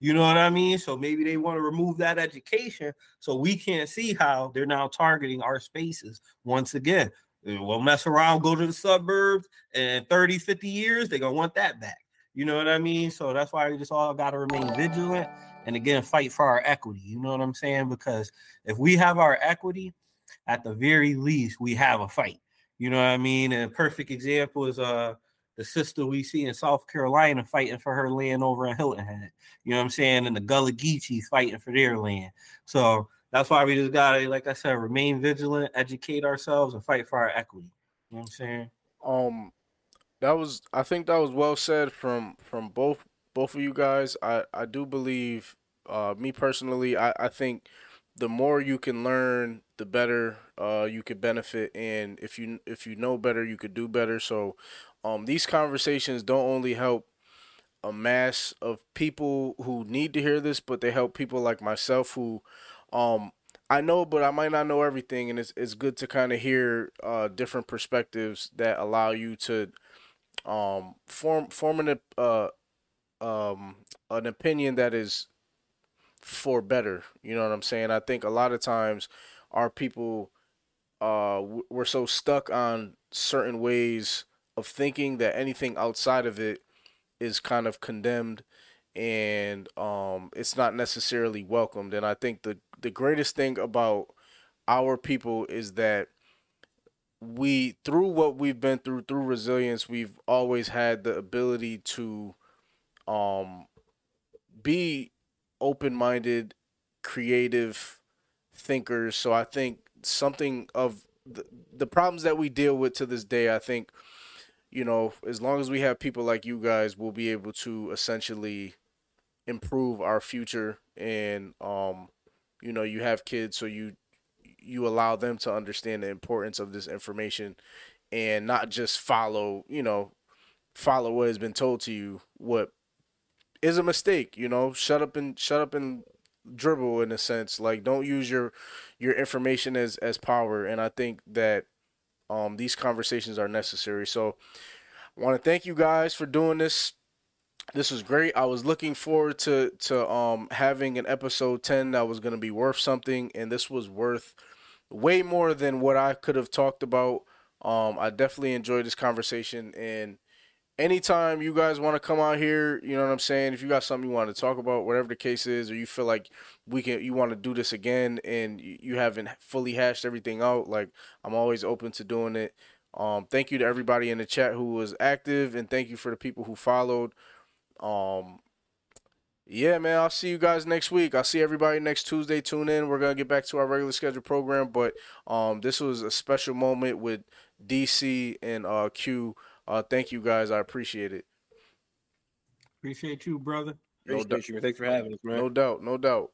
C: You know what I mean? So maybe they want to remove that education so we can't see how they're now targeting our spaces once again. We'll mess around, go to the suburbs, and 30, 50 years, they're gonna want that back. You know what I mean? So that's why we just all got to remain vigilant and again fight for our equity. You know what I'm saying? Because if we have our equity, at the very least, we have a fight. You know what I mean? And a perfect example is uh the sister we see in South Carolina fighting for her land over in Hilton Head. You know what I'm saying? And the Gullah Geechees fighting for their land. So that's why we just gotta, like I said, remain vigilant, educate ourselves, and fight for our equity. You know what I'm saying?
B: Um, that was I think that was well said from from both both of you guys. I I do believe uh me personally I I think the more you can learn the better uh you could benefit and if you if you know better you could do better. So um these conversations don't only help a mass of people who need to hear this, but they help people like myself who um I know, but I might not know everything, and it's it's good to kind of hear uh, different perspectives that allow you to um form forming a uh um an opinion that is for better you know what i'm saying? I think a lot of times our people uh we're so stuck on certain ways of thinking that anything outside of it is kind of condemned and um it's not necessarily welcomed. And i think the the greatest thing about our people is that we through what we've been through through resilience we've always had the ability to um be open-minded creative thinkers. So i think something of the, the problems that we deal with to this day i think you know as long as we have people like you guys we'll be able to essentially improve our future and um you know you have kids so you you allow them to understand the importance of this information and not just follow, you know, follow what has been told to you. What is a mistake, you know, shut up and shut up and dribble in a sense. Like don't use your your information as as power. And I think that um these conversations are necessary. So I want to thank you guys for doing this this was great. I was looking forward to to um having an episode 10 that was going to be worth something and this was worth way more than what I could have talked about. Um, I definitely enjoyed this conversation, and anytime you guys want to come out here, you know what I'm saying. If you got something you want to talk about, whatever the case is, or you feel like we can, you want to do this again, and you haven't fully hashed everything out, like I'm always open to doing it. Um, thank you to everybody in the chat who was active, and thank you for the people who followed. um, yeah, man, I'll see you guys next week. I'll see everybody next Tuesday. Tune in. We're gonna get back to our regular schedule program, but um, this was a special moment with DC and uh Q. Uh, thank you guys. I appreciate it.
C: Appreciate you, brother.
B: No
D: Appreciate you. Thanks for having us, man.
B: No doubt, no doubt.